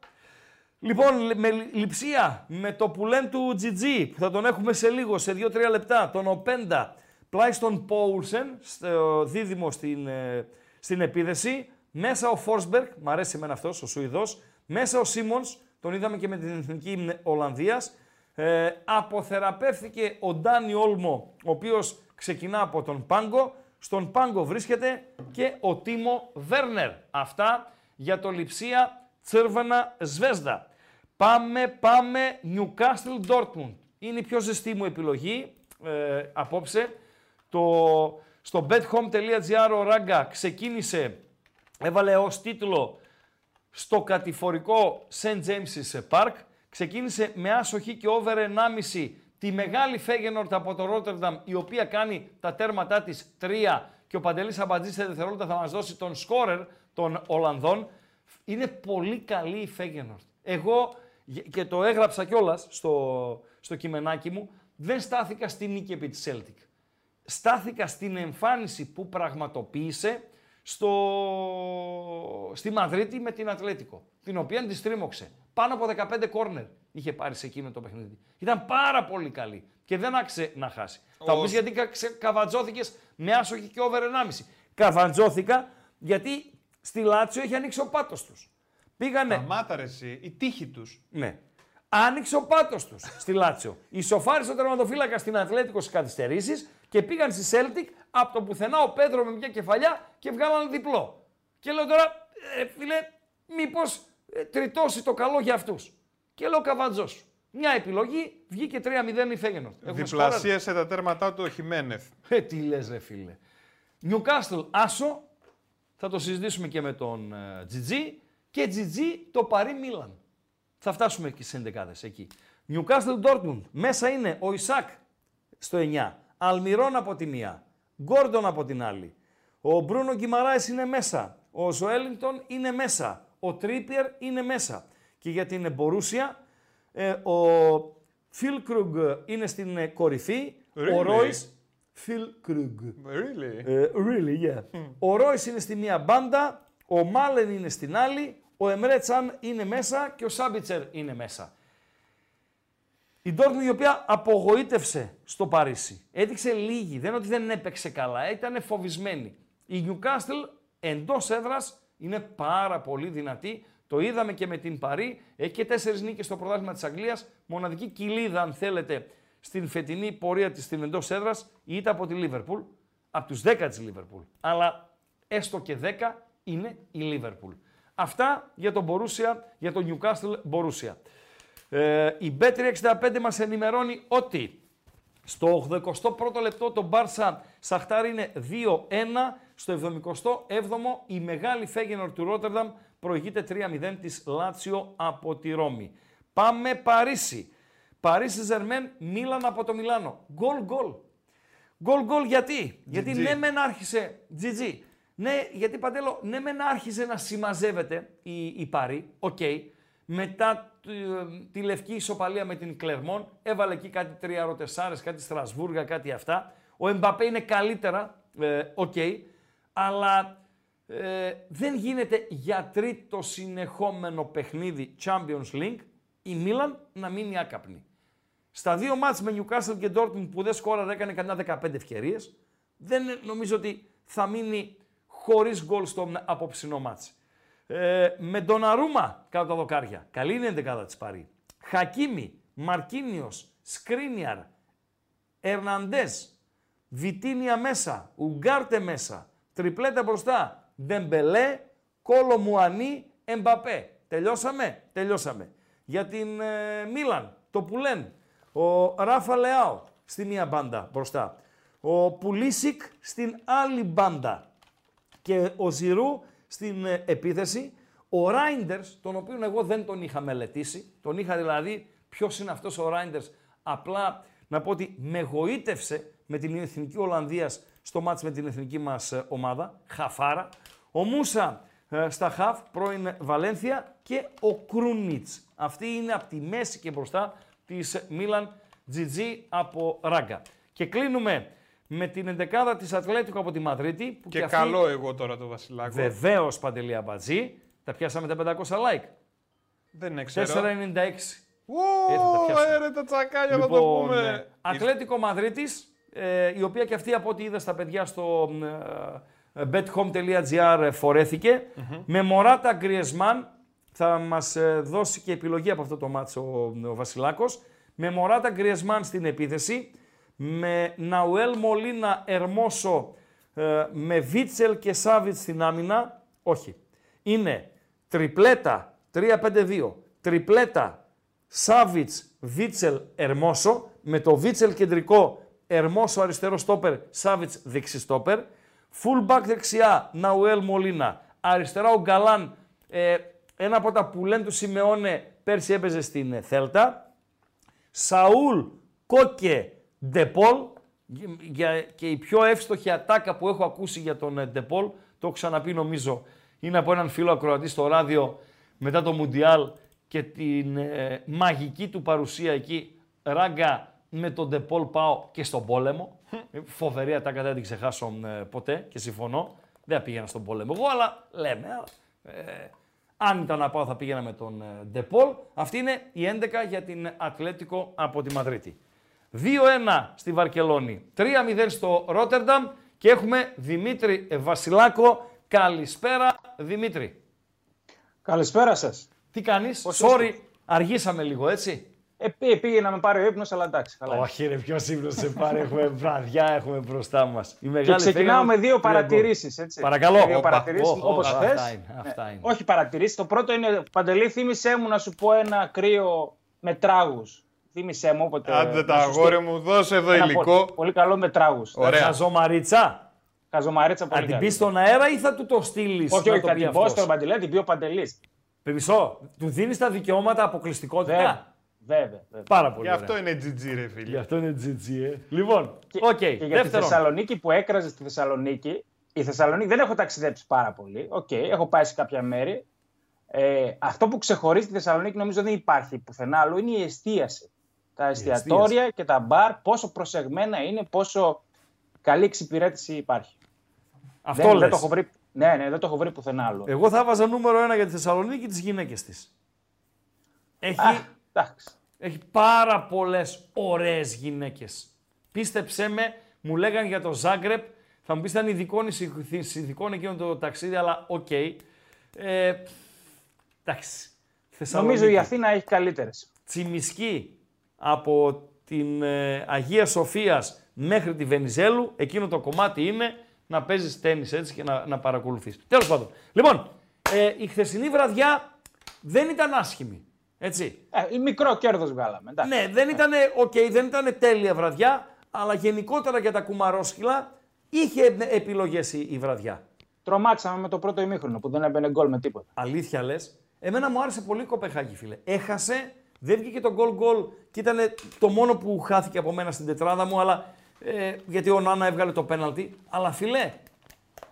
Speaker 1: Λοιπόν, με λειψία, με το πουλέν του GG, που θα τον έχουμε σε λίγο, σε 2-3 λεπτά, τον Οπέντα, πλάι στον Πόουλσεν, στο δίδυμο στην, ε, στην επίδεση, μέσα ο Φόρσμπεργκ, μ' αρέσει εμένα αυτός, ο Σουηδός, μέσα ο Σίμονς, τον είδαμε και με την Εθνική Ολλανδίας, ε, αποθεραπεύθηκε ο Ντάνι Όλμο, ο οποίος ξεκινά από τον Πάγκο, στον Πάγκο βρίσκεται και ο Τίμο Βέρνερ. Αυτά για το Λιψία Τσέρβανα Σβέσδα. Πάμε, πάμε, Newcastle Dortmund. Είναι η πιο ζεστή μου επιλογή ε, απόψε. Το, στο bethome.gr ο Ράγκα ξεκίνησε, έβαλε ως τίτλο στο κατηφορικό St. James's Park. Ξεκίνησε με άσοχη και over 1,5 τη μεγάλη Φέγενορτ από το Ρότερνταμ, η οποία κάνει τα τέρματά της 3 και ο Παντελής Αμπατζής σε δευτερόλεπτα θα μας δώσει τον σκόρερ των Ολλανδών. Είναι πολύ καλή η Φέγενορτ. Εγώ και το έγραψα κιόλας στο, στο κειμενάκι μου, δεν στάθηκα στη νίκη επί της Celtic. Στάθηκα στην εμφάνιση που πραγματοποίησε στο... στη Μαδρίτη με την Ατλέτικο, την οποία τη στρίμωξε. Πάνω από 15 κόρνερ είχε πάρει σε εκείνο το παιχνίδι. Ήταν πάρα πολύ καλή και δεν άξε να χάσει. Θα μου πεις γιατί κα- ξε- καβατζώθηκες με άσοχη και over 1,5. Καβατζώθηκα γιατί στη Λάτσιο έχει ανοίξει ο πάτος τους. Πήγανε...
Speaker 2: Σταμάτα ρε εσύ, η τύχη τους.
Speaker 1: Ναι. Άνοιξε ο πάτος τους στη Λάτσιο. Ισοφάρισε ο τερματοφύλακας στην Ατλέτικο στις καθυστερήσεις και πήγαν στη Celtic από το πουθενά ο Πέτρο με μια κεφαλιά και βγάλαν διπλό. Και λέω τώρα, ε, φίλε, μήπως τριτώσει το καλό για αυτούς. Και λέω καβατζός σου. Μια επιλογή βγήκε 3-0 η Φέγενο.
Speaker 2: Διπλασίασε τα τέρματά του ο Χιμένεθ.
Speaker 1: Ε, τι λες, ρε φίλε. Newcastle Άσο. Θα το συζητήσουμε και με τον ε, Τζιτζί. Και Τζιτζί το Παρί Μίλαν. Θα φτάσουμε και στις 11 εκεί. Newcastle Dortmund. Μέσα είναι ο Ισακ στο 9. Αλμυρών από τη μία. Γκόρντον από την άλλη. Ο Μπρούνο Γκυμαράης είναι μέσα. Ο Ζωέλινγκτον είναι μέσα. Ο Τρίπιερ είναι μέσα. Και για την Μπορούσια, ε, ο Φιλ Κρουγκ είναι στην ε, κορυφή. Ο
Speaker 2: Really?
Speaker 1: Ρόις Φιλ Κρουγκ.
Speaker 2: Really?
Speaker 1: Ε, really, yeah. Ο Ρόις είναι στη μία μπάντα, ο Μάλεν είναι στην άλλη, ο Εμρέ Τσάν είναι μέσα και ο Σάμπιτσερ είναι μέσα. Η Ντόρτμουντ η οποία απογοήτευσε στο Παρίσι. Έδειξε λίγη, δεν είναι ότι δεν έπαιξε καλά, ήταν φοβισμένη. Η Νιουκάστελ εντός έδρας είναι πάρα πολύ δυνατή. Το είδαμε και με την Παρή. Έχει και τέσσερις νίκες στο πρωτάθλημα της Αγγλίας. Μοναδική κοιλίδα, αν θέλετε, στην φετινή πορεία της στην εντός έδρας είτε από τη Λίβερπουλ, από τους 10 της Λίβερπουλ. Αλλά έστω και 10 είναι η Λίβερπουλ. Αυτά για τον Μπορούσια, για τον Newcastle Μπορούσια. Ε, η Bet365 μας ενημερώνει ότι στο 81ο λεπτό το Μπάρσα Σαχτάρ είναι 2-1. Στο 77ο η μεγάλη Φέγενορ του Ρότερνταμ προηγείται 3-0 της Λάτσιο από τη Ρώμη. Πάμε Παρίσι. Παρίσι Ζερμέν, Μίλαν από το Μιλάνο. Γκολ γκολ. Γκολ γκολ γιατί; Γιατί ναι μεν άρχισε, GG. Ναι, γιατί Παντέλο, ναι μεν άρχισε να συμμαζεύεται η, η Παρή, οκ. Μετά τη, τη λευκή ισοπαλία με την Κλερμόν, έβαλε εκεί κάτι τριαροτεσάρες, κάτι Στρασβούργα, κάτι αυτά. Ο Εμπαπέ είναι καλύτερα, ε, οκ. αλλά ε, δεν γίνεται για τρίτο συνεχόμενο παιχνίδι Champions League η Μίλαν να μείνει άκαπνη. Στα δύο μάτς με Newcastle και Dortmund που δεν σκόραρε έκανε κανένα 15 ευκαιρίες, δεν νομίζω ότι θα μείνει χωρίς γκολ στο απόψινό μάτς. Ε, με τον Αρούμα κάτω τα δοκάρια. Καλή είναι η δεκάδα της Παρή. Χακίμι, Μαρκίνιος, Σκρίνιαρ, Ερναντές, Βιτίνια μέσα, Ουγκάρτε μέσα, τριπλέτα μπροστά, Ντεμπελέ, Κόλο Μουανί, Εμπαπέ. Τελειώσαμε, τελειώσαμε. Για την ε, Μίλαν, το Πουλέν, ο Ράφα Λεάο στη μία μπάντα μπροστά, ο Πουλίσικ στην άλλη μπάντα και ο Ζηρού στην ε, επίθεση. Ο Ράιντερς, τον οποίο εγώ δεν τον είχα μελετήσει, τον είχα δηλαδή ποιος είναι αυτός ο Ράιντερς, απλά να πω ότι με γοήτευσε με την Εθνική Ολλανδίας στο μάτς με την εθνική μας ε, ομάδα, Χαφάρα. Ο Μούσα ε, στα Χαφ, πρώην Βαλένθια και ο Κρούνιτς. Αυτή είναι από τη μέση και μπροστά της Μίλαν Τζιτζί από Ράγκα. Και κλείνουμε με την εντεκάδα της Ατλέτικο από τη Μαδρίτη. Που
Speaker 2: Και
Speaker 1: αυτή-
Speaker 2: καλό εγώ τώρα το Βασιλάκο.
Speaker 1: Βεβαίως Παντελή Αμπατζή. Τα πιάσαμε τα 500 like.
Speaker 2: Δεν ξέρω.
Speaker 1: 4,96.
Speaker 2: Ω,
Speaker 1: Ε, θα τα πιάσουμε.
Speaker 2: έρε τα τσακάλια θα το
Speaker 1: Λοιπόν,
Speaker 2: πούμε.
Speaker 1: ε, Ατλέτικο Μαδρίτης, ε, η οποία και αυτή από ό,τι είδα στα παιδιά στο ε, bethome.gr ε, φορεθηκε Με Μωράτα Γκριεσμάν, θα μας ε, δώσει και επιλογή από αυτό το μάτσο ο, ο Βασιλάκος. Με Μωράτα Γκριεσμάν στην επίθεση, με Ναουέλ Μολίνα Ερμόσο, ε, με Βίτσελ και Σάβιτς στην άμυνα. Όχι. Είναι τριπλέτα 3-5-2, τριπλέτα Σάβιτς, Βίτσελ, Ερμόσο, με το Βίτσελ κεντρικό, Ερμόσο αριστερό στόπερ, Σάβιτς δεξί στόπερ. Full back δεξιά, Ναουέλ Μολίνα. Αριστερά ο Γκαλάν, ε, ένα από τα που λένε του Σιμεώνε, πέρσι έπαιζε στην ε, Θέλτα. Σαούλ, Κόκε, Ντεπόλ. Για, και η πιο εύστοχη ατάκα που έχω ακούσει για τον ε, Ντεπόλ, το έχω ξαναπεί νομίζω, είναι από έναν φίλο ακροατή στο ράδιο μετά το Μουντιάλ και την ε, μαγική του παρουσία εκεί. Ράγκα με τον Ντεπόλ πάω και στον πόλεμο. Ε, Φοβερή ατάκα, δεν την ξεχάσω ε, ποτέ και συμφωνώ. Δεν πήγαινα στον πόλεμο εγώ, αλλά λέμε. ε, αν ήταν να πάω θα πήγαινα με τον ε, Ντεπόλ. Αυτή είναι η 11 για την Ατλέτικο από τη Μαδρίτη. 2-1 στη Βαρκελόνη, 3-0 στο Ρότερνταμ και έχουμε Δημήτρη Βασιλάκο. Καλησπέρα Δημήτρη.
Speaker 10: Καλησπέρα σας.
Speaker 1: Τι κάνεις,
Speaker 10: Πώς
Speaker 1: sorry,
Speaker 10: είστε;
Speaker 1: αργήσαμε λίγο έτσι;
Speaker 10: Ε, πήγε, πήγε να με πάρει ο ύπνος, αλλά εντάξει. Καλά.
Speaker 1: Όχι ρε, ποιος ύπνος σε πάρει, έχουμε βραδιά, έχουμε μπροστά μας. Η
Speaker 10: Και
Speaker 1: μεγάλη
Speaker 10: ξεκινάω
Speaker 1: φέγγα-
Speaker 10: με δύο
Speaker 1: τρία γκολ.
Speaker 10: παρατηρήσει.
Speaker 1: Παρακαλώ.
Speaker 10: Δύο
Speaker 1: Όπα,
Speaker 10: παρατηρήσεις,
Speaker 1: όπα,
Speaker 10: όπως
Speaker 1: όπα,
Speaker 10: θε.
Speaker 1: Αυτά είναι, αυτά είναι.
Speaker 10: Όχι παρατηρήσεις. Το πρώτο είναι, Παντελή, θύμισέ μου να σου πω ένα κρύο με τράγους. Θύμισέ μου όποτε.
Speaker 2: Άντε τα
Speaker 10: να σου
Speaker 2: αγόρι
Speaker 10: στείλω.
Speaker 2: μου, δώσε εδώ
Speaker 10: Ένα
Speaker 2: υλικό.
Speaker 10: Πολύ, πολύ καλό με τράγου.
Speaker 2: Ωραία.
Speaker 1: Χαζομαρίτσα.
Speaker 10: Χαζομαρίτσα πολύ
Speaker 1: Θα την
Speaker 10: καλή.
Speaker 1: πεις στον αέρα ή θα του το στείλεις.
Speaker 10: Όχι, όχι, θα την πω στον Παντελή, την πει ο Παντελής.
Speaker 1: Περισσό, του δίνεις τα δικαιώματα αποκλειστικότητα;
Speaker 10: Βέβαια. Βέβαια. βέβαια.
Speaker 1: Πάρα πολύ.
Speaker 2: Γι'
Speaker 1: ωραία.
Speaker 2: αυτό είναι GG ρε φίλε.
Speaker 1: Γι' αυτό είναι GG, ε. Λοιπόν,
Speaker 10: Και,
Speaker 1: οκ.
Speaker 10: και για τη
Speaker 1: Δεύτερον.
Speaker 10: Θεσσαλονίκη που έκραζε στη Θεσσαλονίκη, η Θεσσαλονίκη δεν έχω ταξιδέψει πάρα πολύ. Οκ, έχω πάει σε κάποια μέρη. Ε, αυτό που ξεχωρίζει τη Θεσσαλονίκη νομίζω δεν υπάρχει πουθενά άλλο είναι η εστίαση. Τα εστιατόρια και τα μπαρ, πόσο προσεγμένα είναι, πόσο καλή εξυπηρέτηση υπάρχει.
Speaker 1: Αυτό
Speaker 10: δεν, δεν
Speaker 1: λες.
Speaker 10: το έχω βρει, ναι, ναι, δεν το έχω βρει πουθενά άλλο.
Speaker 1: Εγώ θα βάζα νούμερο ένα για τη Θεσσαλονίκη τις γυναίκες της. Έχει,
Speaker 10: Α, εντάξει.
Speaker 1: έχει πάρα πολλές ωραίες γυναίκες. Πίστεψέ με, μου λέγανε για το Ζάγκρεπ, θα μου πεις ήταν ειδικών συνθηκών εκείνο το ταξίδι, αλλά οκ. Ε, εντάξει.
Speaker 10: Νομίζω η Αθήνα έχει καλύτερες.
Speaker 1: Τσιμισκή από την ε, Αγία Σοφίας μέχρι τη Βενιζέλου, εκείνο το κομμάτι είναι να παίζεις τέννις έτσι και να, να παρακολουθείς. Τέλος πάντων. Λοιπόν, ε, η χθεσινή βραδιά δεν ήταν άσχημη. Έτσι.
Speaker 10: Ε, μικρό κέρδος βγάλαμε. εντάξει.
Speaker 1: Ναι, δεν ήταν, οκ, δεν ήταν τέλεια βραδιά, αλλά γενικότερα για τα κουμαρόσκυλα είχε επιλογές η, η βραδιά.
Speaker 10: Τρομάξαμε με το πρώτο ημίχρονο που δεν έμπαινε γκολ με τίποτα.
Speaker 1: Αλήθεια λες. Εμένα μου άρεσε πολύ η Κοπεχάγη, φίλε. Έχασε, δεν βγήκε το γκολ γκολ και ήταν το μόνο που χάθηκε από μένα στην τετράδα μου, αλλά ε, γιατί ο Νάνα έβγαλε το πέναλτι. Αλλά φιλέ,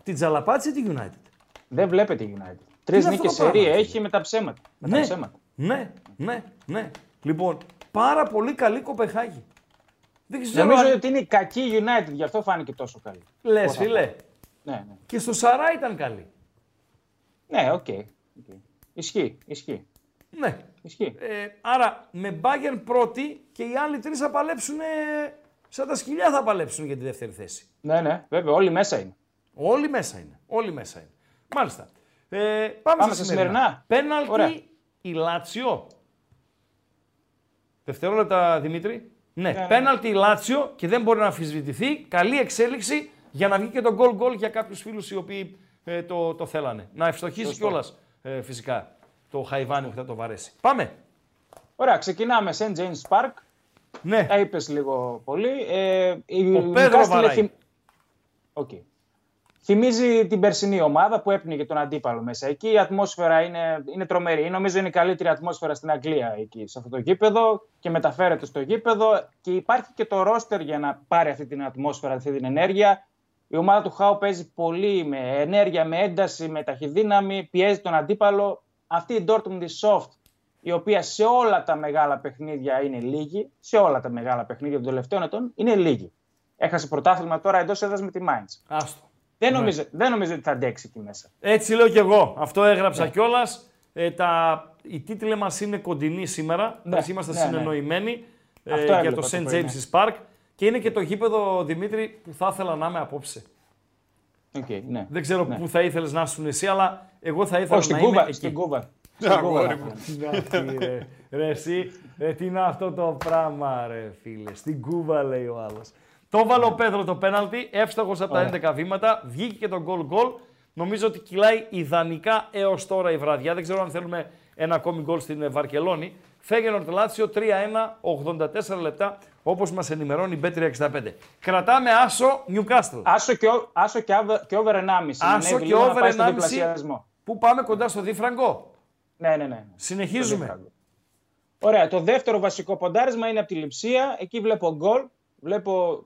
Speaker 1: την τζαλαπάτησε τη United;
Speaker 10: Δεν βλέπετε η United. Τρεις
Speaker 1: είναι
Speaker 10: νίκες
Speaker 1: αυτό το
Speaker 10: σε ρία
Speaker 1: πράγμα,
Speaker 10: έχει με τα ψέματα. Με τα
Speaker 1: Ναι,
Speaker 10: ψέματα.
Speaker 1: ναι, ναι, ναι. Λοιπόν, πάρα πολύ καλή Κοπεχάγη. Δεν ξέρω
Speaker 10: Νομίζω
Speaker 1: αν...
Speaker 10: ότι είναι η κακή United, γι' αυτό φάνηκε τόσο καλή.
Speaker 1: Λες,
Speaker 10: Πώς θα
Speaker 1: φίλε.
Speaker 10: πω. Ναι, ναι.
Speaker 1: Και στο Σαρά ήταν καλή.
Speaker 10: Ναι, OK. OK. Ισχύει, ισχύει.
Speaker 1: Ναι.
Speaker 10: Ισχύει.
Speaker 1: Ε, άρα με Bayern πρώτη και οι άλλοι τρεις θα παλέψουν ε, σαν τα σκυλιά θα παλέψουν για τη δεύτερη θέση.
Speaker 10: Ναι, ναι, βέβαια, όλοι μέσα είναι.
Speaker 1: Όλοι μέσα είναι. Όλοι μέσα είναι. Μάλιστα. Ε, πάμε,
Speaker 10: Πάμε
Speaker 1: στα
Speaker 10: στα σημερινά.
Speaker 1: Πέναλτι
Speaker 10: Ωραία.
Speaker 1: η Λάτσιο. Δευτερόλεπτα, Δημήτρη. Ναι,
Speaker 10: ναι.
Speaker 1: πέναλτι η Λάτσιο και δεν μπορεί να αμφισβητηθεί. Καλή εξέλιξη για να βγει και το γκολ γκολ για κάποιους φίλους οι οποίοι ε, το, το θέλανε. Να ευστοχίσει
Speaker 10: Σωστό.
Speaker 1: κιόλας ε, φυσικά το Χαϊβάνι που θα το βαρέσει. Πάμε.
Speaker 10: Ωραία, ξεκινάμε St. James Park.
Speaker 1: Ναι.
Speaker 10: Τα είπες λίγο πολύ. Ε, η
Speaker 1: Ο Πέδρο
Speaker 10: Newcastle
Speaker 1: βαράει.
Speaker 10: έχει- Οκ. Θυμίζει την περσινή ομάδα που έπνιγε τον αντίπαλο μέσα εκεί. Η ατμόσφαιρα είναι, είναι τρομερή. Νομίζω είναι η καλύτερη ατμόσφαιρα στην Αγγλία εκεί, σε αυτό το γήπεδο και μεταφέρεται στο γήπεδο. Και υπάρχει και το ρόστερ για να πάρει αυτή την ατμόσφαιρα, αυτή την ενέργεια. Η ομάδα του Χάου παίζει πολύ με ενέργεια, με ένταση, με ταχυδύναμη, πιέζει τον αντίπαλο. Αυτή η Dortmund η soft, η οποία σε όλα τα μεγάλα παιχνίδια είναι λίγη, σε όλα τα μεγάλα παιχνίδια των τελευταίων ετών είναι λίγη. Έχασε πρωτάθλημα τώρα εντός έδρας με τη Mainz.
Speaker 1: Άστο.
Speaker 10: Δεν
Speaker 1: Ναι.
Speaker 10: νομίζω, δεν νομίζω ότι θα αντέξει εκεί μέσα.
Speaker 1: Έτσι λέω κι εγώ. Αυτό έγραψα
Speaker 10: Ναι.
Speaker 1: κιόλας. Ε, τα... Οι τίτλοι μας είναι κοντινοί σήμερα.
Speaker 10: Ναι,
Speaker 1: Εμείς είμαστε
Speaker 10: ναι, ναι.
Speaker 1: συνεννοημένοι ε,
Speaker 10: Αυτό
Speaker 1: για
Speaker 10: έβλεπα
Speaker 1: το
Speaker 10: το
Speaker 1: St.
Speaker 10: πρωί, ναι.
Speaker 1: James's Park. Και είναι και το γήπεδο, Δημήτρη, που θα ήθελα να είμαι απόψε.
Speaker 10: Okay, ναι.
Speaker 1: Δεν ξέρω
Speaker 10: Ναι.
Speaker 1: πού θα ήθελες να ήσουν εσύ, αλλά εγώ θα ήθελα
Speaker 10: Όχι,
Speaker 1: να
Speaker 10: στην
Speaker 1: είμαι
Speaker 10: Κούβα.
Speaker 1: εκεί.
Speaker 10: Στην Κούβα.
Speaker 2: Α,
Speaker 10: Στην Κούβα
Speaker 2: αγόρι
Speaker 10: θα
Speaker 2: μου.
Speaker 10: ήθελα.
Speaker 1: Να τι, ρε, ρε, εσύ, ρε, τι είναι αυτό το πράγμα, ρε φίλε. Στην Κούβα λέει ο άλλος. Το βάλε ο Πέδρος το πέναλτι, εύστοχος από τα
Speaker 10: Ωραία.
Speaker 1: 11 βήματα, βγήκε και το γκολ γκολ. Νομίζω ότι κυλάει ιδανικά έως τώρα η βραδιά. Δεν ξέρω αν θέλουμε ένα ακόμη γκολ στην ε, Βαρκελόνη. Φέγενορ Λάτσιο 3-1, 84 λεπτά, όπως μας ενημερώνει η Bet365. Κρατάμε άσο Newcastle.
Speaker 10: Άσο και, ο- άσο και, άβε- και over 1,5.
Speaker 1: Άσο
Speaker 10: Ανέβει
Speaker 1: και
Speaker 10: λίγο να
Speaker 1: over
Speaker 10: πάει στο
Speaker 1: 1,5.
Speaker 10: διπλασιασμό.
Speaker 1: Πού πάμε κοντά στο διφραγκό.
Speaker 10: Ναι, ναι, ναι.
Speaker 1: Συνεχίζουμε.
Speaker 10: Ωραία. Το δεύτερο βασικό ποντάρισμα είναι από τη Λιψία. Εκεί βλέπω γκολ. Βλέπω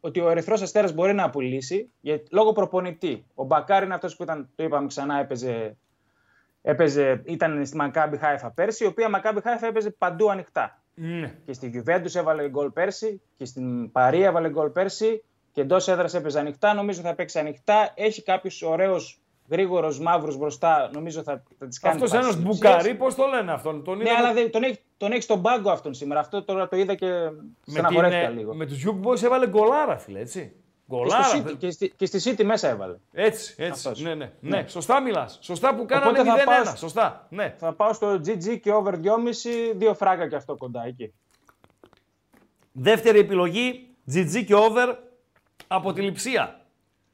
Speaker 10: ότι ο Ερυθρός Αστέρας μπορεί να απολύσει για, λόγω προπονητή. Ο Μπακάρ είναι αυτός που ήταν, το είπαμε ξανά, έπαιζε, έπαιζε, ήταν στη Μακάμπι Χάιφα πέρσι, η οποία Μακάμπι Χάιφα έπαιζε παντού ανοιχτά.
Speaker 1: Ναι.
Speaker 10: Και στη Γιουβέντου έβαλε γκολ πέρσι και στην Παρία έβαλε γκολ πέρσι και εντός έδρας έπαιζε ανοιχτά. Νομίζω θα παίξει ανοιχτά. Έχει κάποιους ωραίους γρήγορους μαύρους μπροστά. Νομίζω θα, θα τις κάνει.
Speaker 1: Αυτός
Speaker 10: πάσεις
Speaker 1: ένας
Speaker 10: της
Speaker 1: μπουκαρί, πώς το λένε αυτόν. Τον
Speaker 10: ναι,
Speaker 1: είδαμε
Speaker 10: αλλά δεν- τον έχει, τον έχει στον πάγκο αυτόν σήμερα. Αυτό τώρα το είδα και
Speaker 1: με, την,
Speaker 10: στεναχωρέθηκα
Speaker 1: ε,
Speaker 10: λίγο.
Speaker 1: με τους Young Boys έβαλε γκολάρα, φίλε, έτσι.
Speaker 10: Και,
Speaker 1: Γκολάρα.
Speaker 10: στο City,
Speaker 1: δε-
Speaker 10: και, στη, και στη City μέσα έβαλε.
Speaker 1: Έτσι, έτσι.
Speaker 10: Αυτός.
Speaker 1: Ναι, ναι, ναι.
Speaker 10: Ναι.
Speaker 1: Σωστά μιλάς. Σωστά που κάνανε
Speaker 10: Οπότε θα
Speaker 1: 0-1.
Speaker 10: πάω-
Speaker 1: Σωστά. Ναι.
Speaker 10: Θα πάω στο GG και over 2,5, δύο φράγκα και αυτό κοντά εκεί.
Speaker 1: Δεύτερη επιλογή, GG και over από τη Λιψία.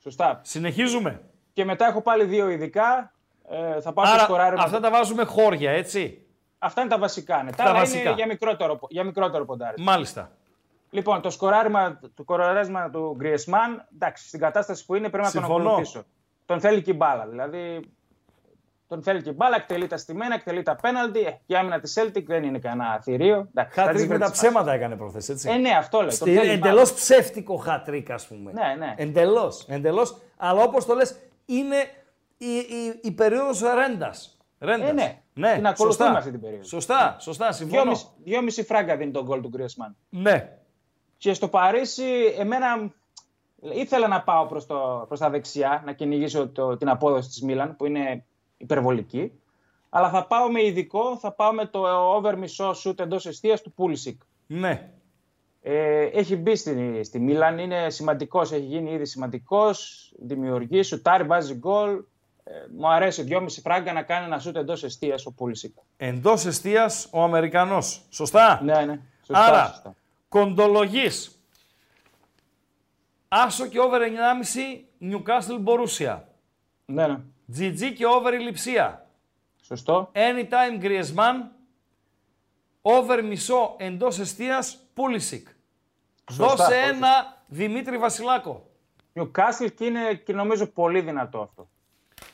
Speaker 10: Σωστά.
Speaker 1: Συνεχίζουμε.
Speaker 10: Και μετά έχω πάλι δύο ειδικά. Ε, θα πάω στο
Speaker 1: Άρα
Speaker 10: σκοράρισμα.
Speaker 1: αυτά τα βάζουμε χώρια, έτσι.
Speaker 10: Αυτά είναι τα βασικά. Ναι. Τα,
Speaker 1: Τα
Speaker 10: άλλα
Speaker 1: βασικά.
Speaker 10: είναι για μικρότερο, για μικρότερο ποντάρισμα.
Speaker 1: Μάλιστα.
Speaker 10: Λοιπόν, το σκοράρισμα, το σκοράρισμα του Γκριεσμάν, εντάξει, στην κατάσταση που είναι πρέπει να τον
Speaker 1: Συμφωνώ.
Speaker 10: ακολουθήσω. Τον θέλει και η μπάλα. Δηλαδή, τον θέλει και η μπάλα, εκτελεί τα στημένα, εκτελεί τα πέναλτι. Ε, η άμυνα της Celtic δεν είναι κανένα θηρίο. Εντάξει, θα τις
Speaker 1: Χατρίκ με
Speaker 10: βρει
Speaker 1: τα
Speaker 10: τις
Speaker 1: ψέματα έκανε προχθές, έτσι.
Speaker 10: Ε, ναι, αυτό λέω. Τον
Speaker 1: Στη-
Speaker 10: θέλει
Speaker 1: εντελώς ψεύτικο χατρίκ, ας πούμε.
Speaker 10: Ναι, ναι.
Speaker 1: Εντελώς, εντελώς. Αλλά όπως το λες, είναι η, η, η περίοδος ρέντας. Ρέντας.
Speaker 10: Ε, ναι.
Speaker 1: ναι.
Speaker 10: Την ακολουθούμε
Speaker 1: σωστά.
Speaker 10: αυτή την περίοδο.
Speaker 1: Σωστά, σωστά, συμφωνώ.
Speaker 10: Δυόμιση, δυόμιση φράγκα δίνει τον γκολ του Γκριεσμάν.
Speaker 1: Ναι.
Speaker 10: Και στο Παρίσι, εμένα ήθελα να πάω προς, το, προς τα δεξιά, να κυνηγήσω το, την απόδοση της Μίλαν, που είναι υπερβολική. Αλλά θα πάω με ειδικό, θα πάω με το over μισό σούτ εντός εστίας του Πούλησικ.
Speaker 1: Ναι.
Speaker 10: Ε, έχει μπει στη, στη Μίλαν, είναι σημαντικός, έχει γίνει ήδη σημαντικός, δημιουργεί, σουτάρει, βάζει γκολ. Ε, μου αρέσει δυόμιση φράγκα να κάνει ένα σούτ εντός εστίας ο Πούλησικ.
Speaker 1: Εντός εστίας ο Αμερικανός. Σωστά;
Speaker 10: Ναι, ναι. Σωστά,
Speaker 1: Άρα,
Speaker 10: σωστά.
Speaker 1: Κοντολογής. Άσο και over 9,5 Newcastle Borussia.
Speaker 10: Ναι, ναι.
Speaker 1: GG και over η Λιψία.
Speaker 10: Σωστό.
Speaker 1: Anytime Griezmann. Over μισό εντός εστίας Pulisic.
Speaker 10: Σωστά.
Speaker 1: Δώσε ένα Δημήτρη Βασιλάκο.
Speaker 10: Newcastle και είναι και νομίζω πολύ δυνατό αυτό.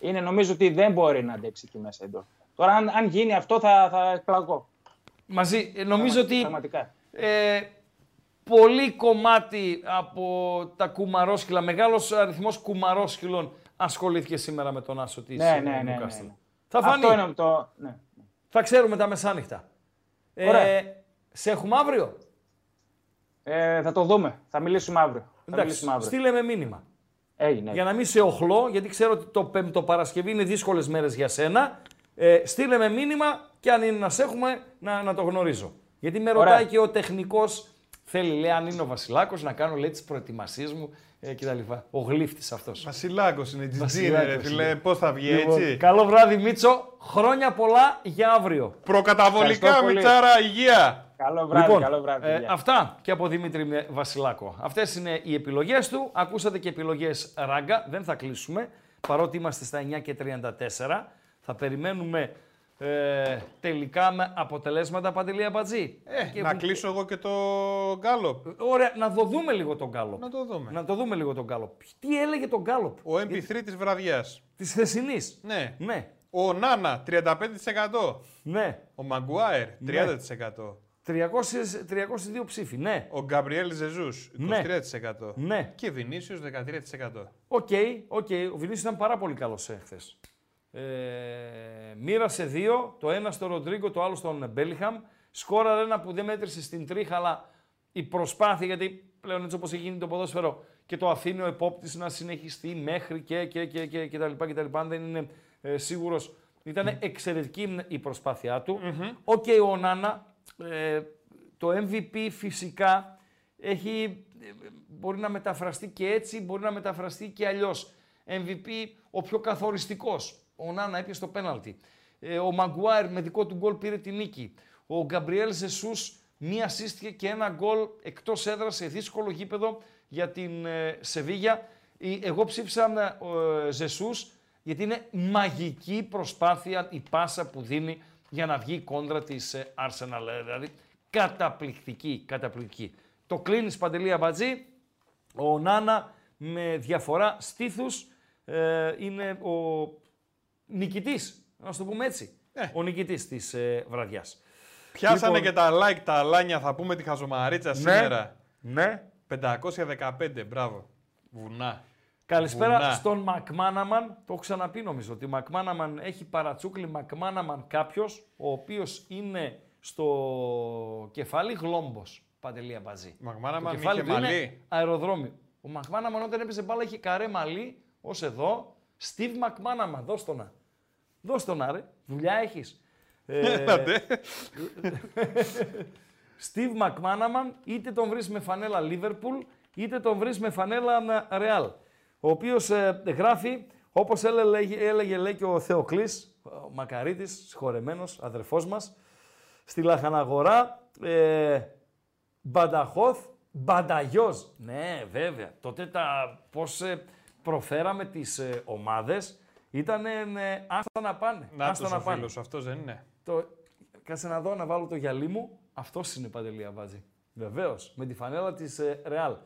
Speaker 10: Είναι νομίζω ότι δεν μπορεί να αντέξει εκεί μέσα εντός. Τώρα, αν, αν γίνει αυτό, θα, θα εκπλαγώ.
Speaker 1: Μαζί, ε, νομίζω ότι
Speaker 10: Πραγματικά.
Speaker 1: ε, πολύ κομμάτι από τα κουμαρόσκυλα, μεγάλος αριθμός κουμαρόσκυλων ασχολήθηκε σήμερα με τον Άσο της
Speaker 10: Ναι,
Speaker 1: ε,
Speaker 10: ναι, ναι, ναι,
Speaker 1: Newcastle.
Speaker 10: ναι.
Speaker 1: Θα φανεί.
Speaker 10: Αυτό είναι το. Ναι.
Speaker 1: Θα ξέρουμε τα μεσάνυχτα.
Speaker 10: Ωραία.
Speaker 1: Ε, σε έχουμε αύριο;
Speaker 10: Ε, θα το δούμε. Θα μιλήσουμε αύριο. θα
Speaker 1: Εντάξει,
Speaker 10: μιλήσουμε αύριο.
Speaker 1: στείλε με μήνυμα.
Speaker 10: Έγινε.
Speaker 1: Για να μην σε οχλώ, γιατί ξέρω ότι το Πέμπτο Παρασκευή είναι δύσκολες μέρες για σένα. Ε, στείλε με μήνυμα και αν είναι να σε έχουμε, να, να το γνωρίζω. Γιατί με
Speaker 10: Ωραία.
Speaker 1: ρωτάει και ο τεχνικός, θέλει λέει αν είναι ο Βασιλάκος, να κάνω λέει τις προετοιμασίες μου ε, κτλ. Ο γλύφτης αυτός.
Speaker 2: Βασιλάκος είναι, GG
Speaker 1: Βασιλάκος
Speaker 2: ρε
Speaker 1: είναι.
Speaker 2: φίλε. Πώς θα βγει
Speaker 1: Λοιπόν,
Speaker 2: έτσι;
Speaker 1: Καλό βράδυ Μίτσο, χρόνια πολλά για αύριο.
Speaker 2: Προκαταβολικά,
Speaker 10: Ευχαριστώ πολύ.
Speaker 2: Μιτσάρα, υγεία.
Speaker 10: Καλό βράδυ,
Speaker 1: Λοιπόν,
Speaker 10: καλό βράδυ.
Speaker 1: ε,
Speaker 10: παιδιά.
Speaker 1: αυτά και από Δημήτρη Με- Βασιλάκο. Αυτές είναι οι επιλογές του. Ακούσατε και επιλογές ράγκα. Δεν θα κλείσουμε, παρότι είμαστε στα 9 και 34. Θα περιμένουμε Ε, τελικά με αποτελέσματα Παντελή Αμπατζή.
Speaker 2: Ε,
Speaker 1: Και
Speaker 2: να
Speaker 1: που-
Speaker 2: κλείσω εγώ και το γκάλοπ.
Speaker 1: Ωραία, να το δούμε λίγο τον Γκάλοπ.
Speaker 2: Να το δούμε.
Speaker 1: Να το δούμε λίγο τον Γκάλοπ. Τι έλεγε τον Γκάλοπ;
Speaker 2: Ο MVP της βραδιάς.
Speaker 1: της χθεσινής.
Speaker 2: Ναι.
Speaker 1: Ναι,
Speaker 2: Ο Ονάνα 35%.
Speaker 1: ναι.
Speaker 2: Ο Μαγκουάερ
Speaker 1: Ναι.
Speaker 2: 30%.
Speaker 1: 300, 302 ψήφοι, ναι.
Speaker 2: Ο Γκαμπριέλ Ζεζούς 23%.
Speaker 1: Ναι.
Speaker 2: Και Βινίσιος 13%.
Speaker 1: Οκ, οκ. Ο Βινίσιος ήταν πάρα πολύ καλός χθες. Ε, μοίρασε δύο, το ένα στο Ροντρίγκο, το άλλο στον Μπέλιγχαμ. Σκόραρε ένα που δεν μέτρησε στην τρίχα, αλλά η προσπάθεια, γιατί πλέον έτσι όπως έχει γίνει το ποδόσφαιρο και το αφήνει ο επόπτης να συνεχιστεί μέχρι και, και, και, και, και τα λοιπά και τα λοιπά, αν δεν είναι ε, σίγουρος. Ήταν εξαιρετική η προσπάθειά του. Οκ, ο Ονάνα, ε, το MVP φυσικά έχει, ε, μπορεί να μεταφραστεί και έτσι, μπορεί να μεταφραστεί και αλλιώς. MVP ο πιο καθοριστικός. Ο Νάνα έπιασε το πέναλτι. Ε, ο Μαγκουάιρ με δικό του γκολ πήρε τη νίκη. Ο Γκαμπριέλ Ζεσούς μία σύστηκε και ένα γκολ εκτός έδρας σε δύσκολο γήπεδο για την ε, Σεβίγια. Η- Εγώ ψήφισα ε, Ζεσούς γιατί είναι μαγική προσπάθεια η πάσα που δίνει για να βγει η κόντρα της ε, Arsenal. Ε, Δηλαδή καταπληκτική, καταπληκτική. Το κλείνεις Παντελή Αμπατζή, ο Νάνα με διαφορά στήθους ε, είναι ο νικητής, να σου το πούμε έτσι. Ο νικητής της ε, βραδιάς.
Speaker 2: Πιάσανε
Speaker 1: Λοιπόν,
Speaker 2: και τα like, τα αλάνια, θα πούμε τη χαζομαρίτσα σήμερα.
Speaker 1: Ναι.
Speaker 2: 515, μπράβο. Βουνά.
Speaker 1: Καλησπέρα
Speaker 2: Βουνά.
Speaker 1: στον Μακμάναμαν. Το έχω ξαναπεί νομίζω ότι ο Μακμάναμαν έχει παρατσούκλι Μακμάναμαν κάποιος ο οποίος είναι στο κεφάλι γλόμπος. Παντελή Αμπαζή.
Speaker 2: Μακμάναμαν
Speaker 1: Το κεφάλι
Speaker 2: είχε
Speaker 1: του είναι
Speaker 2: μαλλί.
Speaker 1: αεροδρόμιο. Ο Μακμάναμαν όταν έπαιζε μπάλα είχε καρέ μαλλί ως εδώ. Steve Μακμάναμαν, δώσ' το να. Δώσ' το να ρε. Δουλειά έχεις. Ε,
Speaker 2: Έλατε.
Speaker 1: Steve McManaman είτε τον βρεις με φανέλα Liverpool είτε τον βρεις με φανέλα ε, Real. Ο οποίος ε, γράφει, όπως έλεγε, έλεγε λέει και ο Θεοκλής, ο Μακαρίτης, συγχωρεμένος, αδερφός μας, στη Λαχαναγορά, ε, Μπανταχώθ, Μπανταγιός. Ναι, βέβαια. Τότε τα πώς ε, προφέραμε τις ε, ομάδες ήταν ε, άστα να πάνε.
Speaker 2: Να
Speaker 1: άστα
Speaker 2: το
Speaker 1: να
Speaker 2: ο
Speaker 1: πάνε.
Speaker 2: φίλος, αυτός δεν είναι.
Speaker 1: Το... Κάτσε να δω να βάλω το γυαλί μου. Αυτός είναι παντελή Αμπάτζη. Βεβαίως. Με τη φανέλα της Ρεάλ.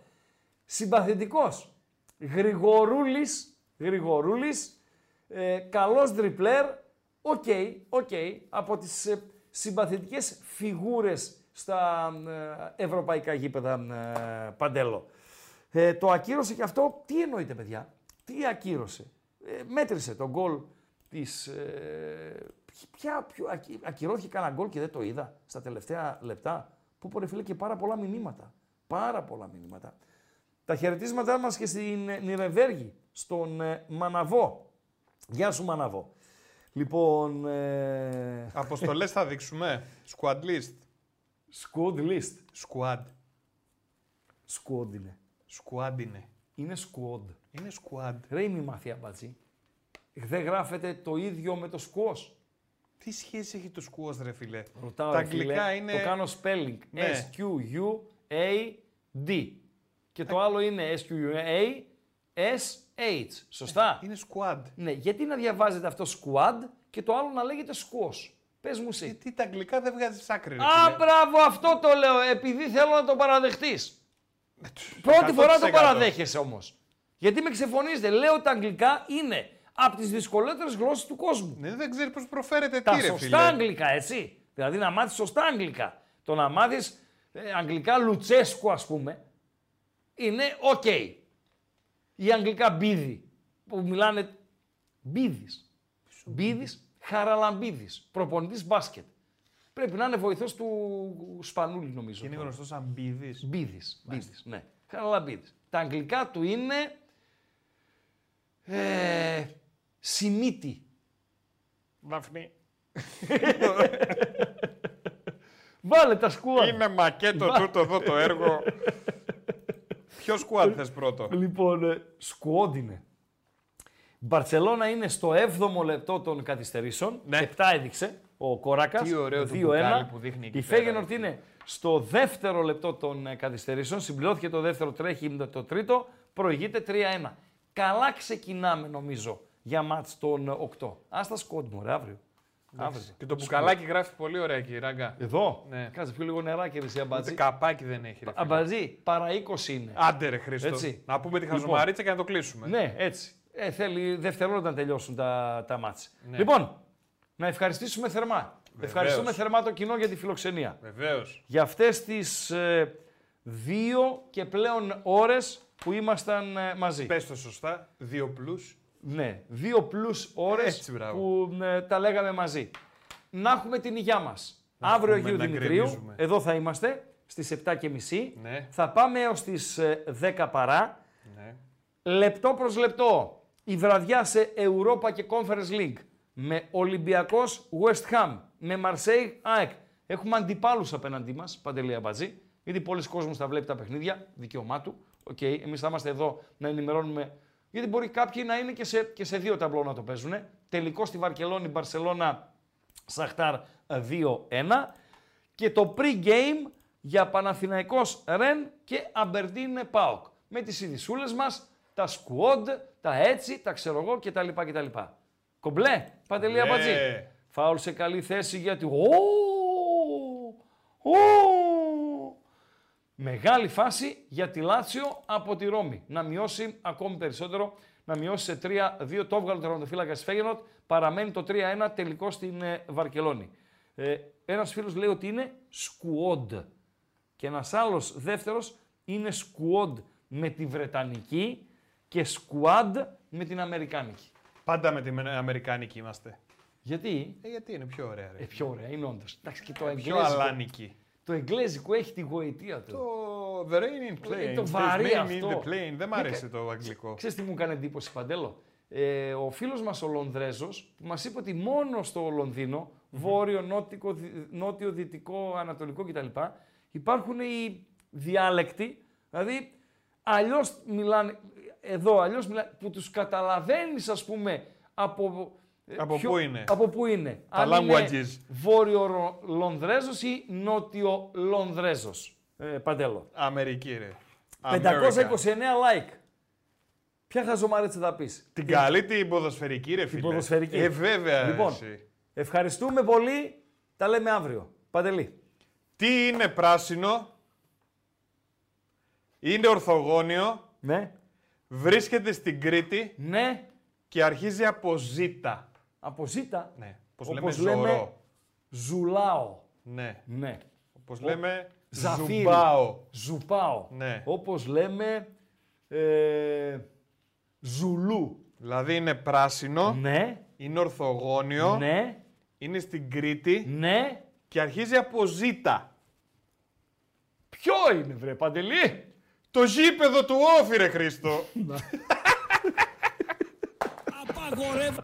Speaker 1: Συμπαθητικός. Γρηγορούλης. Γρηγορούλης. Ε, Καλός δριπλέρ. Οκ, οκ. Από τις ε, συμπαθητικές φιγούρες στα ε, ευρωπαϊκά γήπεδα ε, Παντέλο. Ε, το ακύρωσε και αυτό. Τι εννοείται, παιδιά; Τι ακύρωσε; Ε, μέτρησε τον γκολ της... Ε, ποια, ποιο, ακυ- ακυρώθηκε κανένα γκολ και δεν το είδα στα τελευταία λεπτά. Που πορε φίλε και πάρα πολλά μηνύματα. Πάρα πολλά μηνύματα. Τα χαιρετίσματά μας και στην ε, Νιρεβέργη, στον ε, Μαναβό. Γεια σου Μαναβό. Λοιπόν... Ε...
Speaker 2: Αποστολές θα δείξουμε. Squad list.
Speaker 1: Squad list.
Speaker 2: Squad.
Speaker 1: Squad είναι.
Speaker 2: Squad είναι.
Speaker 1: Είναι squad.
Speaker 2: Είναι squad.
Speaker 1: Ρε η μη μαθία μπατζή. Δεν γράφεται το ίδιο με το squash.
Speaker 2: Τι σχέση έχει το squash ρε φίλε;
Speaker 1: Ρωτάω,
Speaker 2: Τα
Speaker 1: ρε φίλε,
Speaker 2: αγγλικά είναι...
Speaker 1: Το κάνω spelling.
Speaker 2: Ναι.
Speaker 1: S-Q-U-A-D. Και το άλλο είναι S-Q-U-A-S-H. Σωστά;
Speaker 2: Είναι squad.
Speaker 1: Ναι, γιατί να διαβάζετε αυτό squad και το άλλο να λέγεται squash; Πες μου εσύ.
Speaker 2: Τι τα αγγλικά δεν βγάζεις άκρη ρε
Speaker 1: Α,
Speaker 2: φίλε.
Speaker 1: μπράβο, αυτό το λέω, επειδή θέλω να το παραδεχτείς. Πρώτη φορά το
Speaker 2: 100%.
Speaker 1: παραδέχεσαι όμως. Γιατί με ξεφωνίζετε. Λέω τα αγγλικά είναι από τις δυσκολότερες γλώσσες του κόσμου.
Speaker 2: Ναι, δεν ξέρεις πώς προφέρεται
Speaker 1: τα
Speaker 2: τι ρε
Speaker 1: σωστά
Speaker 2: φίλε.
Speaker 1: αγγλικά, έτσι. Δηλαδή να μάθεις σωστά αγγλικά. Το να μάθεις ε, αγγλικά Λουτσέσκου, ας πούμε, είναι οκ. Ή αγγλικά μπίδι, που μιλάνε μπίδης. Μπίδης, χαραλαμπίδης, προπονητής μπάσκετ. Πρέπει να είναι βοηθός του Σπανούλη, νομίζω.
Speaker 2: Είναι γνωστός σαν μπίδης.
Speaker 1: Μπίδης, μπίδης, ναι. Χαραλαμπίδης. Τα αγγλικά του είναι ε, Σιμίτη.
Speaker 2: Βαφνή.
Speaker 1: Βάλε τα σκουά.
Speaker 2: Είναι μακέτο
Speaker 1: Βα-
Speaker 2: τούτο εδώ το έργο. Ποιο squad θες πρώτο;
Speaker 1: Λοιπόν, ε, σκουόντ είναι. Μπαρτσελώνα είναι στο 7ο λεπτό των καθυστερήσεων. 7 έδειξε ο Κοράκας.
Speaker 2: Ναι. Τι ωραίο το
Speaker 1: 2-1.
Speaker 2: μπουκάλι που δείχνει εκεί
Speaker 1: Η
Speaker 2: πέρα,
Speaker 1: Φέγενορτ είναι στο δεύτερο λεπτό των ε, καθυστερήσεων. Συμπληρώθηκε το δεύτερο, τρέχει με το τρίτο. Προηγείται 3-1. Καλά ξεκινάμε νομίζω για μάτς των 8. Άστα σκόντ μου, ρε, αύριο. Αύριο.
Speaker 2: Και το μπουκαλάκι γράφει πολύ ωραία εκεί, ράγκα.
Speaker 1: Εδώ;
Speaker 2: Ναι.
Speaker 1: Κάτσε πιο λίγο νεράκι ρε εσύ
Speaker 2: Ούτε
Speaker 1: αμπατζή.
Speaker 2: καπάκι δεν έχει. Ρε, φίλε.
Speaker 1: Αμπατζή, παρά 20 είναι.
Speaker 2: Άντε ρε Χρήστο.
Speaker 1: Έτσι.
Speaker 2: Να πούμε τη
Speaker 1: Λοιπόν.
Speaker 2: χαζομαρίτσα και να το κλείσουμε.
Speaker 1: Ναι, έτσι. Ε, θέλει δευτερόλεπτα να τελειώσουν τα, τα μάτς.
Speaker 2: Ναι.
Speaker 1: Λοιπόν, να ευχαριστήσουμε θερμά.
Speaker 2: Βεβαίως.
Speaker 1: Ευχαριστούμε θερμά το κοινό για τη φιλοξενία.
Speaker 2: Βεβαίως.
Speaker 1: Για αυτές τις ε, δύο και πλέον ώρες που ήμασταν ε, μαζί.
Speaker 2: Πες το σωστά. Δύο πλούς.
Speaker 1: Ναι, δύο πλούς ώρες
Speaker 2: Έτσι, μπράβο.
Speaker 1: που ε, τα λέγαμε μαζί. Να έχουμε την υγειά μας.
Speaker 2: Να
Speaker 1: Αύριο
Speaker 2: έχουμε,
Speaker 1: Αγίου
Speaker 2: να
Speaker 1: Δημητρίου,
Speaker 2: γκρεμίζουμε.
Speaker 1: εδώ θα είμαστε, στις 7.30.
Speaker 2: Ναι.
Speaker 1: Θα πάμε έως τις ε, 10 παρά.
Speaker 2: Ναι.
Speaker 1: Λεπτό προς λεπτό, η βραδιά σε Europa και Conference League με Ολυμπιακός West Ham, με Marseille ΑΕΚ. Έχουμε αντιπάλους απέναντί μας, Παντελή Αμπατζή, γιατί πολλοί κόσμος θα βλέπει τα παιχνίδια, δικαίωμά του. Οκ, εμείς θα είμαστε εδώ να ενημερώνουμε, γιατί μπορεί κάποιοι να είναι και σε, και σε δύο ταμπλό να το παίζουν. Τελικό στη Βαρκελόνη, Μπαρσελώνα, Σαχτάρ 2-1 και το pre-game για Παναθηναϊκός Ρεν και Αμπερντίν Πάοκ. Με τις ειδισούλες μας, τα squad, τα έτσι, τα ξέρω εγώ κτλ. κτλ. Κομπλέ, Παντελή
Speaker 2: Ναι.
Speaker 1: Αμπατζή. Φάουλ σε καλή θέση γιατί... Ω! Ω! Μεγάλη φάση για τη Λάτσιο από τη Ρώμη. Να μειώσει ακόμη περισσότερο, να μειώσει σε 3-2 το έβγαλε ο τερματοφύλακα Φέγενοτ. Παραμένει το 3-1 τελικό στην ε, Βαρκελόνη. Ε, Ένας φίλος λέει ότι είναι σκουόντ. Και ένας άλλος δεύτερος είναι σκουόντ με τη Βρετανική και σκουάντ με την Αμερικάνικη.
Speaker 2: Πάντα με την Αμερικάνικη είμαστε.
Speaker 1: Γιατί;
Speaker 2: Ε, γιατί είναι πιο ωραία. Ρε.
Speaker 1: Ε, πιο ωραία, είναι όντως. Εντάξει, και το
Speaker 2: πιο
Speaker 1: εγγλέζικο,
Speaker 2: αλάνικη.
Speaker 1: Το εγγλέζικο έχει τη γοητεία του.
Speaker 2: Το The Rain in Plain.
Speaker 1: Ε, το βαρύ
Speaker 2: There's name
Speaker 1: αυτό.
Speaker 2: in the plane. Δεν μ'
Speaker 1: Ναι,
Speaker 2: αρέσει το αγγλικό.
Speaker 1: Ξέρεις τι μου έκανε εντύπωση, Παντέλο. Ε, ο φίλος μας ο Λονδρέζος που μας είπε ότι μόνο στο Λονδίνο, βόρειο, νότιο, δι- νότιο, δυτικό, ανατολικό κτλ. υπάρχουν οι διάλεκτοι, δηλαδή αλλιώς μιλάνε, εδώ αλλιώς μιλάνε, που τους καταλαβαίνεις ας πούμε από... ε,
Speaker 2: Από πού είναι;
Speaker 1: Από πού είναι;
Speaker 2: Τα
Speaker 1: Αν είναι
Speaker 2: languages.
Speaker 1: βόρειο Ρο- Λονδρέζος ή νότιο Λονδρέζος; Ε, Παντέλο.
Speaker 2: Αμερική, ρε.
Speaker 1: 529
Speaker 2: America.
Speaker 1: like. Ποια χαζομαρίτσα θα πεις;
Speaker 2: Την καλή την ποδοσφαιρική, ρε φίλε.
Speaker 1: ποδοσφαιρική.
Speaker 2: Ε, βέβαια.
Speaker 1: Λοιπόν,
Speaker 2: εσύ.
Speaker 1: ευχαριστούμε πολύ. Τα λέμε αύριο. Παντελή.
Speaker 2: Τι είναι πράσινο, είναι ορθογώνιο,
Speaker 1: Ναι.
Speaker 2: βρίσκεται στην Κρήτη
Speaker 1: Ναι.
Speaker 2: και αρχίζει από ζήτα.
Speaker 1: Από ζήτα.
Speaker 2: Ναι. Πώς
Speaker 1: Όπως
Speaker 2: λέμε
Speaker 1: λέμε,
Speaker 2: ζωρό.
Speaker 1: Ζουλάω.
Speaker 2: Ναι.
Speaker 1: Ναι.
Speaker 2: Όπως λέμε
Speaker 1: Ζαφύρι.
Speaker 2: ζουμπάω.
Speaker 1: Ζουπάω.
Speaker 2: Ναι.
Speaker 1: Όπως λέμε ε, Ζουλού.
Speaker 2: Δηλαδή είναι πράσινο,
Speaker 1: Ναι.
Speaker 2: είναι ορθογώνιο,
Speaker 1: Ναι.
Speaker 2: είναι στην Κρήτη
Speaker 1: Ναι.
Speaker 2: και αρχίζει από ζήτα.
Speaker 1: Ποιο είναι βρε Παντελή;
Speaker 2: Το γήπεδο του ΟΦΗ, ρε Χρήστο.
Speaker 11: Απαγορεύεται